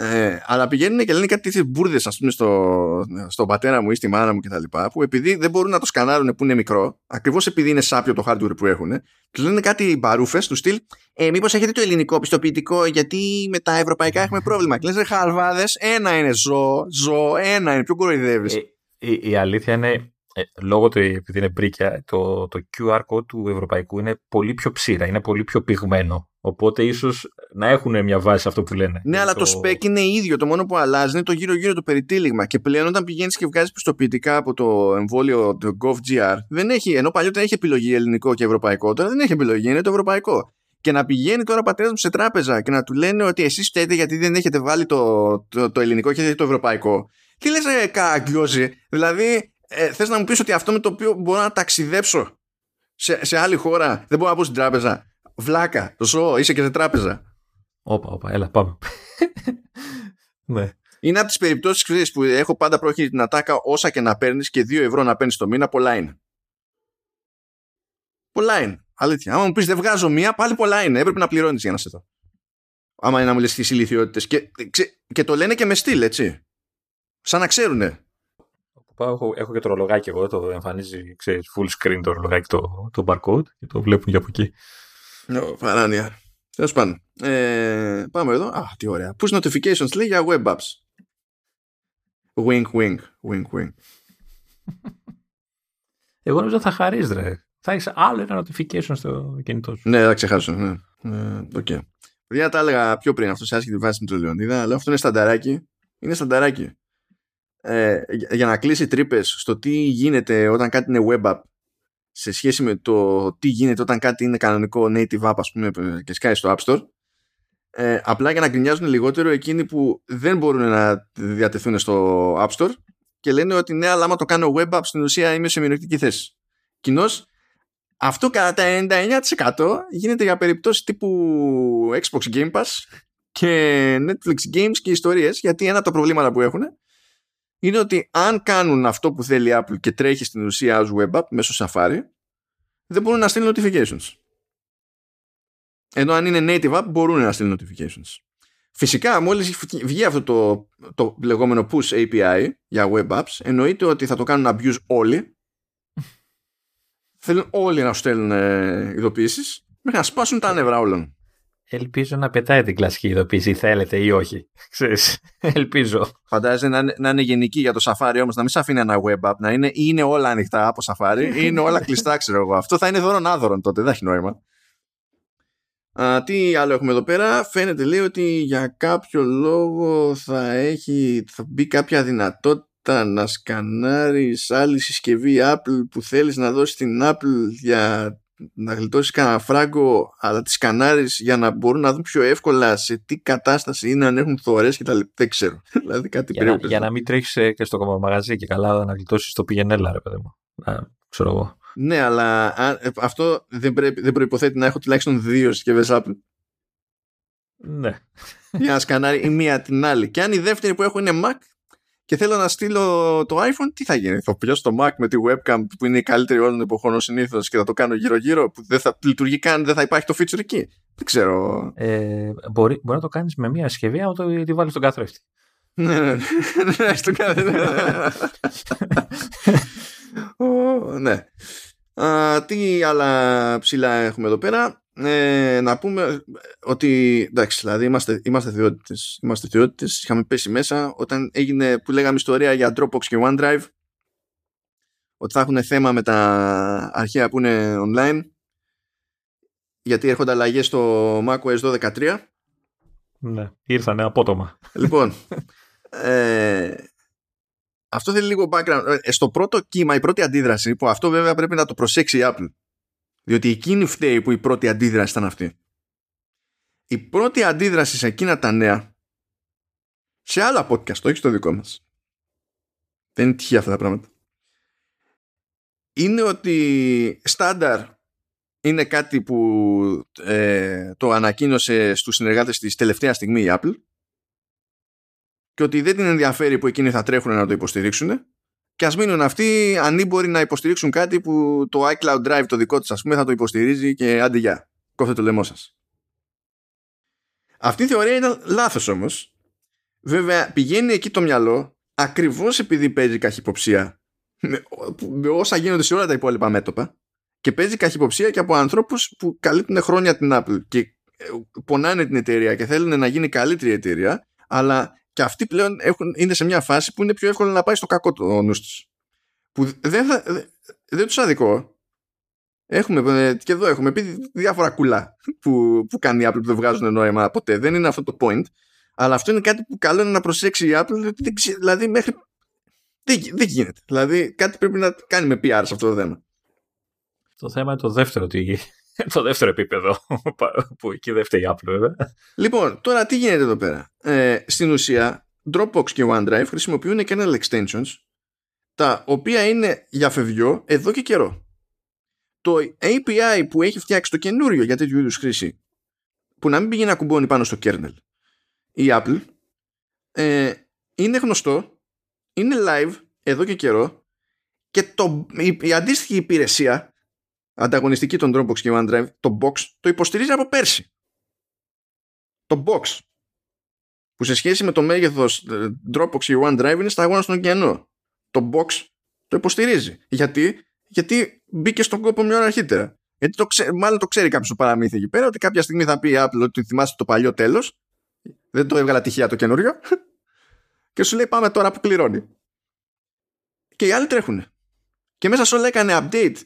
Ε, αλλά πηγαίνουν και λένε κάτι τέτοιες μπουρδες, ας πούμε, στο, στον πατέρα μου ή στη μάνα μου κτλ. Που επειδή δεν μπορούν να το σκανάρουν που είναι μικρό, ακριβώς επειδή είναι σάπιο το hardware που έχουν, τους λένε κάτι μπαρούφες τους στυλ. Ε, Μήπως έχετε το ελληνικό πιστοποιητικό, γιατί με τα ευρωπαϊκά έχουμε πρόβλημα. Και λες, χαλβάδες, ένα είναι ζώο, ζώο, ένα είναι, πιο κοροϊδεύεις. Ε, η, η αλήθεια είναι ε, λόγω του επειδή είναι μπρίκια, το, το QR code του ευρωπαϊκού είναι πολύ πιο ψήρα, είναι πολύ πιο πυγμένο. Οπότε ίσως να έχουν μια βάση αυτό που λένε. Ναι, αλλά το... το spec είναι ίδιο. Το μόνο που αλλάζει είναι το γύρω-γύρω το περιτύλιγμα. Και πλέον όταν πηγαίνεις και βγάζεις πιστοποιητικά από το εμβόλιο το GovGR, δεν έχει, ενώ παλιότερα έχει επιλογή ελληνικό και ευρωπαϊκό, τώρα δεν έχει επιλογή, είναι το ευρωπαϊκό. Και να πηγαίνει τώρα ο πατέρας μου σε τράπεζα και να του λένε ότι εσείς φταίτε γιατί δεν έχετε βάλει το, το, το ελληνικό και έχετε το ευρωπαϊκό. Τι λες, ε, Δηλαδή, ε, θες να μου πεις ότι αυτό με το οποίο μπορώ να ταξιδέψω σε, σε άλλη χώρα δεν μπορώ να πω στην τράπεζα. Βλάκα, το ζω, είσαι και σε τράπεζα. Όπα, όπα, έλα πάμε. Ναι. Είναι από τις περιπτώσεις που έχω πάντα πρόχειρη την ατάκα όσα και να παίρνεις και 2 ευρώ να παίρνεις το μήνα πολλά είναι. Πολλά είναι, αλήθεια. Άμα μου πεις δεν βγάζω μία πάλι πολλά είναι, έπρεπε να πληρώνεις για να σε δω άμα είναι να μου λες τις ηλικιότητες. Και, και το λένε και με στυλ έτσι. Σαν να ξέρουνε πάω, έχω, έχω και το ρολογάκι εγώ, το εμφανίζει, ξέρεις, full screen το ρολογάκι, το, το barcode και το βλέπουν και από εκεί. Ναι, παράνοια. Τέλος πάντων. Ε, πάμε εδώ. Α, τι ωραία. Push notifications λέει για web apps. Wink, wink, wink, wink. Εγώ νομίζω θα χαρείς, ρε. Θα έχεις άλλο ένα notification στο κινητό σου. Ναι, θα ξεχάσω. Ναι. Ε, okay. Δεν τα έλεγα πιο πριν αυτό σε άσχετη βάση με τον Λεωνίδα, αλλά αυτό είναι στανταράκι. Είναι στανταράκι ε, για να κλείσει τρύπες στο τι γίνεται όταν κάτι είναι web app σε σχέση με το τι γίνεται όταν κάτι είναι κανονικό native app ας πούμε και σκάει στο App Store ε, απλά για να γκρινιάζουν λιγότερο εκείνοι που δεν μπορούν να διατεθούν στο App Store και λένε ότι ναι αλλά άμα το κάνω web app στην ουσία είμαι σε μειονεκτική θέση. Κοινώς, αυτό κατά τα 99% γίνεται για περιπτώσεις τύπου Xbox Game Pass και Netflix Games και ιστορίες γιατί ένα από τα προβλήματα που έχουν είναι ότι αν κάνουν αυτό που θέλει η Apple και τρέχει στην ουσία ως web app μέσω Safari, δεν μπορούν να στείλουν notifications. Ενώ αν είναι native app μπορούν να στείλουν notifications. Φυσικά μόλις βγει αυτό το, το λεγόμενο push API για web apps εννοείται ότι θα το κάνουν abuse όλοι θέλουν όλοι να σου στέλνουν ε, ειδοποιήσεις μέχρι να σπάσουν τα νεύρα όλων. Ελπίζω να πετάει την κλασική ειδοποίηση, θέλετε ή όχι. Ξέρεις, ελπίζω. Φαντάζεσαι να, να είναι γενική για το Safari όμως, να μην σε αφήνει ένα web app, να είναι ή είναι όλα ανοιχτά από Safari ή είναι όλα κλειστά, ξέρω εγώ. Αυτό θα είναι δώρον άδωρον τότε, δεν έχει νόημα. Α, τι άλλο έχουμε εδώ πέρα; Φαίνεται λέει ότι για κάποιο λόγο θα, έχει, θα μπει κάποια δυνατότητα να σκανάρεις άλλη συσκευή Apple που θέλεις να δώσεις την Apple για να γλιτώσεις κανένα φράγκο, αλλά τη σκανάρει για να μπορούν να δουν πιο εύκολα σε τι κατάσταση είναι, αν έχουν θωρές και τα λοιπά. Δεν ξέρω. δηλαδή κάτι για, πρέπει. Να, για να μην τρέχεις και στο μαγαζί και καλά να γλιτώσεις το πηγενέλα, ρε παιδί μου. Να, ξέρω εγώ. Ναι, αλλά ε, αυτό δεν, πρέπει, δεν προϋποθέτει να έχω τουλάχιστον δύο συσκευές Apple. Ναι. Για να σκανάρει η μία την άλλη. Και αν η δεύτερη που έχω είναι Mac και θέλω να στείλω το iPhone, τι θα γίνει. Θα πιάσω το Mac με τη webcam που είναι η καλύτερη όλων των εποχών συνήθως και θα το κάνω γύρω-γύρω που δεν θα λειτουργεί καν, δεν θα υπάρχει το feature εκεί. Δεν ξέρω. Ε, μπορεί, μπορεί να το κάνεις με μία συσκευή, αλλά το, τη βάλεις στον καθρέφτη. ναι, ναι, ναι, στον καθρέφτη. ναι. Α, τι άλλα ψηλά έχουμε εδώ πέρα; Ε, να πούμε ότι εντάξει, δηλαδή είμαστε, είμαστε θεότητες, είμαστε θεότητες, είχαμε πέσει μέσα όταν έγινε που λέγαμε ιστορία για Dropbox και OneDrive ότι θα έχουν θέμα με τα αρχεία που είναι online γιατί έρχονται αλλαγές στο macOS 12.13 Ναι, ήρθανε απότομα. Λοιπόν, ε, αυτό θέλει λίγο background. Ε, στο πρώτο κύμα, η πρώτη αντίδραση, που αυτό βέβαια πρέπει να το προσέξει η Apple. Διότι εκείνη φταίει που η πρώτη αντίδραση ήταν αυτή. Η πρώτη αντίδραση σε εκείνα τα νέα, σε άλλα podcast, όχι στο δικό μας. Δεν είναι τυχαία αυτά τα πράγματα. Είναι ότι στάνταρ είναι κάτι που ε, το ανακοίνωσε στους συνεργάτες της τελευταία στιγμή η Apple και ότι δεν την ενδιαφέρει που εκείνοι θα τρέχουν να το υποστηρίξουν και ας μείνουν αυτοί ανήμποροι να υποστηρίξουν κάτι που το iCloud Drive το δικό τους ας πούμε θα το υποστηρίζει και άντε γεια, κόφτε το λαιμό σας. Αυτή η θεωρία ήταν λάθος όμως. Βέβαια πηγαίνει εκεί το μυαλό ακριβώς επειδή παίζει καχυποψία με, με όσα γίνονται σε όλα τα υπόλοιπα μέτωπα και παίζει καχυποψία και από ανθρώπους που καλύπτουν χρόνια την Apple και ε, πονάνε την εταιρεία και θέλουν να γίνει καλύτερη εταιρεία αλλά και αυτοί πλέον έχουν, είναι σε μια φάση που είναι πιο εύκολο να πάει στο κακό το νους τους. Που δεν, θα, δεν τους αδικό. Έχουμε, ε, και εδώ έχουμε πει διάφορα κουλά που, που κάνει η Apple που δεν βγάζουν νόημα ποτέ. Δεν είναι αυτό το point. Αλλά αυτό είναι κάτι που καλό είναι να προσέξει η Apple. Δηλαδή μέχρι... Δεν, δεν γίνεται. Δηλαδή κάτι πρέπει να κάνει με PR σε αυτό το θέμα. Το θέμα είναι το δεύτερο, το δεύτερο επίπεδο που εκεί δεν φταίει η Apple βέβαια. Λοιπόν, τώρα τι γίνεται εδώ πέρα; Ε, στην ουσία Dropbox και OneDrive χρησιμοποιούν kernel extensions τα οποία είναι για φευγιό εδώ και καιρό. Το API που έχει φτιάξει το καινούριο για τέτοιου είδους χρήση που να μην πηγαίνει να κουμπώνει πάνω στο kernel η Apple ε, είναι γνωστό είναι live εδώ και καιρό και το, η, η αντίστοιχη υπηρεσία ανταγωνιστική των Dropbox και OneDrive, το Box, το υποστηρίζει από πέρσι. Το Box, που σε σχέση με το μέγεθος ε, Dropbox και OneDrive είναι σταγόνα στον ωκεανό. Το Box το υποστηρίζει. Γιατί, Γιατί μπήκε στον κόπο μια ώρα αρχίτερα. Γιατί το ξέ, μάλλον το ξέρει κάποιος το παραμύθι εκεί πέρα, ότι κάποια στιγμή θα πει η Apple ότι θυμάστε το παλιό τέλος. Δεν το έβγαλα τυχαία το καινούριο. και σου λέει πάμε τώρα που κληρώνει. Και οι άλλοι τρέχουν. Και μέσα σε όλα έκανε update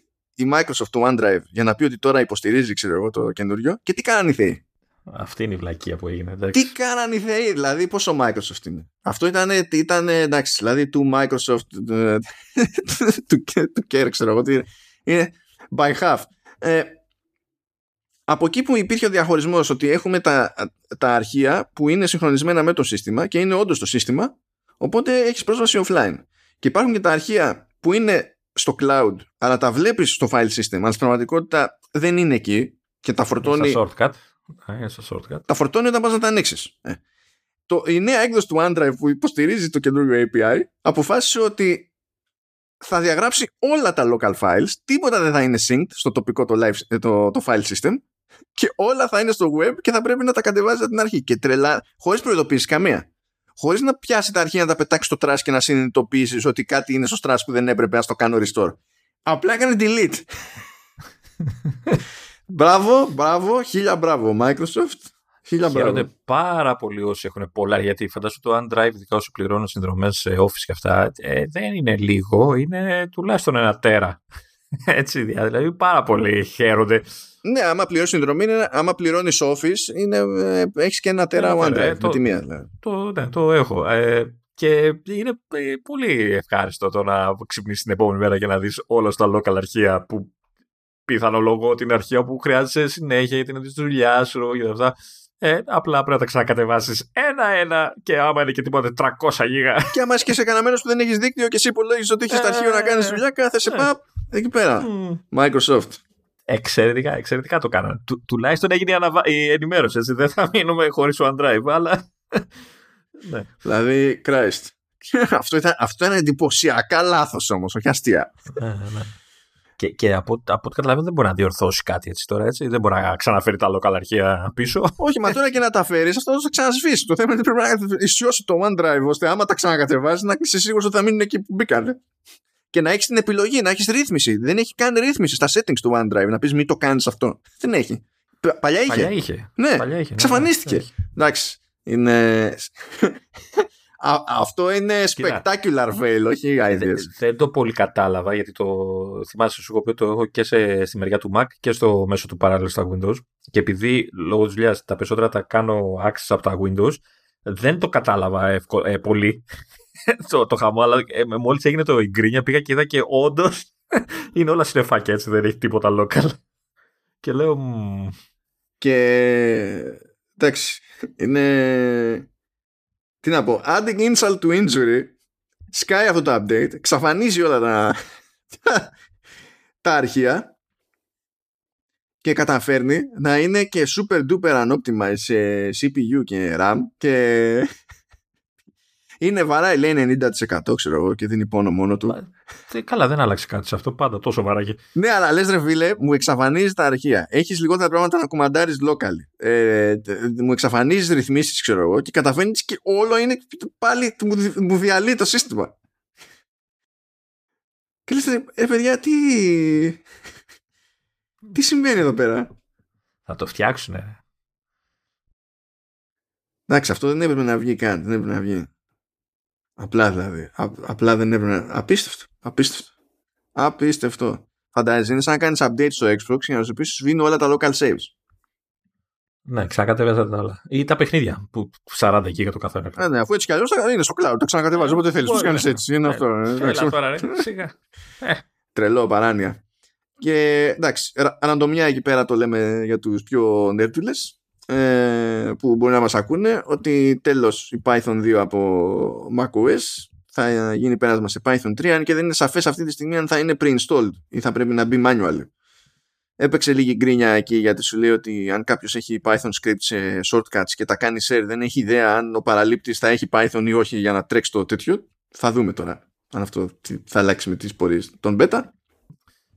η Microsoft το OneDrive για να πει ότι τώρα υποστηρίζει ξέρω εγώ, το καινούριο και τι κάνανε οι θεοί; Αυτή είναι η βλακεία που έγινε. Εντάξει. Τι κάνανε οι θεοί, δηλαδή πόσο Microsoft είναι; Αυτό ήταν, ήταν εντάξει, δηλαδή του Microsoft, ε, του, του Care, ξέρω εγώ, είναι by half. Ε, από εκεί που υπήρχε ο διαχωρισμός ότι έχουμε τα, τα αρχεία που είναι συγχρονισμένα με το σύστημα και είναι όντως το σύστημα, οπότε έχεις πρόσβαση offline. Και υπάρχουν και τα αρχεία που είναι στο cloud, αλλά τα βλέπεις στο file system, αλλά στην πραγματικότητα δεν είναι εκεί και τα φορτώνει. Στα shortcut. Είναι στο shortcut. Τα φορτώνει όταν πας να τα ανοίξεις. Ε. Το, η νέα έκδοση του OneDrive που υποστηρίζει το καινούριο API αποφάσισε ότι θα διαγράψει όλα τα local files, τίποτα δεν θα είναι synced στο τοπικό το, live, το, το file system και όλα θα είναι στο web και θα πρέπει να τα κατεβάζει από την αρχή. Και τρελά, χωρίς προειδοποίηση καμία χωρίς να πιάσει τα αρχεία να τα πετάξει στο trash και να συνειδητοποιήσεις ότι κάτι είναι στο trash που δεν έπρεπε να το κάνω restore. Απλά έκανε delete. μπράβο, μπράβο, χίλια μπράβο, Microsoft. Χίλια Χαίρονται πάρα πολύ όσοι έχουν πολλά, γιατί φαντάζομαι το OneDrive, δικά όσοι πληρώνουν συνδρομές σε Office και αυτά, ε, δεν είναι λίγο, είναι τουλάχιστον ένα τέρα. Έτσι, δηλαδή πάρα πολύ χαίρονται ναι, άμα πληρώνει συνδρομή, άμα πληρώνεις Office, είναι, ε, έχεις και ένα τέρα OneDrive ε, με τη μία. Δηλαδή. Το, ναι, το έχω. Ε, και είναι ε, πολύ ευχάριστο το να ξυπνήσεις την επόμενη μέρα και να δεις όλα στα local αρχεία που πιθανολογώ την αρχαία που χρειάζεσαι συνέχεια για την δουλειάς σου και αυτά. Ε, απλά πρέπει να τα ξανακατεβάσεις ένα-ένα και άμα είναι και τίποτα 300 γίγα. Και άμα είσαι και σε κανένα που δεν έχεις δίκτυο και εσύ υπολογίζει ότι έχεις τα αρχείο να κάνεις δουλειά, κάθεσαι ε. παπ εκεί πέρα. Microsoft. Εξαιρετικά, εξαιρετικά το κάνανε. Του, τουλάχιστον έγινε η, ενημέρωση. Έτσι. Δεν θα μείνουμε χωρίς OneDrive, αλλά. ναι. Δηλαδή, Christ. αυτό, ήταν, αυτό ήταν εντυπωσιακά λάθος όμως, όχι αστεία. ναι, ναι. ναι. Και, και από, από ό,τι καταλαβαίνω δεν μπορεί να διορθώσει κάτι έτσι τώρα. Έτσι. Δεν μπορεί να ξαναφέρει τα local αρχεία πίσω. Όχι, μα τώρα και να τα φέρεις, αυτό θα ξανασβήσει. Το θέμα είναι ότι πρέπει να ισιώσει το OneDrive ώστε άμα τα ξανακατεβάζει να είσαι σίγουρος ότι θα μείνουν εκεί που μπήκανε. Και να έχεις την επιλογή, να έχεις ρύθμιση. Δεν έχει καν ρύθμιση στα settings του OneDrive να πεις μην το κάνεις αυτό. Δεν έχει. Παλιά είχε. Παλιά είχε. Ναι, Παλιά είχε, ναι, εξαφανίστηκε. Ναι, Εντάξει. Είναι. αυτό είναι spectacular fail, όχι ideas. Δεν το πολύ κατάλαβα γιατί το θυμάσαι σου ότι το έχω και σε, στη μεριά του Mac και στο μέσο του παράλληλου στα Windows. Και επειδή λόγω της δουλειάς τα περισσότερα τα κάνω access από τα Windows, δεν το κατάλαβα ευκο, ε, πολύ το, το χαμό. Αλλά ε, μόλις έγινε το γκρίνια πήγα και είδα και όντως είναι όλα συνεφάκια έτσι, δεν έχει τίποτα local. Και λέω. Και εντάξει, είναι τι να πω, adding insult to injury, σκάει αυτό το update, εξαφανίζει όλα τα, τα αρχεία και καταφέρνει να είναι και super duper unoptimized σε CPU και RAM και είναι βαράει λέει 90% ξέρω εγώ και δίνει πόνο μόνο του. καλά δεν άλλαξε κάτι σε αυτό πάντα τόσο βαράγει. Ναι αλλά λες ρε φίλε μου εξαφανίζει τα αρχεία. Έχεις λιγότερα πράγματα να κουμαντάρεις local. Ε, μου εξαφανίζεις ρυθμίσεις ξέρω εγώ και καταφέρνεις και όλο είναι πάλι μου διαλύει το σύστημα. Και λες ρε παιδιά τι... τι συμβαίνει εδώ πέρα; Θα το φτιάξουνε. Εντάξει, αυτό δεν έπρεπε να βγει καν. Δεν έπρεπε να βγει. Απλά δηλαδή. απλά δεν έπρεπε να... Απίστευτο. Απίστευτο. Απίστευτο. Φαντάζεσαι, είναι σαν να κάνεις update στο Xbox για να σου πεις σβήνει όλα τα local saves. Ναι, ξανακατεβάζα τα άλλα. Ή τα παιχνίδια που 40 εκεί για το καθένα. Ναι, ναι, αφού έτσι κι αλλιώς είναι στο cloud. Τα ξανακατεβάζεις όποτε θέλεις. Πώς κάνεις έτσι. Είναι αυτό. Έλα τώρα, ρε. Σιγά. Τρελό, παράνοια. Και εντάξει, ραντομιά εκεί πέρα το λέμε για τους πιο νέρτουλες ε, που μπορεί να μας ακούνε ότι τέλος η Python 2 από macOS θα γίνει πέρασμα σε Python 3 αν και δεν είναι σαφές αυτή τη στιγμή αν θα είναι pre-installed ή θα πρέπει να μπει manual. Έπαιξε λίγη γκρίνια εκεί γιατί σου λέει ότι αν κάποιος έχει Python script σε shortcuts και τα κάνει share δεν έχει ιδέα αν ο παραλήπτης θα έχει Python ή όχι για να τρέξει το τέτοιο. Θα δούμε τώρα αν αυτό θα αλλάξει με τις πορείες των beta.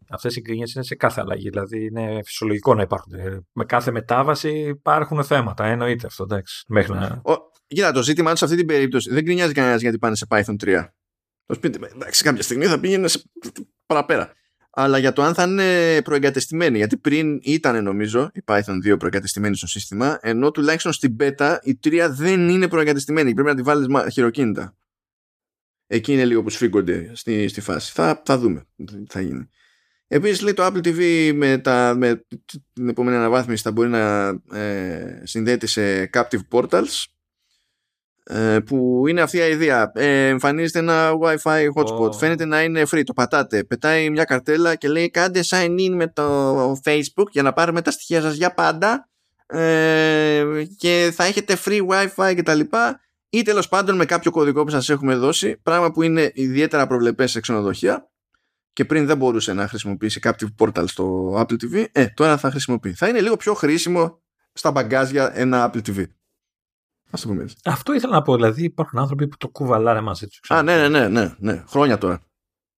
Αυτές οι γκρίνιε είναι σε κάθε αλλαγή. Δηλαδή είναι φυσιολογικό να υπάρχουν. Ε, με κάθε μετάβαση υπάρχουν θέματα. Εννοείται αυτό. Εντάξει. Μέχρι να... Ο, κοίτα, το ζήτημα είναι σε αυτή την περίπτωση δεν γκρινιάζει κανένας γιατί πάνε σε Python 3. Το σπίτι, εντάξει, κάποια στιγμή θα πήγαινε σε... παραπέρα. Αλλά για το αν θα είναι προεγκατεστημένη. Γιατί πριν ήταν, νομίζω, η Python 2 προεγκατεστημένη στο σύστημα, ενώ τουλάχιστον στην beta η 3 δεν είναι προεγκατεστημένη. Πρέπει να τη βάλεις χειροκίνητα. Εκεί είναι λίγο που σφίγγονται στη, στη φάση. Θα, θα δούμε τι θα γίνει. Επίσης λέει το Apple TV με, τα, με την επόμενη αναβάθμιση θα μπορεί να ε, συνδέεται σε captive portals ε, που είναι αυτή η ιδέα. Ε, εμφανίζεται ένα Wi-Fi hotspot. Oh. Φαίνεται να είναι free. Το πατάτε. Πετάει μια καρτέλα και λέει κάντε sign in με το Facebook για να πάρουμε τα στοιχεία σας για πάντα ε, και θα έχετε free Wi-Fi κτλ. Ή τέλος πάντων με κάποιο κωδικό που σας έχουμε δώσει, πράγμα που είναι ιδιαίτερα προβλεπές σε ξενοδοχεία και πριν δεν μπορούσε να χρησιμοποιήσει Captive Portal στο Apple TV, ε, τώρα θα χρησιμοποιεί. Θα είναι λίγο πιο χρήσιμο στα μπαγκάζια ένα Apple TV. Ας το πούμε έτσι. Αυτό ήθελα να πω. Δηλαδή υπάρχουν άνθρωποι που το κουβαλάνε μαζί τους. Α, ναι, ναι, ναι, ναι, ναι. Χρόνια τώρα.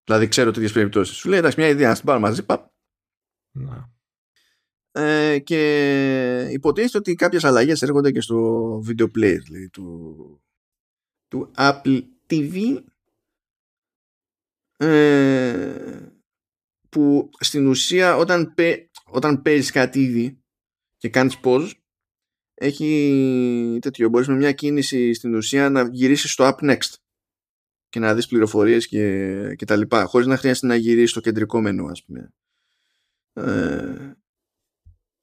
Δηλαδή ξέρω τέτοιες περιπτώσεις. Σου λέει εντάξει, μια ιδέα να την πάρω μαζί. Παπ. Να. Ε, και υποτίθεται ότι κάποιες αλλαγές έρχονται και στο video player δηλαδή, του, του Apple TV ε, που στην ουσία όταν, πέ, όταν παίζεις κάτι ήδη και κάνεις pause έχει τέτοιο μπορείς με μια κίνηση στην ουσία να γυρίσεις στο Up Next και να δεις πληροφορίες και, και τα λοιπά χωρίς να χρειάζεται να γυρίσεις στο κεντρικό μενού ας πούμε. Ε,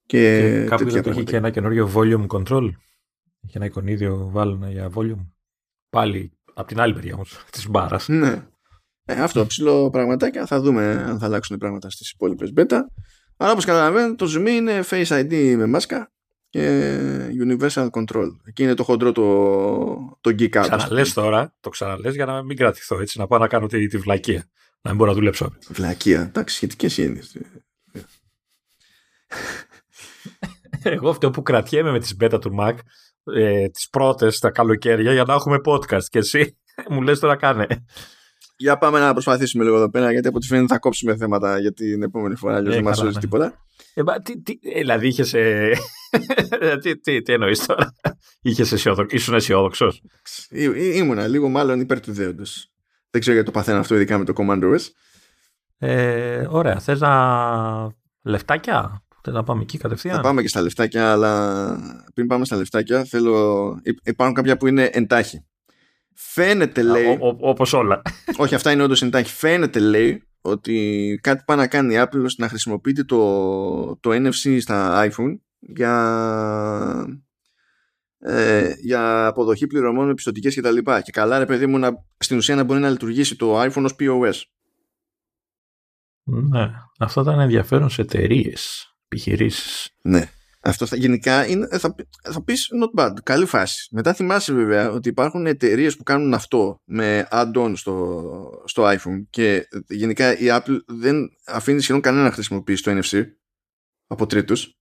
και, και κάπου δεν το έχει και ένα καινούριο volume control; Έχει ένα εικονίδιο βάλωνα για volume. Πάλι από την άλλη μεριά όμως της μπάρας. Ναι ε, αυτό ψηλό πραγματάκια. Θα δούμε αν θα αλλάξουν πράγματα στις υπόλοιπες beta. Αλλά όπως καταλαβαίνετε το zoom είναι Face ID με μάσκα και Universal Control. Εκεί είναι το χοντρό το, το geek out. Ξαναλές τώρα, το ξαναλές για να μην κρατηθώ έτσι, να πάω να κάνω τη, τη βλακεία. Να μην μπορώ να δουλέψω. Βλακεία, εντάξει, σχετικές είναι. Εγώ αυτό που κρατιέμαι με τις beta του Mac, ε, τις πρώτες τα καλοκαίρια για να έχουμε podcast και εσύ μου λες τώρα κάνε. Για πάμε να προσπαθήσουμε λίγο εδώ πέρα, γιατί από ό,τι φαίνεται θα κόψουμε θέματα για την επόμενη φορά, αλλιώς Ε, δεν μας καλά, σώζει ναι. τίποτα. Ε, μα, τι, τι, ε, δηλαδή είχες... Ε, τι, τι, τι εννοείς τώρα; Είχες αισιόδοξο, ήσουν αισιόδοξος; Ή, ή- ήμουνα λίγο μάλλον υπέρ του δέοντος. Δεν ξέρω γιατί το παθαίνω αυτό, ειδικά με το Command OS. Ε, ωραία, θες να... Λεφτάκια, θες να πάμε εκεί κατευθείαν; Θα πάμε και στα λεφτάκια, αλλά πριν πάμε στα λεφτάκια, θέλω. υ- Υπάρχουν κάποια που είναι εντάχει. Φαίνεται, λέει. Ο- ο- όπως όλα. όχι, αυτά είναι όντως εντάχει. Φαίνεται, λέει, ότι κάτι πάει να κάνει η Apple ώστε να χρησιμοποιείται το, το NFC στα iPhone για, ε, για αποδοχή πληρωμών με πιστοτικές και τα λοιπά. Και καλά, ρε παιδί μου, να, στην ουσία να μπορεί να λειτουργήσει το iPhone ως POS. Ναι, αυτό ήταν ενδιαφέρον σε εταιρείες, επιχειρήσεις. Ναι. Αυτό θα, γενικά είναι, θα, θα πεις not bad, καλή φάση. Μετά θυμάσαι βέβαια ότι υπάρχουν εταιρείες που κάνουν αυτό με add-on στο, στο iPhone και γενικά η Apple δεν αφήνει σχεδόν κανένα να χρησιμοποιήσει το NFC από τρίτους.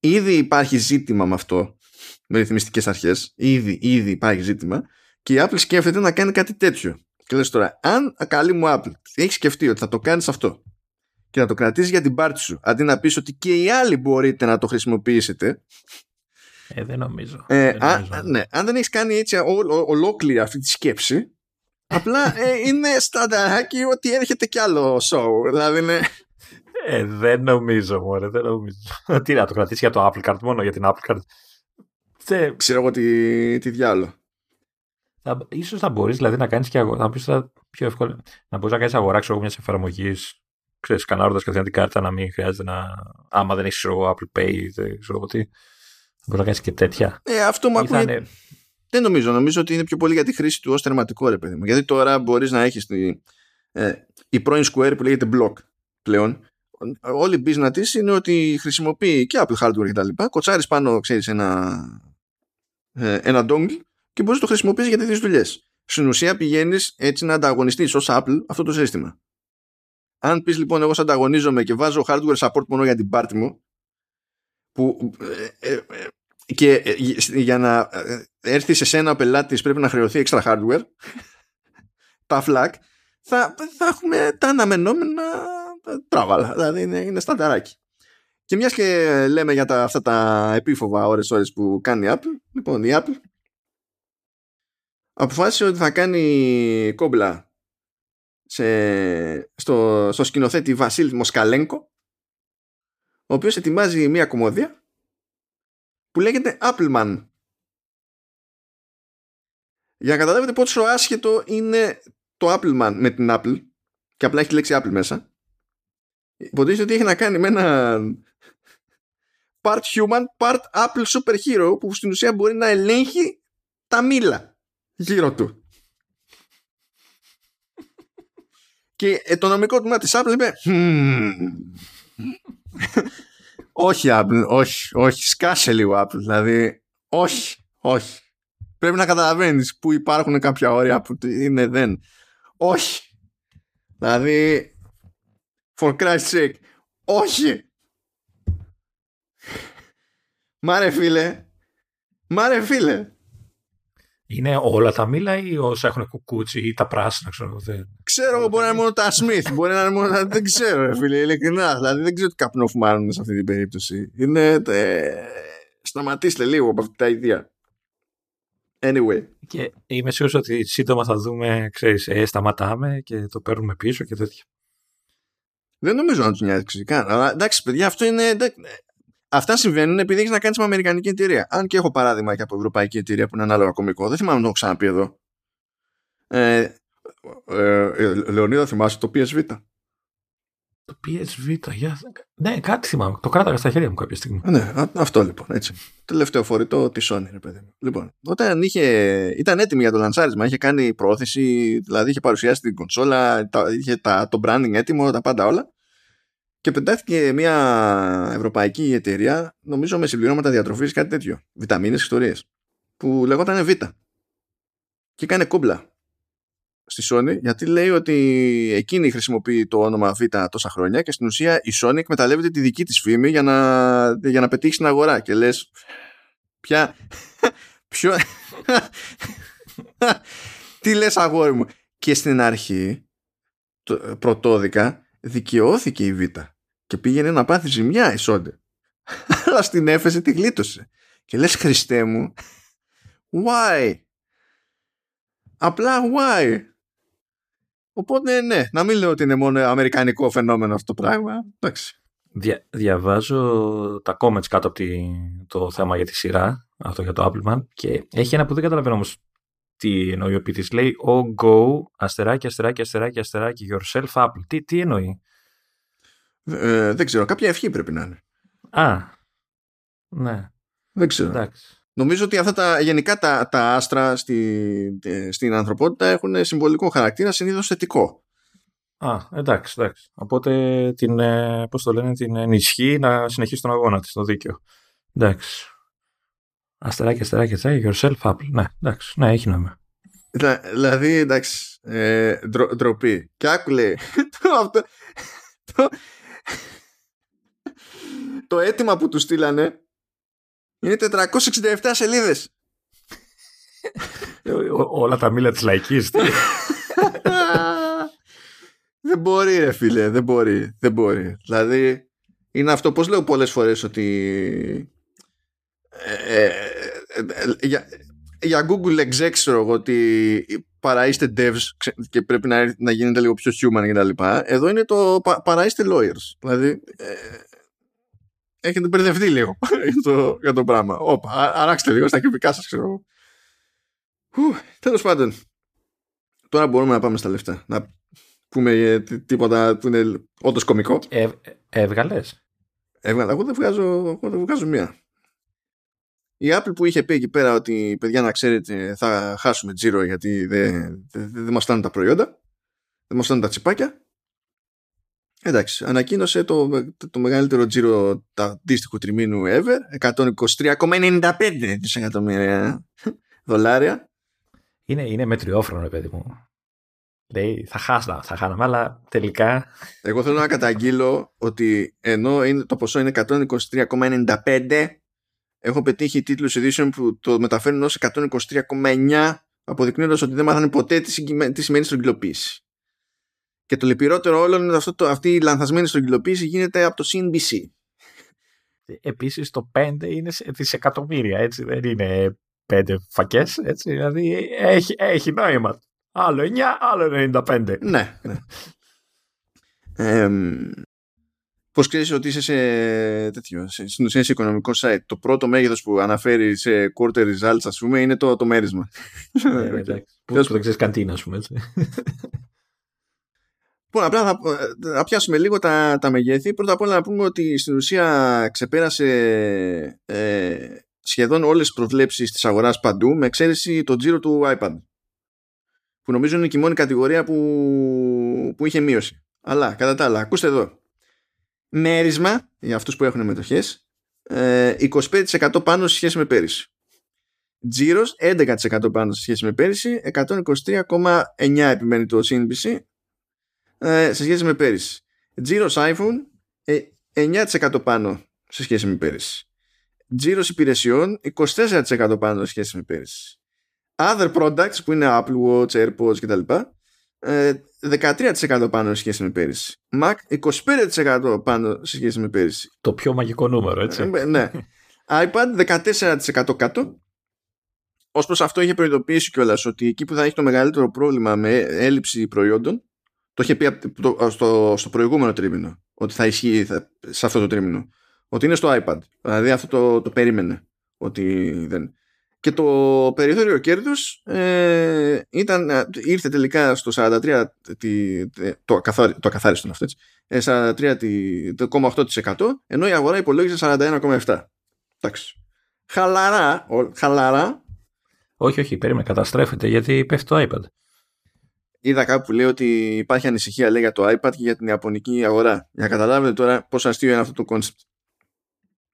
Ήδη υπάρχει ζήτημα με αυτό με ρυθμιστικές αρχές. Ήδη, ήδη υπάρχει ζήτημα και η Apple σκέφτεται να κάνει κάτι τέτοιο. Και λες τώρα, αν καλή μου Apple έχεις σκεφτεί ότι θα το κάνεις αυτό και να το κρατήσεις για την πάρτι σου αντί να πεις ότι και οι άλλοι μπορείτε να το χρησιμοποιήσετε Ε, δεν νομίζω. ε, δεν α, νομίζω. ναι, αν δεν έχεις κάνει έτσι ο, ο- ολόκληρη αυτή τη σκέψη απλά ε, είναι στανταράκι ότι έρχεται κι άλλο show δηλαδή είναι Ε, δεν νομίζω, μωρέ, δεν νομίζω. Τι να το κρατήσεις για το Apple Card, μόνο για την Apple Card. Θε, ξέρω εγώ τι, τι διάλογο θα, ίσως θα μπορείς δηλαδή να κάνεις και αγορά, θα πεις τώρα πιο εύκολο, να μπορείς να κάνεις αγορά ξέρω, εγώ, μιας εφαρμογής, ξέρεις, σκανάροντας κατευθείαν την κάρτα να μην χρειάζεται να, άμα δεν έχεις ξέρω, εγώ, Apple Pay, δεν ξέρω εγώ τι, θα μπορείς να κάνεις και τέτοια. ε, αυτό μου Ή θα ακούγεται είναι- Δεν νομίζω. Νομίζω ότι είναι πιο πολύ για τη χρήση του ως τερματικό ρε παιδί μου. Γιατί τώρα μπορείς να έχεις τη, ε, η πρώην Square που λέγεται Block πλέον. Όλη η business της είναι ότι χρησιμοποιεί και Apple hardware και τα λοιπά. Κοτσάρεις πάνω, ξέρεις, ένα, ε, ένα dongle και μπορείς να το χρησιμοποιήσει για τέτοιες δουλειές. Στην ουσία πηγαίνεις έτσι να ανταγωνιστείς ως Apple αυτό το σύστημα. Αν πεις λοιπόν, εγώ σε ανταγωνίζομαι και βάζω hardware support μόνο για την πάρτι μου, που ε, ε, ε, και ε, για να ε, έρθει σε σένα ο πελάτης πρέπει να χρεωθεί extra hardware τα flag θα, θα έχουμε τα αναμενόμενα τράβαλα. Δηλαδή είναι, είναι στανταράκι. Και μιας και λέμε για τα, αυτά τα επίφοβα ώρες ώρες που κάνει η Apple λοιπόν η Apple αποφάσισε ότι θα κάνει κόμπλα σε, στο, στο σκηνοθέτη Βασίλη Μοσκαλένκο ο οποίος ετοιμάζει μια κομμωδία που λέγεται Appleman. Για να καταλάβετε πόσο άσχετο είναι το Appleman με την Apple και απλά έχει τη λέξη Apple μέσα. Υποτίθεται ότι έχει να κάνει με ένα part human, part Apple superhero που στην ουσία μπορεί να ελέγχει τα μήλα γύρω του. Και ε, το νομικό τμήμα της Apple είπε «Μμμ, όχι Apple, όχι, όχι, σκάσε λίγο Apple, δηλαδή, όχι, όχι. Πρέπει να καταλαβαίνεις που υπάρχουν κάποια όρια που είναι δεν. Όχι. Δηλαδή, for Christ's sake, όχι. Μάρε φίλε, μάρε φίλε, Είναι όλα τα μήλα ή όσα έχουν κουκούτσι ή τα πράσινα, ξέρω εγώ. δεν- ξέρω εγώ μπορεί να είναι μόνο τα Smith, μπορεί να είναι μόνο, δεν ξέρω ρε φίλε, ειλικρινά, δηλαδή δεν ξέρω τι καπνό φουμάρουν σε αυτή την περίπτωση. Είναι, ε, σταματήστε λίγο από αυτή τα ιδέα. Anyway. Και είμαι σίγουρος ότι σύντομα θα δούμε, ξέρεις, ε, σταματάμε και το παίρνουμε πίσω και τέτοια. Δεν νομίζω να τους νοιάζει φυσικά. Αλλά εντάξει, παιδιά, αυτό είναι. Εντάξει, Αυτά συμβαίνουν επειδή έχεις να κάνεις με Αμερικανική εταιρεία. Αν και έχω παράδειγμα και από Ευρωπαϊκή εταιρεία που είναι ανάλογα κωμικό, δεν θυμάμαι να το έχω ξαναπεί εδώ. Ε, ε, ε, Λεωνίδα, θυμάσαι το PSV. Το PSV, για... ναι, κάτι θυμάμαι. Το κράταγα στα χέρια μου κάποια στιγμή. Ναι, α- αυτό λοιπόν, έτσι. Τελευταίο φορητό της Sony, ρε παιδί μου. Λοιπόν, όταν είχε, ήταν έτοιμη για το λανσάρισμα, είχε κάνει πρόθεση, δηλαδή είχε παρουσιάσει την κονσόλα, τα, είχε τα, το branding έτοιμο, τα πάντα όλα. Και πετάχτηκε μια ευρωπαϊκή εταιρεία, νομίζω με συμπληρώματα διατροφής, κάτι τέτοιο. Βιταμίνες, ιστορίες. Που λεγόταν Β. Και έκανε κόμπλα στη Sony γιατί λέει ότι εκείνη χρησιμοποιεί το όνομα Β τόσα χρόνια και στην ουσία η Sony εκμεταλλεύεται τη δική της φήμη για να, για να πετύχει στην αγορά και λες πια ποιο τι λες αγόρι μου και στην αρχή το, πρωτόδικα δικαιώθηκε η Β και πήγαινε να πάθει ζημιά η Sony αλλά στην έφεση τη γλίτωσε και λες Χριστέ μου why; Απλά why; Οπότε ναι, να μην λέω ότι είναι μόνο αμερικανικό φαινόμενο αυτό το πράγμα. Εντάξει. Δια, διαβάζω τα comments κάτω από το θέμα για τη σειρά, αυτό για το Appleman, και έχει ένα που δεν καταλαβαίνω όμως τι εννοεί ο ποιητής. Λέει «Oh, go, αστεράκι, αστεράκι, αστεράκι, αστεράκι, yourself Apple». Τι, τι εννοεί; Ε, δεν ξέρω, κάποια ευχή πρέπει να είναι. Α, ναι. Δεν ξέρω. Εντάξει. Νομίζω ότι αυτά τα γενικά τα, τα άστρα στη, στην ανθρωπότητα έχουν συμβολικό χαρακτήρα, συνήθως θετικό. Α, εντάξει, εντάξει. Οπότε την, ε, πώς το λένε, την ενισχύει να συνεχίσει τον αγώνα της, το δίκαιο. Εντάξει. Αστεράκι, αστεράκι, αστεράκι, yourself Apple. Ναι, εντάξει, ναι, έχει νόημα. Δηλαδή, εντάξει, ε, ντροπή. Και άκουλε το, αυτό, το, το αίτημα που τους στείλανε είναι 467 σελίδες. Όλα τα μήλα της λαϊκής. δεν μπορεί ρε φίλε, δεν μπορεί, δεν μπορεί. Δηλαδή, είναι αυτό, πώς λέω πολλές φορές ότι ε, ε, ε, για, για Google exec ξέρω εγώ ότι παρά είστε devs και πρέπει να, να γίνετε λίγο πιο human και τα λοιπά, εδώ είναι το παρά είστε lawyers. Δηλαδή, έχετε μπερδευτεί λίγο για, το, για το πράγμα. Όπα, αράξτε λίγο στα κυβικά σας, ξέρω εγώ. Τέλος πάντων, τώρα μπορούμε να πάμε στα λεφτά. Να πούμε τίποτα που είναι όντως κωμικό. Ε, Έβγαλες; Έβγαλα. Εγώ δεν βγάζω, εγώ δεν βγάζω μία. Η Apple που είχε πει εκεί πέρα ότι παιδιά να ξέρετε θα χάσουμε τζίρο γιατί δεν, δεν, δεν μας φτάνουν τα προϊόντα, δεν μας φτάνουν τα τσιπάκια Εντάξει, ανακοίνωσε το, το, μεγαλύτερο τζίρο τα αντίστοιχου τριμήνου ever, 123,95 δισεκατομμύρια δολάρια. Είναι, είναι μετριόφρονο, παιδί μου. Λέει, θα χάσαμε, θα χάναμε, αλλά τελικά... Εγώ θέλω να καταγγείλω ότι ενώ είναι, το ποσό είναι 123,95, έχω πετύχει τίτλους edition που το μεταφέρουν ως 123,9, αποδεικνύοντας ότι δεν μάθανε ποτέ τι, τι σημαίνει στρογγυλοποίηση. Και το λυπηρότερο όλων είναι αυτό, το, αυτή η λανθασμένη στρογγυλοποίηση γίνεται από το CNBC. Επίσης το 5 είναι δισεκατομμύρια, έτσι δεν είναι 5 φακές, έτσι, δηλαδή έχει, έχει νόημα. Άλλο 9, άλλο 95. Ναι, ναι. ε, πώς ξέρεις ότι είσαι σε τέτοιο, στην ουσία σε οικονομικό site. Το πρώτο μέγεθος που αναφέρει σε quarter results, ας πούμε, είναι το, το μέρισμα. Ναι, εντάξει. Που δεν ξέρεις καντίνα, ας πούμε, έτσι. Λοιπόν, απλά θα, θα πιάσουμε λίγο τα, τα μεγέθη. Πρώτα απ' όλα να πούμε ότι στην ουσία ξεπέρασε ε, σχεδόν όλες τις προβλέψεις της αγοράς παντού με εξαίρεση το τζίρο του iPad που νομίζω είναι και η μόνη κατηγορία που, που είχε μείωση. Αλλά κατά τα άλλα, ακούστε εδώ. Μέρισμα για αυτούς που έχουν μετοχές ε, 25% πάνω σε σχέση με πέρυσι. Τζίρος 11% πάνω σε σχέση με πέρυσι 123,9 επιμένει το CNBC ε, σε σχέση με πέρυσι. Τζίρος iPhone 9% ε, πάνω σε σχέση με πέρυσι. Τζίρος υπηρεσιών 24% πάνω σε σχέση με πέρυσι. Other products που είναι Apple Watch, AirPods κτλ. 13% ε, πάνω σε σχέση με πέρυσι. Mac 25% πάνω σε σχέση με πέρυσι. Το πιο μαγικό νούμερο, έτσι. ναι. iPad 14% κάτω. Ω προς αυτό είχε προειδοποιήσει κιόλας ότι εκεί που θα έχει το μεγαλύτερο πρόβλημα με έλλειψη προϊόντων το είχε πει στο, στο προηγούμενο τρίμηνο ότι θα ισχύει σε αυτό το τρίμηνο. Ότι είναι στο iPad. Δηλαδή αυτό το, το περίμενε. Ότι δεν. Και το περιθώριο κέρδους ε, ήταν, ε, ήρθε τελικά στο 43, το, καθάρι, το ακαθάριστο αυτό έτσι, 43,8% ε, ενώ η αγορά υπολόγιζε 41,7%. Εντάξει. Χαλαρά, χαλαρά. Όχι, όχι, περίμενε, καταστρέφεται γιατί πέφτει το iPad. είδα κάπου που λέει ότι υπάρχει ανησυχία λέει, για το iPad και για την Ιαπωνική αγορά. Για να καταλάβετε τώρα πόσο αστείο είναι αυτό το concept.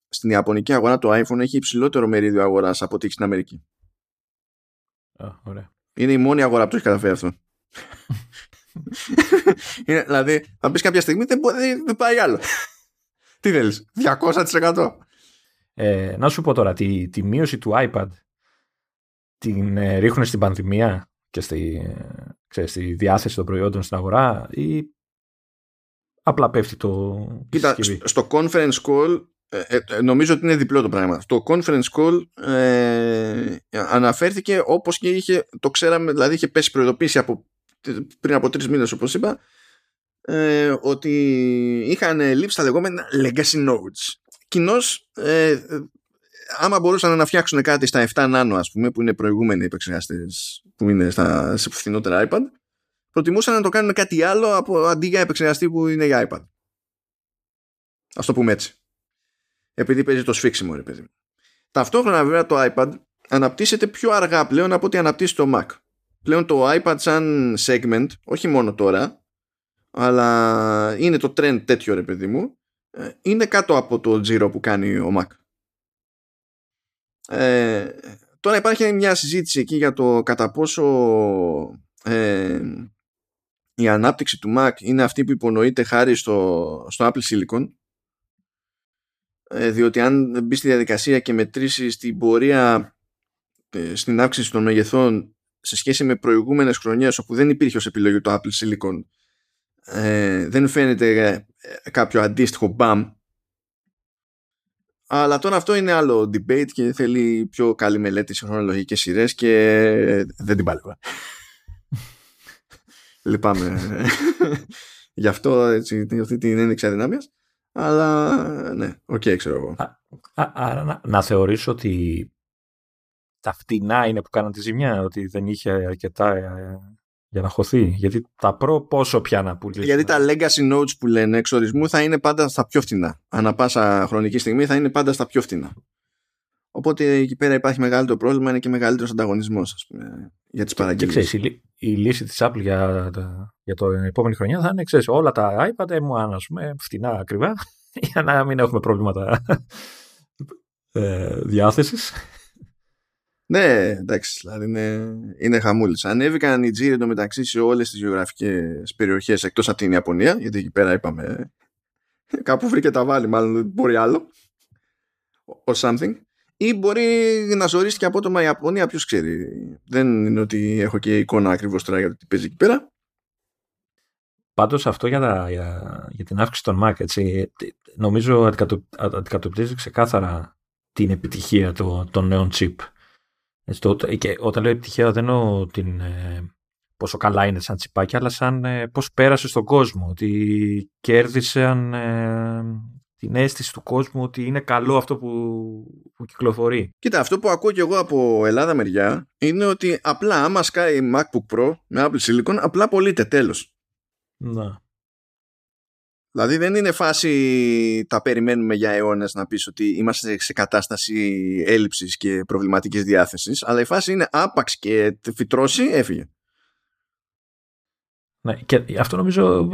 Στην Ιαπωνική αγορά το iPhone έχει υψηλότερο μερίδιο αγοράς από ό,τι έχει στην Αμερική. Α, ωραία. Είναι η μόνη αγορά που το έχει καταφέρει αυτό. είναι, δηλαδή, θα πεις κάποια στιγμή δεν, δεν, δεν πάει άλλο. Τι θέλεις, 200%. Ε, να σου πω τώρα, τη, τη μείωση του iPad την ε, ρίχνουν στην πανδημία και στη, ξέρεις, στη διάθεση των προϊόντων στην αγορά ή απλά πέφτει το Κοίτα, στο conference call ε, ε, νομίζω ότι είναι διπλό το πράγμα. Το conference call ε, αναφέρθηκε όπως και είχε, το ξέραμε, δηλαδή είχε πέσει προειδοποίηση από, πριν από τρεις μήνες όπως είπα, ε, ότι είχαν λείψει τα λεγόμενα legacy nodes. Κοινώς, ε, άμα μπορούσαν να φτιάξουν κάτι στα 7 nano, ας πούμε, που είναι προηγούμενοι επεξεργαστές που είναι στα, σε φθηνότερα iPad, προτιμούσαν να το κάνουν κάτι άλλο από, αντί για επεξεργαστή που είναι για iPad. Ας το πούμε έτσι. Επειδή παίζει το σφίξιμο, ρε παιδί. Ταυτόχρονα βέβαια το iPad αναπτύσσεται πιο αργά πλέον από ό,τι αναπτύσσει το Mac. Πλέον το iPad σαν segment, όχι μόνο τώρα, αλλά είναι το trend τέτοιο ρε παιδί μου, ε, είναι κάτω από το Giro που κάνει ο Mac. Ε, τώρα υπάρχει μια συζήτηση εκεί για το κατά πόσο ε, η ανάπτυξη του Mac είναι αυτή που υπονοείται χάρη στο, στο Apple Silicon ε, διότι αν μπει στη διαδικασία και μετρήσεις την πορεία ε, στην αύξηση των μεγεθών σε σχέση με προηγούμενες χρονιές όπου δεν υπήρχε ως επιλογή το Apple Silicon ε, δεν φαίνεται ε, κάποιο αντίστοιχο bump αλλά τώρα αυτό είναι άλλο debate και θέλει πιο καλή μελέτη σε χρονολογικές σειρές και δεν την πάλευα. Λυπάμαι γι' αυτό έτσι, αυτή την ένδειξη αδυναμίας. Αλλά ναι, οκ, okay, ξέρω εγώ. Άρα να, να θεωρήσω ότι τα φτηνά είναι που κάναν τη ζημιά, ότι δεν είχε αρκετά ε, για να χωθεί. Γιατί τα προ πόσο πια να πουλήσει. Γιατί τα legacy notes που λένε εξορισμού θα είναι πάντα στα πιο φτηνά. Ανά πάσα χρονική στιγμή θα είναι πάντα στα πιο φτηνά. Οπότε εκεί πέρα υπάρχει μεγαλύτερο πρόβλημα, είναι και μεγαλύτερος ανταγωνισμός για τις παραγγελίες. Και η, η, λύση της Apple για, για το επόμενη χρονιά θα είναι ξέρεις, όλα τα iPad M1, ας πούμε, φτηνά ακριβά, για να μην έχουμε προβλήματα ε, διάθεσης. Ναι, εντάξει, δηλαδή είναι, είναι χαμούλης. Ανέβηκαν οι τζίροι εντωμεταξύ σε όλες τις γεωγραφικές περιοχές εκτός από την Ιαπωνία, γιατί εκεί πέρα είπαμε κάπου βρήκε τα βάλει, μάλλον δεν μπορεί άλλο. Or something. Ή μπορεί να ζωρίσει και απότομα η Ιαπωνία, ποιος ξέρει. Δεν είναι ότι έχω και εικόνα ακριβώς τώρα για το τι παίζει εκεί πέρα. Πάντως αυτό για, τα, για, για την αύξηση των Mac, έτσι, νομίζω αντικατοπτρίζει ξεκάθαρα την επιτυχία των, των νέων chip έτσι, και όταν λέω επιτυχία δεν εννοώ την, ε, πόσο καλά είναι σαν τσιπάκι, αλλά σαν ε, πώς πέρασε στον κόσμο, ότι κέρδισαν ε, την αίσθηση του κόσμου ότι είναι καλό αυτό που, που κυκλοφορεί. Κοίτα, αυτό που ακούω και εγώ από Ελλάδα μεριά είναι ότι απλά άμα σκάει MacBook Pro με Apple Silicon, απλά πωλείται τέλος. Να. Δηλαδή δεν είναι φάση τα περιμένουμε για αιώνες να πεις ότι είμαστε σε κατάσταση έλλειψης και προβληματικής διάθεσης, αλλά η φάση είναι άπαξ και φυτρώσει, έφυγε. Ναι, και αυτό νομίζω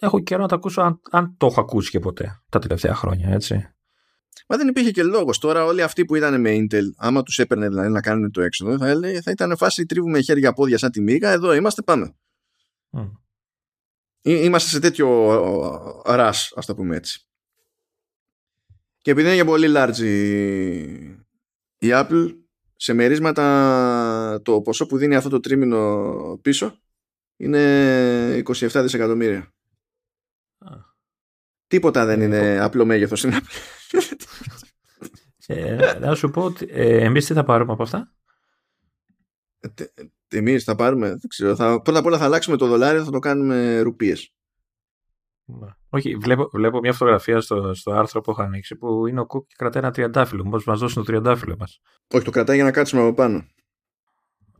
έχω καιρό να το ακούσω αν, αν το έχω ακούσει και ποτέ τα τελευταία χρόνια, έτσι. Μα δεν υπήρχε και λόγος. Τώρα όλοι αυτοί που ήταν με Intel, άμα τους έπαιρνε δηλαδή να κάνουν το έξοδο, θα, θα ήταν φάση τρίβουμε χέρια πόδια σαν τη μίγα, εδώ είμαστε, πάμε. Mm. Είμαστε σε τέτοιο ρας, ας το πούμε έτσι. Και επειδή είναι για πολύ large η, Apple, σε μερίσματα το ποσό που δίνει αυτό το τρίμηνο πίσω είναι 27 δισεκατομμύρια. Τίποτα δεν είναι ε, απλό μέγεθος στην Apple. Ε, να σου πω ότι ε, εμείς τι θα πάρουμε από αυτά; Ε, Εμείς θα πάρουμε. Δεν ξέρω, θα, πρώτα απ' όλα θα αλλάξουμε το δολάριο, θα το κάνουμε ρουπίες. Ναι. Όχι, βλέπω, βλέπω μια φωτογραφία στο, στο άρθρο που έχω ανοίξει που είναι ο Κουκ και κρατάει ένα τριαντάφυλλο. Πώ μας δώσουν το τριαντάφυλλο μας. Όχι, το κρατάει για να κάτσουμε από πάνω.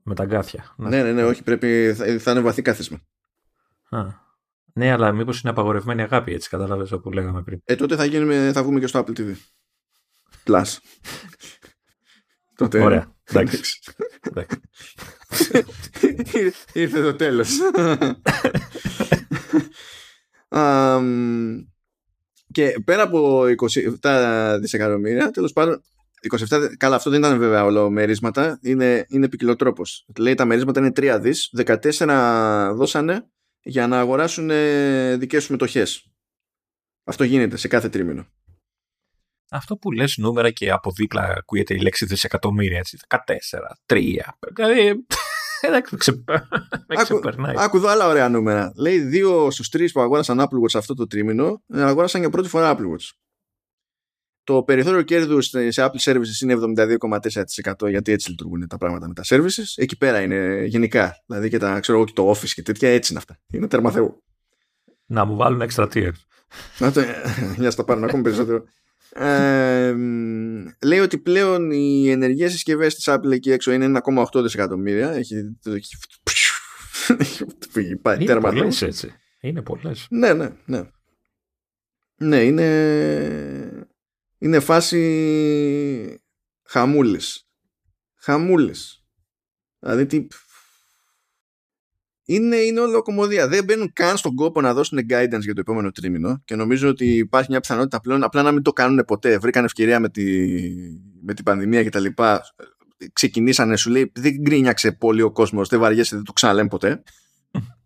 Με τα γκάθια. Ναι, ναι, ναι, ναι όχι, πρέπει, θα, θα είναι βαθύ κάθισμα. Α. Ναι, αλλά μήπως είναι απαγορευμένη αγάπη, έτσι κατάλαβες όπου λέγαμε πριν. Ε, τότε θα, γίνουμε, θα βγούμε και στο Apple TV. Plus. τότε... Ωραία. Εντάξει. Ήρθε το τέλος. και πέρα από 27 δισεκατομμύρια, τέλος πάντων, 27, καλά, αυτό δεν ήταν βέβαια όλο μερίσματα, είναι, είναι ποικιλοτρόπο. Λέει τα μερίσματα είναι 3 δις, 14 δώσανε για να αγοράσουν δικές σου μετοχές. Αυτό γίνεται σε κάθε τρίμηνο. Αυτό που λες νούμερα και από δίπλα ακούγεται η λέξη δισεκατομμύρια, έτσι, 14, 3. Δηλαδή, εντάξει, με ξεπερνάει. Άκου εδώ άλλα ωραία νούμερα. Λέει δύο στους τρεις που αγόρασαν Apple Watch αυτό το τρίμηνο, αγόρασαν για πρώτη φορά Apple Watch. Το περιθώριο κέρδους σε Apple Services είναι 72,4% γιατί έτσι λειτουργούν τα πράγματα με τα services. Εκεί πέρα είναι γενικά. Δηλαδή και, τα, ξέρω, και το Office και τέτοια έτσι είναι αυτά. Είναι τέρμα θεού. Να μου βάλουν extra tiers. Για να πάρουν ακόμη περισσότερο. Ε, λέει ότι πλέον οι ενεργές συσκευές της Apple εκεί έξω είναι 1,8 δισεκατομμύρια. Έχει, έχει, είναι τέρμα πολλές, έτσι. Είναι πολλές. Ναι, ναι, ναι. Ναι, είναι είναι φάση χαμούλες. Χαμούλες. Δηλαδή τι... Είναι, είναι όλο κομμωδία. Δεν μπαίνουν καν στον κόπο να δώσουν guidance για το επόμενο τρίμηνο και νομίζω ότι υπάρχει μια πιθανότητα πλέον απλά να μην το κάνουν ποτέ. Βρήκαν ευκαιρία με, τη, με την πανδημία και τα λοιπά. Ξεκινήσανε, σου λέει, δεν γκρίνιαξε πολύ ο κόσμος, δεν βαριέσαι, δεν το ξαναλέμε ποτέ.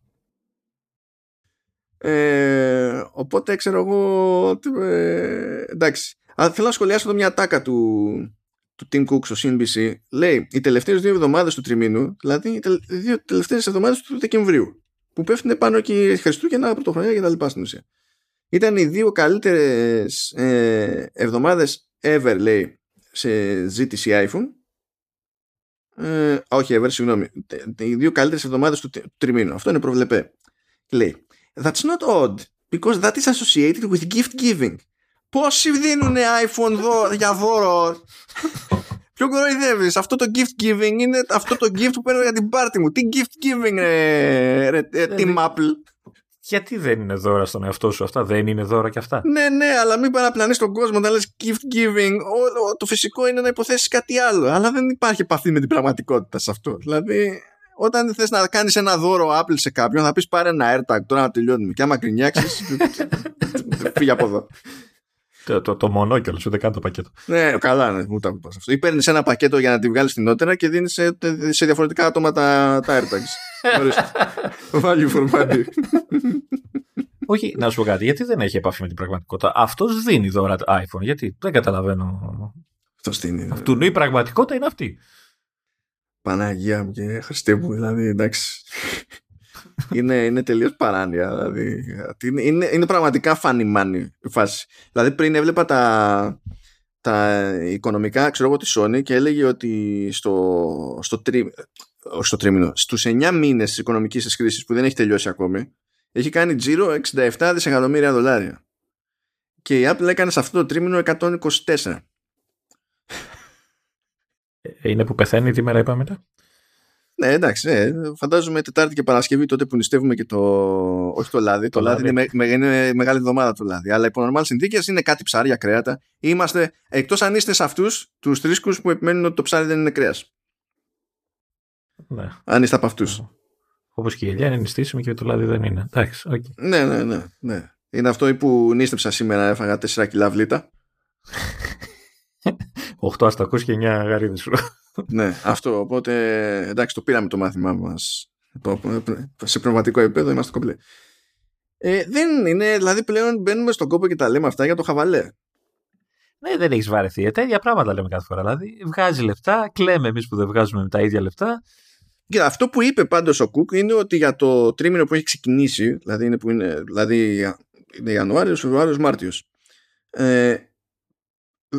Ε, οπότε ξέρω εγώ ε, εντάξει αλλά θέλω να σχολιάσω εδώ μια τάκα του, του Tim Cook στο CNBC. Λέει οι τελευταίες δύο εβδομάδες του τριμήνου, δηλαδή οι δύο τελευταίες εβδομάδες του Δεκεμβρίου, που πέφτουν πάνω και Χριστούγεννα, Πρωτοχρονιά και τα λοιπά στην ουσία. Ήταν οι δύο καλύτερες ε, εβδομάδες ever, λέει, σε ζήτηση iPhone. Ε, όχι, ever, συγγνώμη. Οι δύο καλύτερες εβδομάδες του τριμήνου. Αυτό είναι προβλεπέ. Λέει, That's not odd, because that is associated with gift giving. Πόσοι δίνουν iPhone δω, για δώρο; Ποιο κοροϊδεύεις; Αυτό το gift giving είναι αυτό το gift που παίρνω για την πάρτι μου. Τι gift giving, ρε, ρε, ρε Team Apple; Γιατί δεν είναι δώρα στον εαυτό σου αυτά, δεν είναι δώρα κι αυτά; Ναι, ναι, αλλά μην παραπλανείς τον κόσμο να λες gift giving. Όλο, το φυσικό είναι να υποθέσεις κάτι άλλο. Αλλά δεν υπάρχει επαφή με την πραγματικότητα σε αυτό. Δηλαδή, όταν θες να κάνεις ένα δώρο Apple σε κάποιον, θα πεις πάρε ένα AirTag τώρα να τελειώνουμε. Και άμα κρινιάξεις, φύγει από εδώ. Το, το, το μονόκελο, ούτε καν το πακέτο. Ναι, καλά, ναι, μου τα αυτό. Ή παίρνεις ένα πακέτο για να τη βγάλεις στην ότερα και δίνεις σε, σε διαφορετικά άτομα τα, τα AirTags. Value for money. Όχι, να σου πω κάτι, γιατί δεν έχει επαφή με την πραγματικότητα; Αυτός δίνει δώρα το iPhone. Γιατί δεν καταλαβαίνω. Αυτός δίνει. Αυτού η πραγματικότητα είναι αυτή. Παναγία μου και Χριστέ μου, δηλαδή εντάξει είναι, είναι τελείως παράνοια. Δηλαδή, είναι, είναι, είναι πραγματικά funny money η φάση. Δηλαδή πριν έβλεπα τα, τα οικονομικά, ξέρω εγώ, τη Sony και έλεγε ότι στο, στο, τρί, στο τρίμηνο, στους 9 μήνες της οικονομικής της κρίσης που δεν έχει τελειώσει ακόμη, έχει κάνει τζίρο 67 δισεκατομμύρια δολάρια. Και η Apple έκανε σε αυτό το τρίμηνο 124. Ε, είναι που πεθαίνει τι μέρα είπαμε μετά; Ναι, εντάξει. Ναι. Φαντάζομαι Τετάρτη και Παρασκευή τότε που νηστεύουμε και το. Όχι το λάδι. Το, το λάδι, Είναι, με, είναι μεγάλη εβδομάδα το λάδι. Αλλά υπό νορμάλ συνθήκες είναι κάτι ψάρια, κρέατα. Είμαστε εκτός αν είστε σε αυτούς τους τρίσκου που επιμένουν ότι το ψάρι δεν είναι κρέας. Ναι. Αν είστε από αυτούς. Όπως και η ελιά είναι νηστίσιμη και το λάδι δεν είναι. Εντάξει, okay. ναι, ναι, ναι, ναι. Είναι αυτό που νίστεψα σήμερα, έφαγα 4 κιλά βλήτα. 8 αστακούς και 9 γαρίδες ναι, αυτό. Οπότε εντάξει, το πήραμε το μάθημά μας. Σε πνευματικό επίπεδο είμαστε κομπλέ. Ε, δεν είναι, δηλαδή πλέον μπαίνουμε στον κόπο και τα λέμε αυτά για το χαβαλέ. Ναι, δεν έχεις βαρεθεί. Ε, τα ίδια πράγματα λέμε κάθε φορά. Δηλαδή, βγάζει λεφτά, κλαίμε εμείς που δεν βγάζουμε με τα ίδια λεφτά. Και αυτό που είπε πάντως ο Κουκ είναι ότι για το τρίμηνο που έχει ξεκινήσει, δηλαδή είναι, που είναι, δηλαδή είναι Ιανουάριος, Φεβρουάριος, Μάρτιος, ε,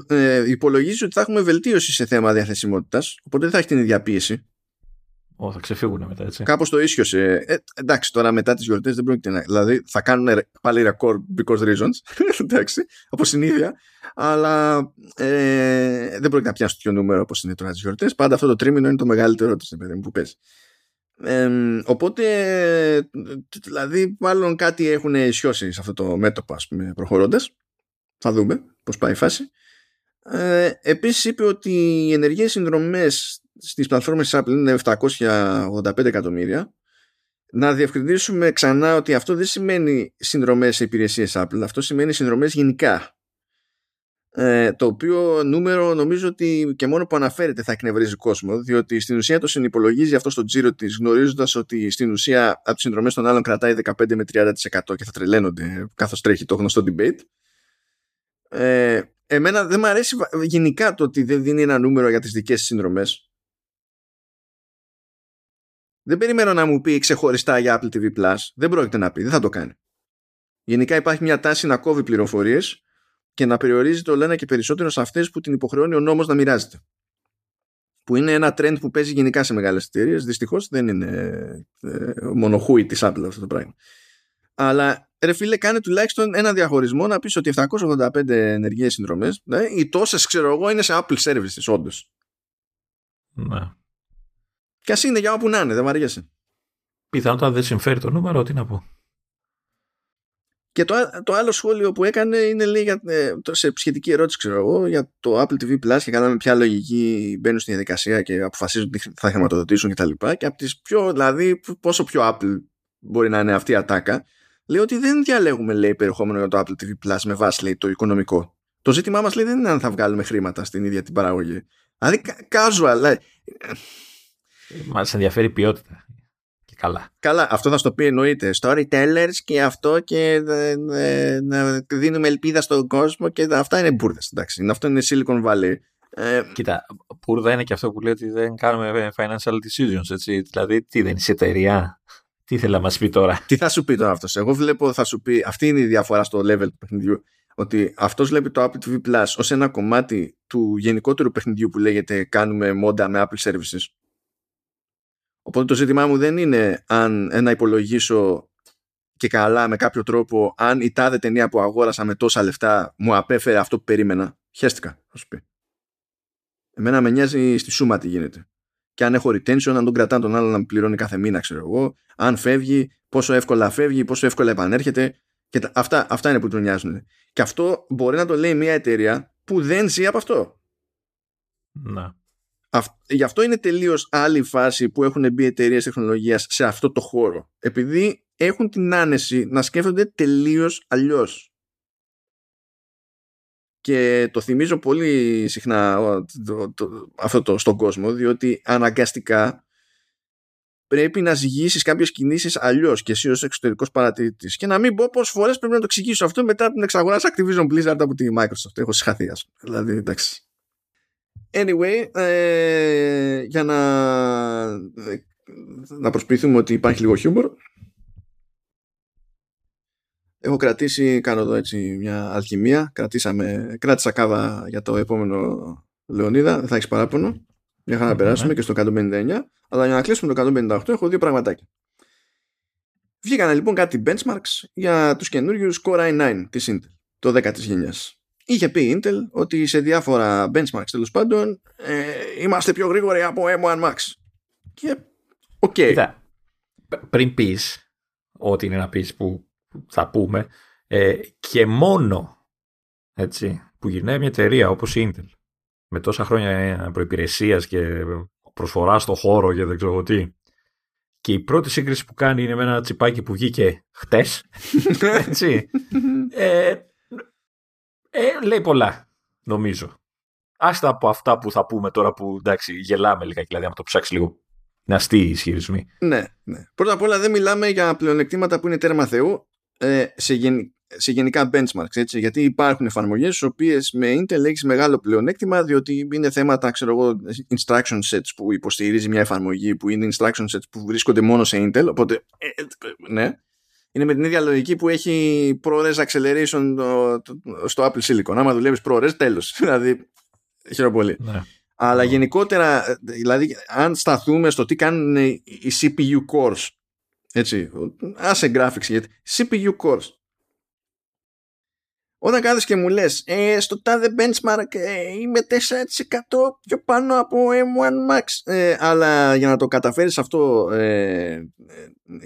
ε, υπολογίζεις ότι θα έχουμε βελτίωση σε θέμα διαθεσιμότητας, οπότε δεν θα έχει την ίδια πίεση. Ω, θα ξεφύγουν μετά, έτσι. Κάπως το ίσιοσε. Ε, εντάξει, τώρα μετά τις γιορτές δεν πρόκειται να. Δηλαδή θα κάνουν πάλι ρεκόρ because reasons. εντάξει, από συνήθεια. Αλλά ε, δεν πρόκειται να πιάσουν τέτοιο νούμερο όπως είναι τώρα τις γιορτές. Πάντα αυτό το τρίμηνο είναι το μεγαλύτερο της παιδί μου που παίζει. Ε, οπότε, δηλαδή, μάλλον κάτι έχουν ισιώσει σε αυτό το μέτωπο, ας πούμε, προχωρώντας. Θα δούμε πώς πάει η φάση. Ε, επίσης είπε ότι οι ενεργές συνδρομές στις πλατφόρμες της Apple είναι 785 εκατομμύρια. Να διευκρινίσουμε ξανά ότι αυτό δεν σημαίνει συνδρομές σε υπηρεσίες Apple αυτό σημαίνει συνδρομές γενικά. Ε, το οποίο νούμερο νομίζω ότι και μόνο που αναφέρεται θα εκνευρίζει κόσμο διότι στην ουσία το συνυπολογίζει αυτό στο τζίρο της γνωρίζοντας ότι στην ουσία από τις συνδρομές των άλλων κρατάει 15 με 30% και θα τρελαίνονται καθώς τρέχει το γνωστό debate. Ε, εμένα δεν μου αρέσει γενικά το ότι δεν δίνει ένα νούμερο για τις δικές συνδρομές δεν περιμένω να μου πει ξεχωριστά για Apple TV Plus. Δεν πρόκειται να πει, δεν θα το κάνει. Γενικά υπάρχει μια τάση να κόβει πληροφορίες και να περιορίζει το λένε και περισσότερο σε αυτές που την υποχρεώνει ο νόμος να μοιράζεται. Που είναι ένα trend που παίζει γενικά σε μεγάλες εταιρείες. Δυστυχώς δεν είναι ε, μονοχούι της Apple αυτό το πράγμα. Αλλά ρε φίλε, κάνει τουλάχιστον ένα διαχωρισμό να πεις ότι 785 ενεργέ συνδρομές, ναι, οι τόσες ξέρω εγώ είναι σε Apple Services, όντως. Ναι. Και ας είναι για όπου να είναι, δεν βαριέσαι. Πιθανότατα δεν συμφέρει το νούμερο, τι να πω. Και το, το άλλο σχόλιο που έκανε είναι λέει, για, ε, σε σχετική ερώτηση, ξέρω εγώ, για το Apple TV Plus και κάναμε ποια λογική μπαίνουν στην διαδικασία και αποφασίζουν τι θα χρηματοδοτήσουν κτλ. Και, και από τις πιο, δηλαδή, πόσο πιο Apple μπορεί να είναι αυτή η ατάκα, λέει ότι δεν διαλέγουμε λέει, περιεχόμενο για το Apple TV Plus με βάση λέει, το οικονομικό. Το ζήτημά μας λέει δεν είναι αν θα βγάλουμε χρήματα στην ίδια την παραγωγή. Δηλαδή, casual. Δηλαδή, Μα ενδιαφέρει η ποιότητα. Και καλά. Καλά, αυτό θα στο πει εννοείται. Storytellers και αυτό και να δίνουμε ελπίδα στον κόσμο και αυτά είναι μπουρδες. Αυτό είναι Silicon Valley. Ε, Κοίτα, μπουρδα είναι και αυτό που λέει ότι δεν κάνουμε financial decisions. Έτσι. Δηλαδή, τι δεν είσαι εταιρεία; Τι θέλει να μας πει τώρα; Τι θα σου πει τώρα αυτός; Εγώ βλέπω, θα σου πει, αυτή είναι η διαφορά στο level του παιχνιδιού. Ότι αυτός βλέπει το Apple TV Plus ως ένα κομμάτι του γενικότερου παιχνιδιού που λέγεται Κάνουμε μόντα με Apple Services Οπότε το ζήτημά μου δεν είναι αν να υπολογίσω και καλά με κάποιο τρόπο αν η τάδε ταινία που αγόρασα με τόσα λεφτά μου απέφερε αυτό που περίμενα. Χαίστηκα, θα σου πει. Εμένα με νοιάζει στη σούμα τι γίνεται. Και αν έχω retention, αν τον κρατάνε τον άλλον να με πληρώνει κάθε μήνα, ξέρω εγώ. Αν φεύγει, πόσο εύκολα φεύγει, πόσο εύκολα επανέρχεται. Και αυτά, αυτά είναι που του νοιάζουν. Και αυτό μπορεί να το λέει μια εταιρεία που δεν ζει από αυτό. Να. Γι' αυτό είναι τελείως άλλη φάση που έχουν μπει εταιρείες τεχνολογίας σε αυτό το χώρο. Επειδή έχουν την άνεση να σκέφτονται τελείως αλλιώς. Και το θυμίζω πολύ συχνά αυτό το, στον κόσμο, διότι αναγκαστικά πρέπει να ζυγίσεις κάποιες κινήσεις αλλιώς και εσύ ως εξωτερικός παρατηρητής. Και να μην πω πόσες φορές πρέπει να το εξηγήσω αυτό μετά την εξαγορά Activision Blizzard από τη Microsoft. Έχω συγχαθεί, Δηλαδή, εντάξει. Anyway, ε, για να, να προσποιηθούμε ότι υπάρχει λίγο χιούμορ, έχω κρατήσει, κάνω εδώ έτσι μια αλχημία, κρατήσαμε, κράτησα κάβα για το επόμενο Λεωνίδα, δεν θα έχεις παράπονο, μια χαρά να περάσουμε και στο 159, αλλά για να κλείσουμε το 158 έχω δύο πραγματάκια. Βγήκαν λοιπόν κάτι benchmarks για τους καινούριους Core i9 της Intel, δωδέκατης γενιάς είχε πει η Intel ότι σε διάφορα benchmarks τέλος πάντων ε, είμαστε πιο γρήγοροι από M1 Max. Και οκ. Okay. πριν πεις ό,τι είναι να πεις που θα πούμε ε, και μόνο έτσι, που γυρνάει μια εταιρεία όπως η Intel με τόσα χρόνια προϋπηρεσίας και προσφορά στο χώρο και δεν ξέρω τι και η πρώτη σύγκριση που κάνει είναι με ένα τσιπάκι που βγήκε χτες έτσι ε, ε, λέει πολλά, νομίζω. Άστα από αυτά που θα πούμε τώρα που εντάξει, γελάμε λίγα, δηλαδή, άμα το ψάξεις λίγο. Να αστεί οι ισχυρισμοί. Ναι, ναι. Πρώτα απ' όλα δεν μιλάμε για πλεονεκτήματα που είναι τέρμα Θεού ε, σε, γεν, σε γενικά benchmarks. Έτσι, γιατί υπάρχουν εφαρμογές στις οποίες με Intel έχεις μεγάλο πλεονέκτημα, διότι είναι θέματα, ξέρω εγώ, instruction sets που υποστηρίζει μια εφαρμογή που είναι instruction sets που βρίσκονται μόνο σε Intel. Οπότε, ε, ε ναι είναι με την ίδια λογική που έχει ProRes Acceleration στο Apple Silicon. Άμα δουλεύεις ProRes, τέλος. δηλαδή, χαίρομαι πολύ. Ναι. Αλλά γενικότερα, δηλαδή, αν σταθούμε στο τι κάνουν οι CPU cores, έτσι, άσε graphics, γιατί CPU cores, όταν κάθεσαι και μου λες ε, στο τάδε benchmark ε, είμαι 4% πιο πάνω από M1 Max ε, αλλά για να το καταφέρεις αυτό ε,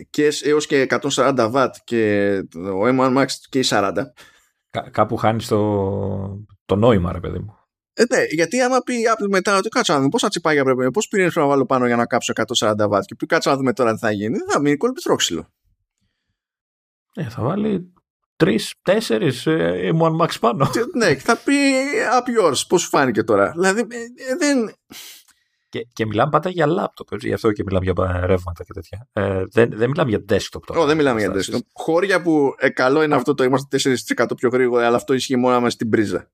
και έως και 140 W και ο M1 Max και 40 Κά, κάπου χάνεις το, το νόημα ρε παιδί μου Ε, ναι, γιατί άμα πει η Apple μετά ότι κάτσε να δούμε πόσα τσιπάκια πρέπει, πώς πήρε να βάλω πάνω για να κάψω 140 βάτ και πει κάτσε να δούμε τώρα τι θα γίνει, δεν θα μείνει κολπιτρόξυλο. Ε, θα βάλει τρεις, τέσσερις ε, M1 Max πάνω. ναι, θα πει up yours, πώς σου φάνηκε τώρα. Δηλαδή ε, δεν. Και, και μιλάμε πάντα για λάπτοπ, γι' αυτό και μιλάμε για ρεύματα και τέτοια. Ε, δεν, δεν μιλάμε για desktop τώρα. Όχι, δεν μιλάμε για desktop. Χώρια που ε, καλό είναι αυτό το είμαστε 4% πιο γρήγορα, αλλά αυτό ισχύει μόνο μέσα στην πρίζα.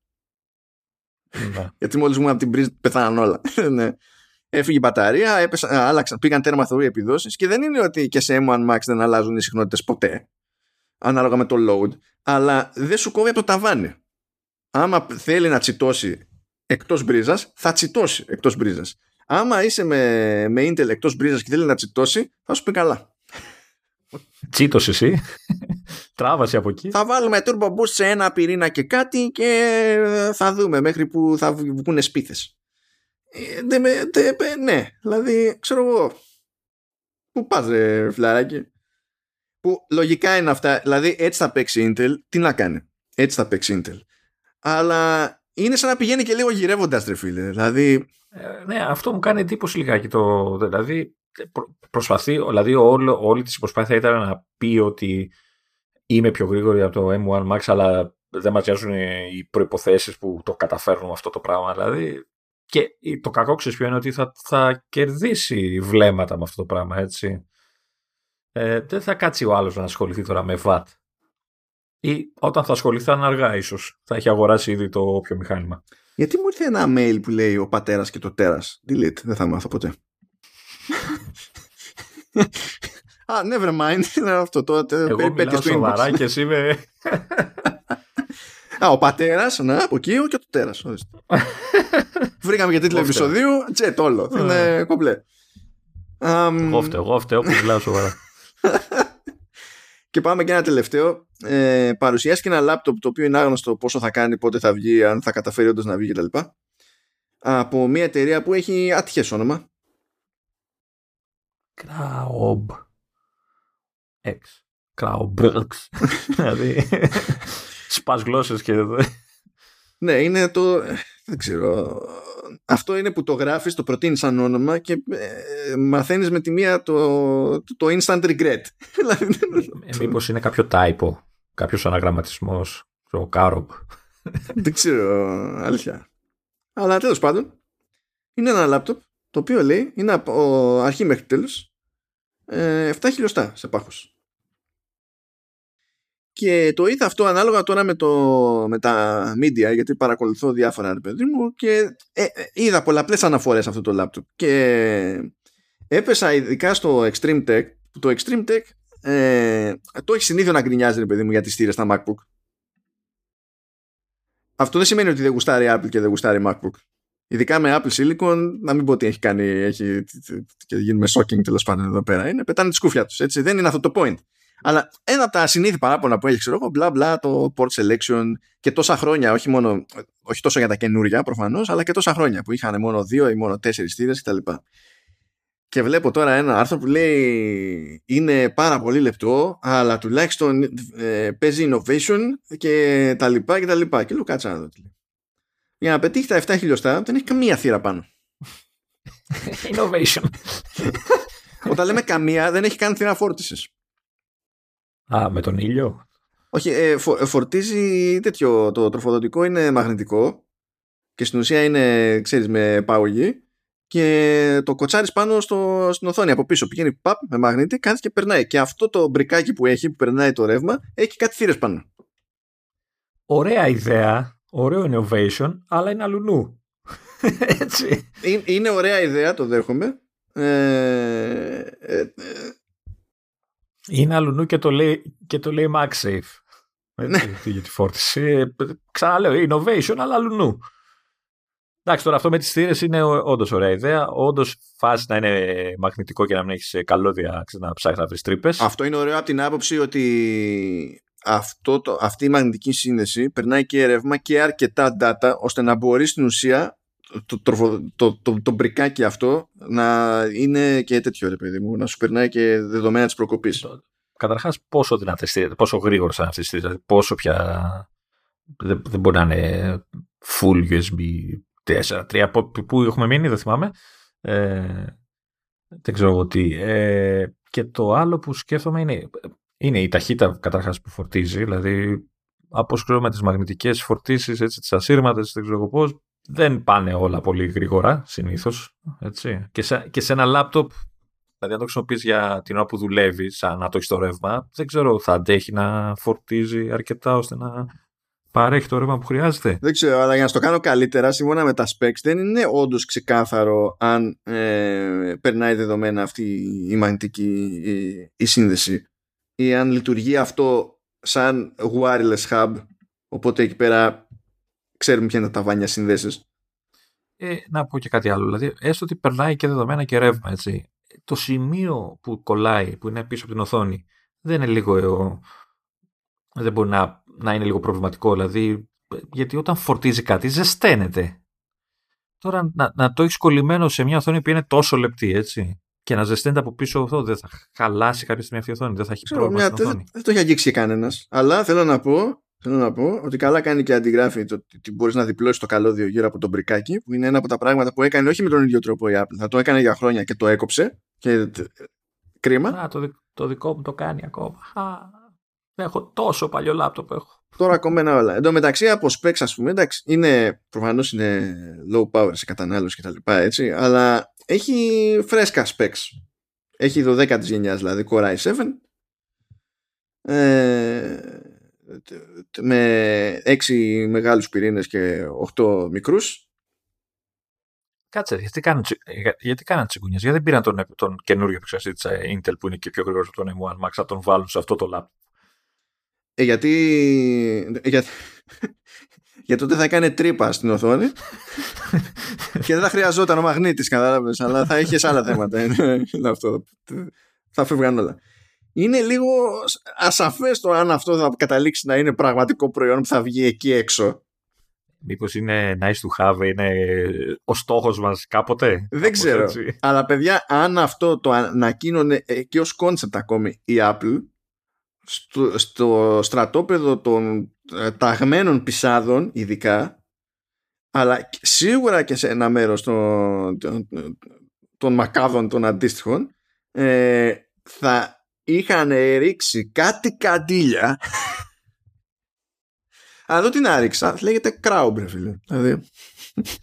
Ναι. Γιατί μόλις μου από την πρίζα πεθάναν όλα. ναι. Έφυγε η μπαταρία, έπεσα, άλλαξαν, πήγαν τέρμα θεωρεί επιδόσεις και δεν είναι ότι και σε M1 Max δεν αλλάζουν οι συχνότητες ποτέ. Ανάλογα με το load, αλλά δεν σου κόβει από το ταβάνι. Άμα θέλει να τσιτώσει εκτός μπρίζας, θα τσιτώσει εκτός μπρίζας. Άμα είσαι με, με Intel εκτός μπρίζας και θέλει να τσιτώσει, θα σου πει καλά. Τσίτωσες εσύ. Τράβασε από εκεί. Θα βάλουμε turbo boost σε ένα πυρήνα και κάτι και θα δούμε μέχρι που θα βγουν σπίθες. Ε, ναι, δηλαδή ξέρω εγώ. Πού πας ρε φιλαράκι. Που λογικά είναι αυτά. Δηλαδή έτσι θα παίξει Intel. Τι να κάνει. Έτσι θα παίξει Intel. Αλλά είναι σαν να πηγαίνει και λίγο γυρεύοντας ρε φίλε. Δηλαδή ε, ναι, αυτό μου κάνει εντύπωση λιγάκι. Το, δηλαδή, προσπαθεί, δηλαδή όλο, όλη της προσπάθεια ήταν να πει ότι είμαι πιο γρήγορη από το M1 Max, αλλά δεν μας νοιάζουν οι προϋποθέσεις που το καταφέρνουν αυτό το πράγμα. Δηλαδή, και το κακό ξέρεις ποιο είναι ότι θα, θα κερδίσει βλέμματα με αυτό το πράγμα, έτσι. Ε, δεν θα κάτσει ο άλλος να ασχοληθεί τώρα με VAT. Ή όταν θα ασχοληθεί θα είναι αργά ίσως. Θα έχει αγοράσει ήδη το όποιο μηχάνημα. Γιατί μου ήρθε ένα mail που λέει ο πατέρας και το τέρας. Delete, δεν θα μάθω ποτέ. Α, never mind. Είναι αυτό το Εγώ μιλάω σοβαρά και εσύ με... Α, ο πατέρας, ναι, από εκεί και το τέρας. Βρήκαμε για τίτλο επεισοδίου, τσέτ όλο. Είναι κομπλέ. Εγώ φταίω, εγώ φταίω που μιλάω σοβαρά. Και πάμε και ένα τελευταίο. Ε, παρουσιάστηκε ένα λάπτοπ το οποίο είναι άγνωστο πόσο θα κάνει, πότε θα βγει, αν θα καταφέρει όντως να βγει κτλ. Από μια εταιρεία που έχει άτυχε όνομα. Κραομπ. Εξ. Κραομπρξ. Δηλαδή. Σπα γλώσσες και εδώ. Ναι, είναι το. Δεν ξέρω αυτό είναι που το γράφεις, το προτείνεις σαν όνομα και ε, μαθαίνεις με τη μία το, το, instant regret. Δηλαδή, ε, μήπως είναι κάποιο typo, κάποιος αναγραμματισμός, το κάρομπ. Δεν ξέρω, αλήθεια. Αλλά τέλος πάντων, είναι ένα λάπτοπ το οποίο λέει, είναι από αρχή μέχρι τέλος, ε, 7 χιλιοστά σε πάχος. Και το είδα αυτό ανάλογα τώρα με, το, με τα media, γιατί παρακολουθώ διάφορα ρε παιδί μου και ε, ε, είδα πολλαπλές αναφορές αυτό το laptop. Και έπεσα ειδικά στο Extreme Tech, που το Extreme Tech ε, το έχει συνήθω να γκρινιάζει ρε παιδί μου για τις στήρες στα MacBook. Αυτό δεν σημαίνει ότι δεν γουστάρει Apple και δεν γουστάρει MacBook. Ειδικά με Apple Silicon, να μην πω ότι έχει κάνει, έχει, και γίνουμε shocking τέλος πάντων εδώ πέρα. Είναι πετάνε τη σκούφια τους. Δεν είναι αυτό το point. Αλλά ένα από τα συνήθι παράπονα που έχει, ξέρω εγώ, μπλα μπλα το port selection και τόσα χρόνια, όχι, μόνο, όχι τόσο για τα καινούργια προφανώς, αλλά και τόσα χρόνια που είχαν μόνο δύο ή μόνο τέσσερις θύρες κτλ. Και βλέπω τώρα ένα άρθρο που λέει είναι πάρα πολύ λεπτό, αλλά τουλάχιστον ε, παίζει innovation και τα λοιπά και τα λοιπά. Και λέω κάτσα να δω τι λέει. Για να πετύχει τα 7 χιλιοστά δεν έχει καμία θύρα πάνω. innovation. Όταν λέμε καμία δεν έχει καν θύρα φόρτισης. Α, με τον ήλιο. Όχι, ε, φο, ε, φορτίζει τέτοιο. Το τροφοδοτικό είναι μαγνητικό και στην ουσία είναι, ξέρεις, με πάγωγη και το κοτσάρεις πάνω στο, στην οθόνη από πίσω. Πηγαίνει παπ με μαγνήτη, κάνει και περνάει. Και αυτό το μπρικάκι που έχει, που περνάει το ρεύμα, έχει κάτι θύρες πάνω. Ωραία ιδέα, ωραίο innovation, αλλά είναι αλουνού. Έτσι. Είναι, είναι ωραία ιδέα, το δέχομαι. Ε, ε, ε είναι αλλού και το λέει, και το λέει MagSafe. Ναι. Για τη φόρτιση. Ε, ξαναλέω, innovation, αλλά αλλού. Εντάξει, τώρα αυτό με τις θύρες είναι όντως ωραία ιδέα. Όντως φάση να είναι μαγνητικό και να μην έχεις καλώδια να ψάχνεις να βρεις τρύπες. Αυτό είναι ωραίο από την άποψη ότι αυτό το, αυτή η μαγνητική σύνδεση περνάει και ρεύμα και αρκετά data ώστε να μπορεί στην ουσία το, το, το, το, το μπρικάκι αυτό να είναι και τέτοιο ρε παιδί μου, να σου περνάει και δεδομένα της προκοπής. Καταρχάς, πόσο δυνατέ πόσο γρήγορο θα είναι αυτή δηλαδή πόσο πια δεν, δεν μπορεί να είναι full USB τέσσερα, τρία, που έχουμε μείνει, δεν θυμάμαι. Ε, δεν ξέρω εγώ τι. Ε, και το άλλο που σκέφτομαι είναι, είναι η ταχύτητα καταρχάς που φορτίζει, δηλαδή όπως ξέρω με τις μαγνητικές φορτίσεις, έτσι, τις ασύρματες, δεν ξέρω πώς, δεν πάνε όλα πολύ γρήγορα συνήθως, έτσι. Και σε, και σε ένα λάπτοπ, δηλαδή αν το χρησιμοποιείς για την ώρα που δουλεύεις, σαν να το έχεις το ρεύμα, δεν ξέρω θα αντέχει να φορτίζει αρκετά ώστε να παρέχει το ρεύμα που χρειάζεται. Δεν ξέρω, αλλά για να το κάνω καλύτερα, σύμφωνα με τα specs, δεν είναι όντως ξεκάθαρο αν ε, περνάει δεδομένα αυτή η μαγνητική η, η σύνδεση ή αν λειτουργεί αυτό σαν wireless hub οπότε εκεί πέρα ξέρουμε ποια είναι τα βάνια συνδέσεις. Ε, να πω και κάτι άλλο δηλαδή έστω ότι περνάει και δεδομένα και ρεύμα έτσι το σημείο που κολλάει που είναι πίσω από την οθόνη δεν είναι λίγο ε, δεν μπορεί να, να είναι λίγο προβληματικό δηλαδή γιατί όταν φορτίζει κάτι ζεσταίνεται. Τώρα να, να το έχεις κολλημένο σε μια οθόνη που είναι τόσο λεπτή έτσι και να ζεσταίνεται από πίσω αυτό, δεν θα χαλάσει κάποια στιγμή αυτή η οθόνη, δεν θα έχει πρόβλημα μια, στην οθόνη. Δεν, το έχει αγγίξει κανένας. Αλλά θέλω να πω Θέλω να πω ότι καλά κάνει και αντιγράφει το ότι μπορείς να διπλώσεις το καλώδιο γύρω από τον μπρικάκι, που είναι ένα από τα πράγματα που έκανε όχι με τον ίδιο τρόπο η Apple. Θα το έκανε για χρόνια και το έκοψε. Και κρίμα. Α, το, το δικό μου το κάνει ακόμα. Α, έχω τόσο παλιό λάπτοπ έχω. Τώρα κομμένα όλα. Εν τω μεταξύ από specs, ας πούμε, εντάξει, είναι, προφανώς είναι low power σε κατανάλωση κτλ. Έτσι, αλλά έχει φρέσκα specs. Έχει 12 της γενιάς δηλαδή Core i7 ε, με 6 μεγάλους πυρήνες και 8 μικρούς Κάτσε, γιατί κάνουν, γιατί κάνουν τσιγκούνιες, γιατί δεν πήραν τον, τον καινούριο επεξεργαστή της ε, Intel που είναι και πιο γρήγορος από τον M1 Max να τον βάλουν σε αυτό το lab. Ε, γιατί, γιατί, γιατί τότε θα έκανε τρύπα στην οθόνη. Και δεν θα χρειαζόταν ο μαγνήτης κατάλαβες αλλά θα είχες άλλα θέματα. Είναι αυτό. Θα φεύγαν όλα. Είναι λίγο ασαφές το αν αυτό θα καταλήξει να είναι πραγματικό προϊόν που θα βγει εκεί έξω. Μήπως είναι nice to have, είναι ο στόχος μας κάποτε; Δεν ξέρω. Αλλά παιδιά, αν αυτό το ανακοίνωνε και ως concept ακόμη η Apple, στο, στο στρατόπεδο των ε, ταγμένων πισάδων ειδικά αλλά σίγουρα και σε ένα μέρος των, των, μακάβων των αντίστοιχων ε, θα είχαν ρίξει κάτι καντήλια. Αλλά εδώ τι να ρίξα λέγεται κράουμπρε φίλε. Δηλαδή.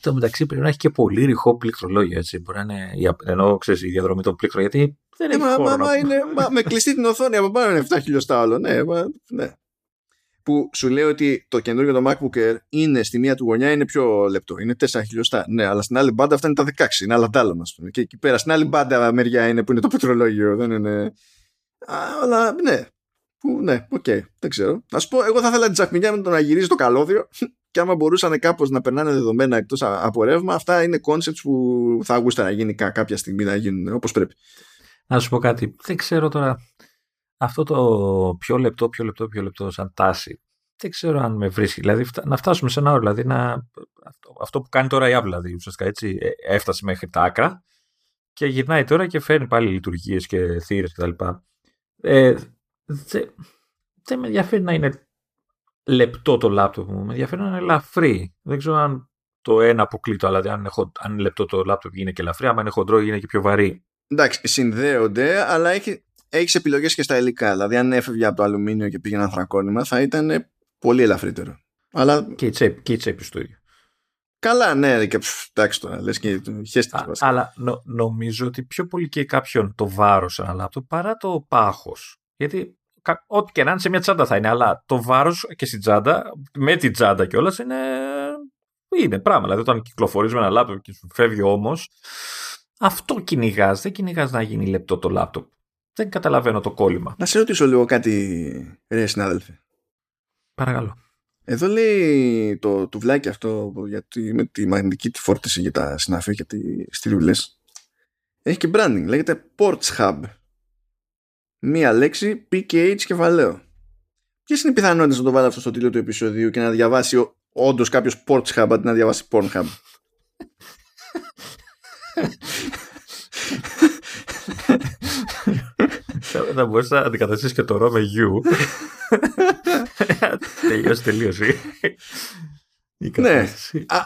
Το μεταξύ πρέπει να έχει και πολύ ρηχό πληκτρολόγιο έτσι. Μπορεί να είναι ενώ ξέρεις η διαδρομή των πλήκτρων γιατί δεν ε, μα, μα, μα, είναι, μα, με κλειστή την οθόνη από πάνω είναι 7 χιλιοστά όλο. Ναι, μα, ναι. Που σου λέει ότι το καινούργιο το MacBook Air είναι στη μία του γωνιά είναι πιο λεπτό. Είναι 4 χιλιοστά. Ναι, αλλά στην άλλη μπάντα αυτά είναι τα 16. Είναι άλλα τάλα, πούμε. Και εκεί πέρα στην άλλη μπάντα μεριά είναι που είναι το πετρολόγιο. Δεν είναι. Α, αλλά ναι. Που, ναι, οκ, okay, δεν ξέρω. Να σου πω, εγώ θα ήθελα την τσακμινιά με το να γυρίζει το καλώδιο και άμα μπορούσαν κάπως να περνάνε δεδομένα εκτός από ρεύμα, αυτά είναι concepts που θα γούσταρα να γίνει κάποια στιγμή να γίνουν όπως πρέπει. Να σου πω κάτι. Δεν ξέρω τώρα αυτό το πιο λεπτό, πιο λεπτό, πιο λεπτό σαν τάση. Δεν ξέρω αν με βρίσκει. Δηλαδή να φτάσουμε σε ένα όριο. Δηλαδή να, αυτό που κάνει τώρα η Apple, δηλαδή ουσιαστικά έτσι, ε, έφτασε μέχρι τα άκρα και γυρνάει τώρα και φέρνει πάλι λειτουργίες και θύρες κτλ. Ε, δεν δε με ενδιαφέρει να είναι λεπτό το λάπτοπ μου. Με ενδιαφέρει να είναι ελαφρύ. Δεν ξέρω αν το ένα αποκλεί το, δηλαδή αν, έχω, αν είναι λεπτό το λάπτοπ γίνεται και ελαφρύ, άμα είναι χοντρό γίνεται και πιο βαρύ εντάξει, συνδέονται, αλλά έχει, έχεις επιλογές και στα υλικά. Δηλαδή, αν έφευγε από το αλουμίνιο και πήγε ένα ανθρακόνημα, θα ήταν πολύ ελαφρύτερο. Αλλά... Και η τσέπη, και η τσέπη στο ίδιο. Καλά, ναι, και εντάξει τώρα, λες και χέστηκες βασικά. Αλλά νο, νομίζω ότι πιο πολύ και κάποιον το βάρος ένα λάπτο παρά το πάχος. Γιατί ό,τι και να είναι σε μια τσάντα θα είναι, αλλά το βάρος και στην τσάντα, με την τσάντα κιόλας είναι, είναι πράγμα. Δηλαδή όταν κυκλοφορείς με ένα λάπτο και σου φεύγει όμως, αυτό κυνηγάς. Δεν κυνηγάς να γίνει λεπτό το λάπτοπ. Δεν καταλαβαίνω το κόλλημα. Να σε ρωτήσω λίγο κάτι, ρε συνάδελφε. Παρακαλώ. Εδώ λέει το τουβλάκι αυτό γιατί με τη μαγνητική τη φόρτιση για τα συναφή και τι στήλουλε. Έχει και branding. Λέγεται Ports Hub. Μία λέξη PKH κεφαλαίο. Ποιες είναι οι πιθανότητες να το βάλω αυτό στο τίτλο του επεισοδίου και να διαβάσει όντως κάποιος Ports Hub αντί να διαβάσει Pornhub; Θα μπορούσε να αντικαταστήσεις και το ρο με γιου. Τελείωσε, τελείωσε. Ναι.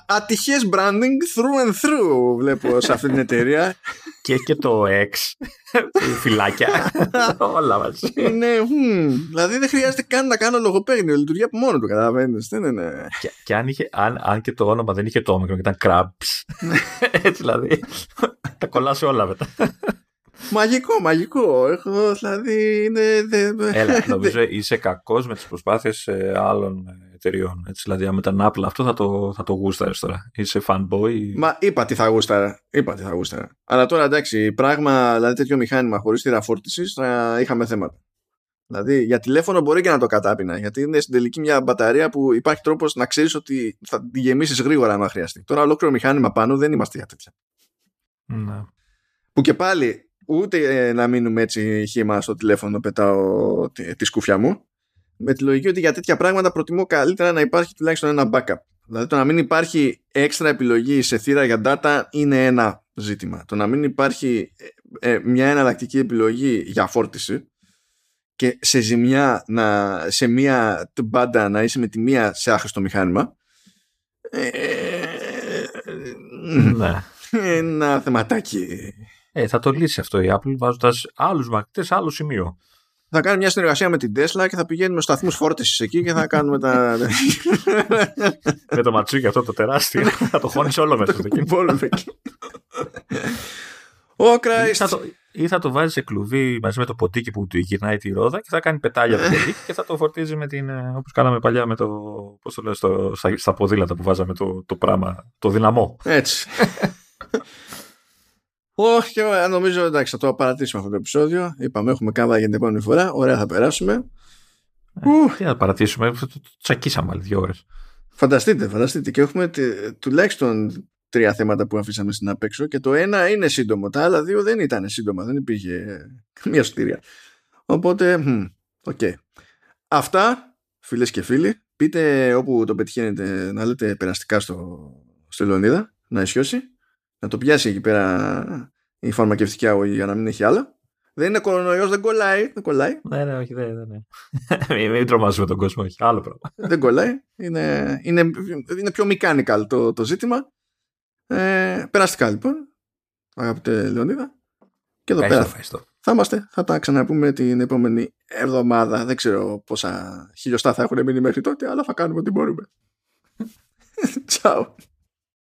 Ατυχές branding through and through βλέπω σε αυτή την εταιρεία. και έχει και το X. φυλάκια. Όλα μαζί. Ναι, δηλαδή δεν χρειάζεται καν να κάνω λογοπαίγνιο. Λειτουργεί από μόνο του, καταλαβαίνεις. Ναι, ναι, ναι. Και, και αν, είχε, αν, αν και το όνομα δεν είχε το όμικρο και ήταν Krabs. Έτσι δηλαδή. τα κολλάς όλα μετά. Μαγικό, μαγικό. Έχω, δηλαδή είναι. Έλα, νομίζω είσαι κακός με τις προσπάθειες άλλων εταιριών. Έτσι, δηλαδή, με την Apple αυτό θα το, θα το γούσταρες τώρα. Είσαι fanboy. Μα είπα τι θα γούσταρα. Είπα τι θα γούσταρα. Αλλά τώρα εντάξει, πράγμα, δηλαδή τέτοιο μηχάνημα χωρίς τη φόρτιση θα είχαμε θέματα. Δηλαδή για τηλέφωνο μπορεί και να το κατάπινα, γιατί είναι στην τελική μια μπαταρία που υπάρχει τρόπος να ξέρεις ότι θα τη γεμίσεις γρήγορα αν χρειαστεί. Τώρα ολόκληρο μηχάνημα πάνω δεν είμαστε για τέτοια. Ναι. Που και πάλι ούτε ε, να μείνουμε έτσι χήμα στο τηλέφωνο πετάω τη, τη σκούφια μου με τη λογική ότι για τέτοια πράγματα προτιμώ καλύτερα να υπάρχει τουλάχιστον ένα backup. Δηλαδή το να μην υπάρχει έξτρα επιλογή σε θύρα για data είναι ένα ζήτημα. Το να μην υπάρχει ε, ε, μια εναλλακτική επιλογή για φόρτιση και σε ζημιά να, σε μία μπάντα να είσαι με τη μία σε άχρηστο μηχάνημα ε, ναι. ένα θεματάκι ε, θα το λύσει αυτό η Apple βάζοντας άλλους μαθητές σε άλλο σημείο. Θα κάνουμε μια συνεργασία με την Tesla και θα πηγαίνουμε σταθμούς φόρτισης εκεί και θα κάνουμε τα. με το ματσούκι αυτό το τεράστιο. θα το χώνεις όλο μέσα εκεί. Ο Christ. Ή θα το, ή θα το βάζει σε κλουβί μαζί με το ποτίκι που του γυρνάει τη ρόδα και θα κάνει πετάλια το ποτίκι και θα το φορτίζει με την. Ε, όπως κάναμε παλιά με το. Πώς το λέω, στο, στα, στα ποδήλατα που βάζαμε το, το πράγμα. Το δυναμό. Έτσι. Όχι, νομίζω εντάξει, θα το παρατήσουμε αυτό το επεισόδιο. Είπαμε, έχουμε κάβα για την επόμενη φορά. Ωραία, θα περάσουμε. Ε, τι θα παρατήσουμε, το, τσακίσαμε άλλοι δύο ώρες. Φανταστείτε, φανταστείτε. Και έχουμε τουλάχιστον τρία θέματα που αφήσαμε στην απέξω και το ένα είναι σύντομο. Τα άλλα δύο δεν ήταν σύντομα, δεν υπήρχε καμία σωτηρία. Οπότε, οκ. Okay. Αυτά, φίλες και φίλοι, πείτε όπου το πετυχαίνετε να λέτε περαστικά στο, στο Λεωνίδα, να ισιώσει να το πιάσει εκεί πέρα η φαρμακευτική αγωγή για να μην έχει άλλα. Δεν είναι κορονοϊός, δεν κολλάει. Δεν κολλάει. Ναι, ναι, όχι, δεν είναι. μην, μην τρομάζουμε τον κόσμο, όχι. Άλλο πράγμα. δεν κολλάει. Είναι, είναι, είναι πιο mechanical το, το ζήτημα. Ε, περαστικά λοιπόν, αγαπητέ Λεωνίδα. Και εδώ πέρα θα είμαστε. Θα τα ξαναπούμε την επόμενη εβδομάδα. Δεν ξέρω πόσα χιλιοστά θα έχουν μείνει μέχρι τότε, αλλά θα κάνουμε ό,τι μπορούμε. Ciao.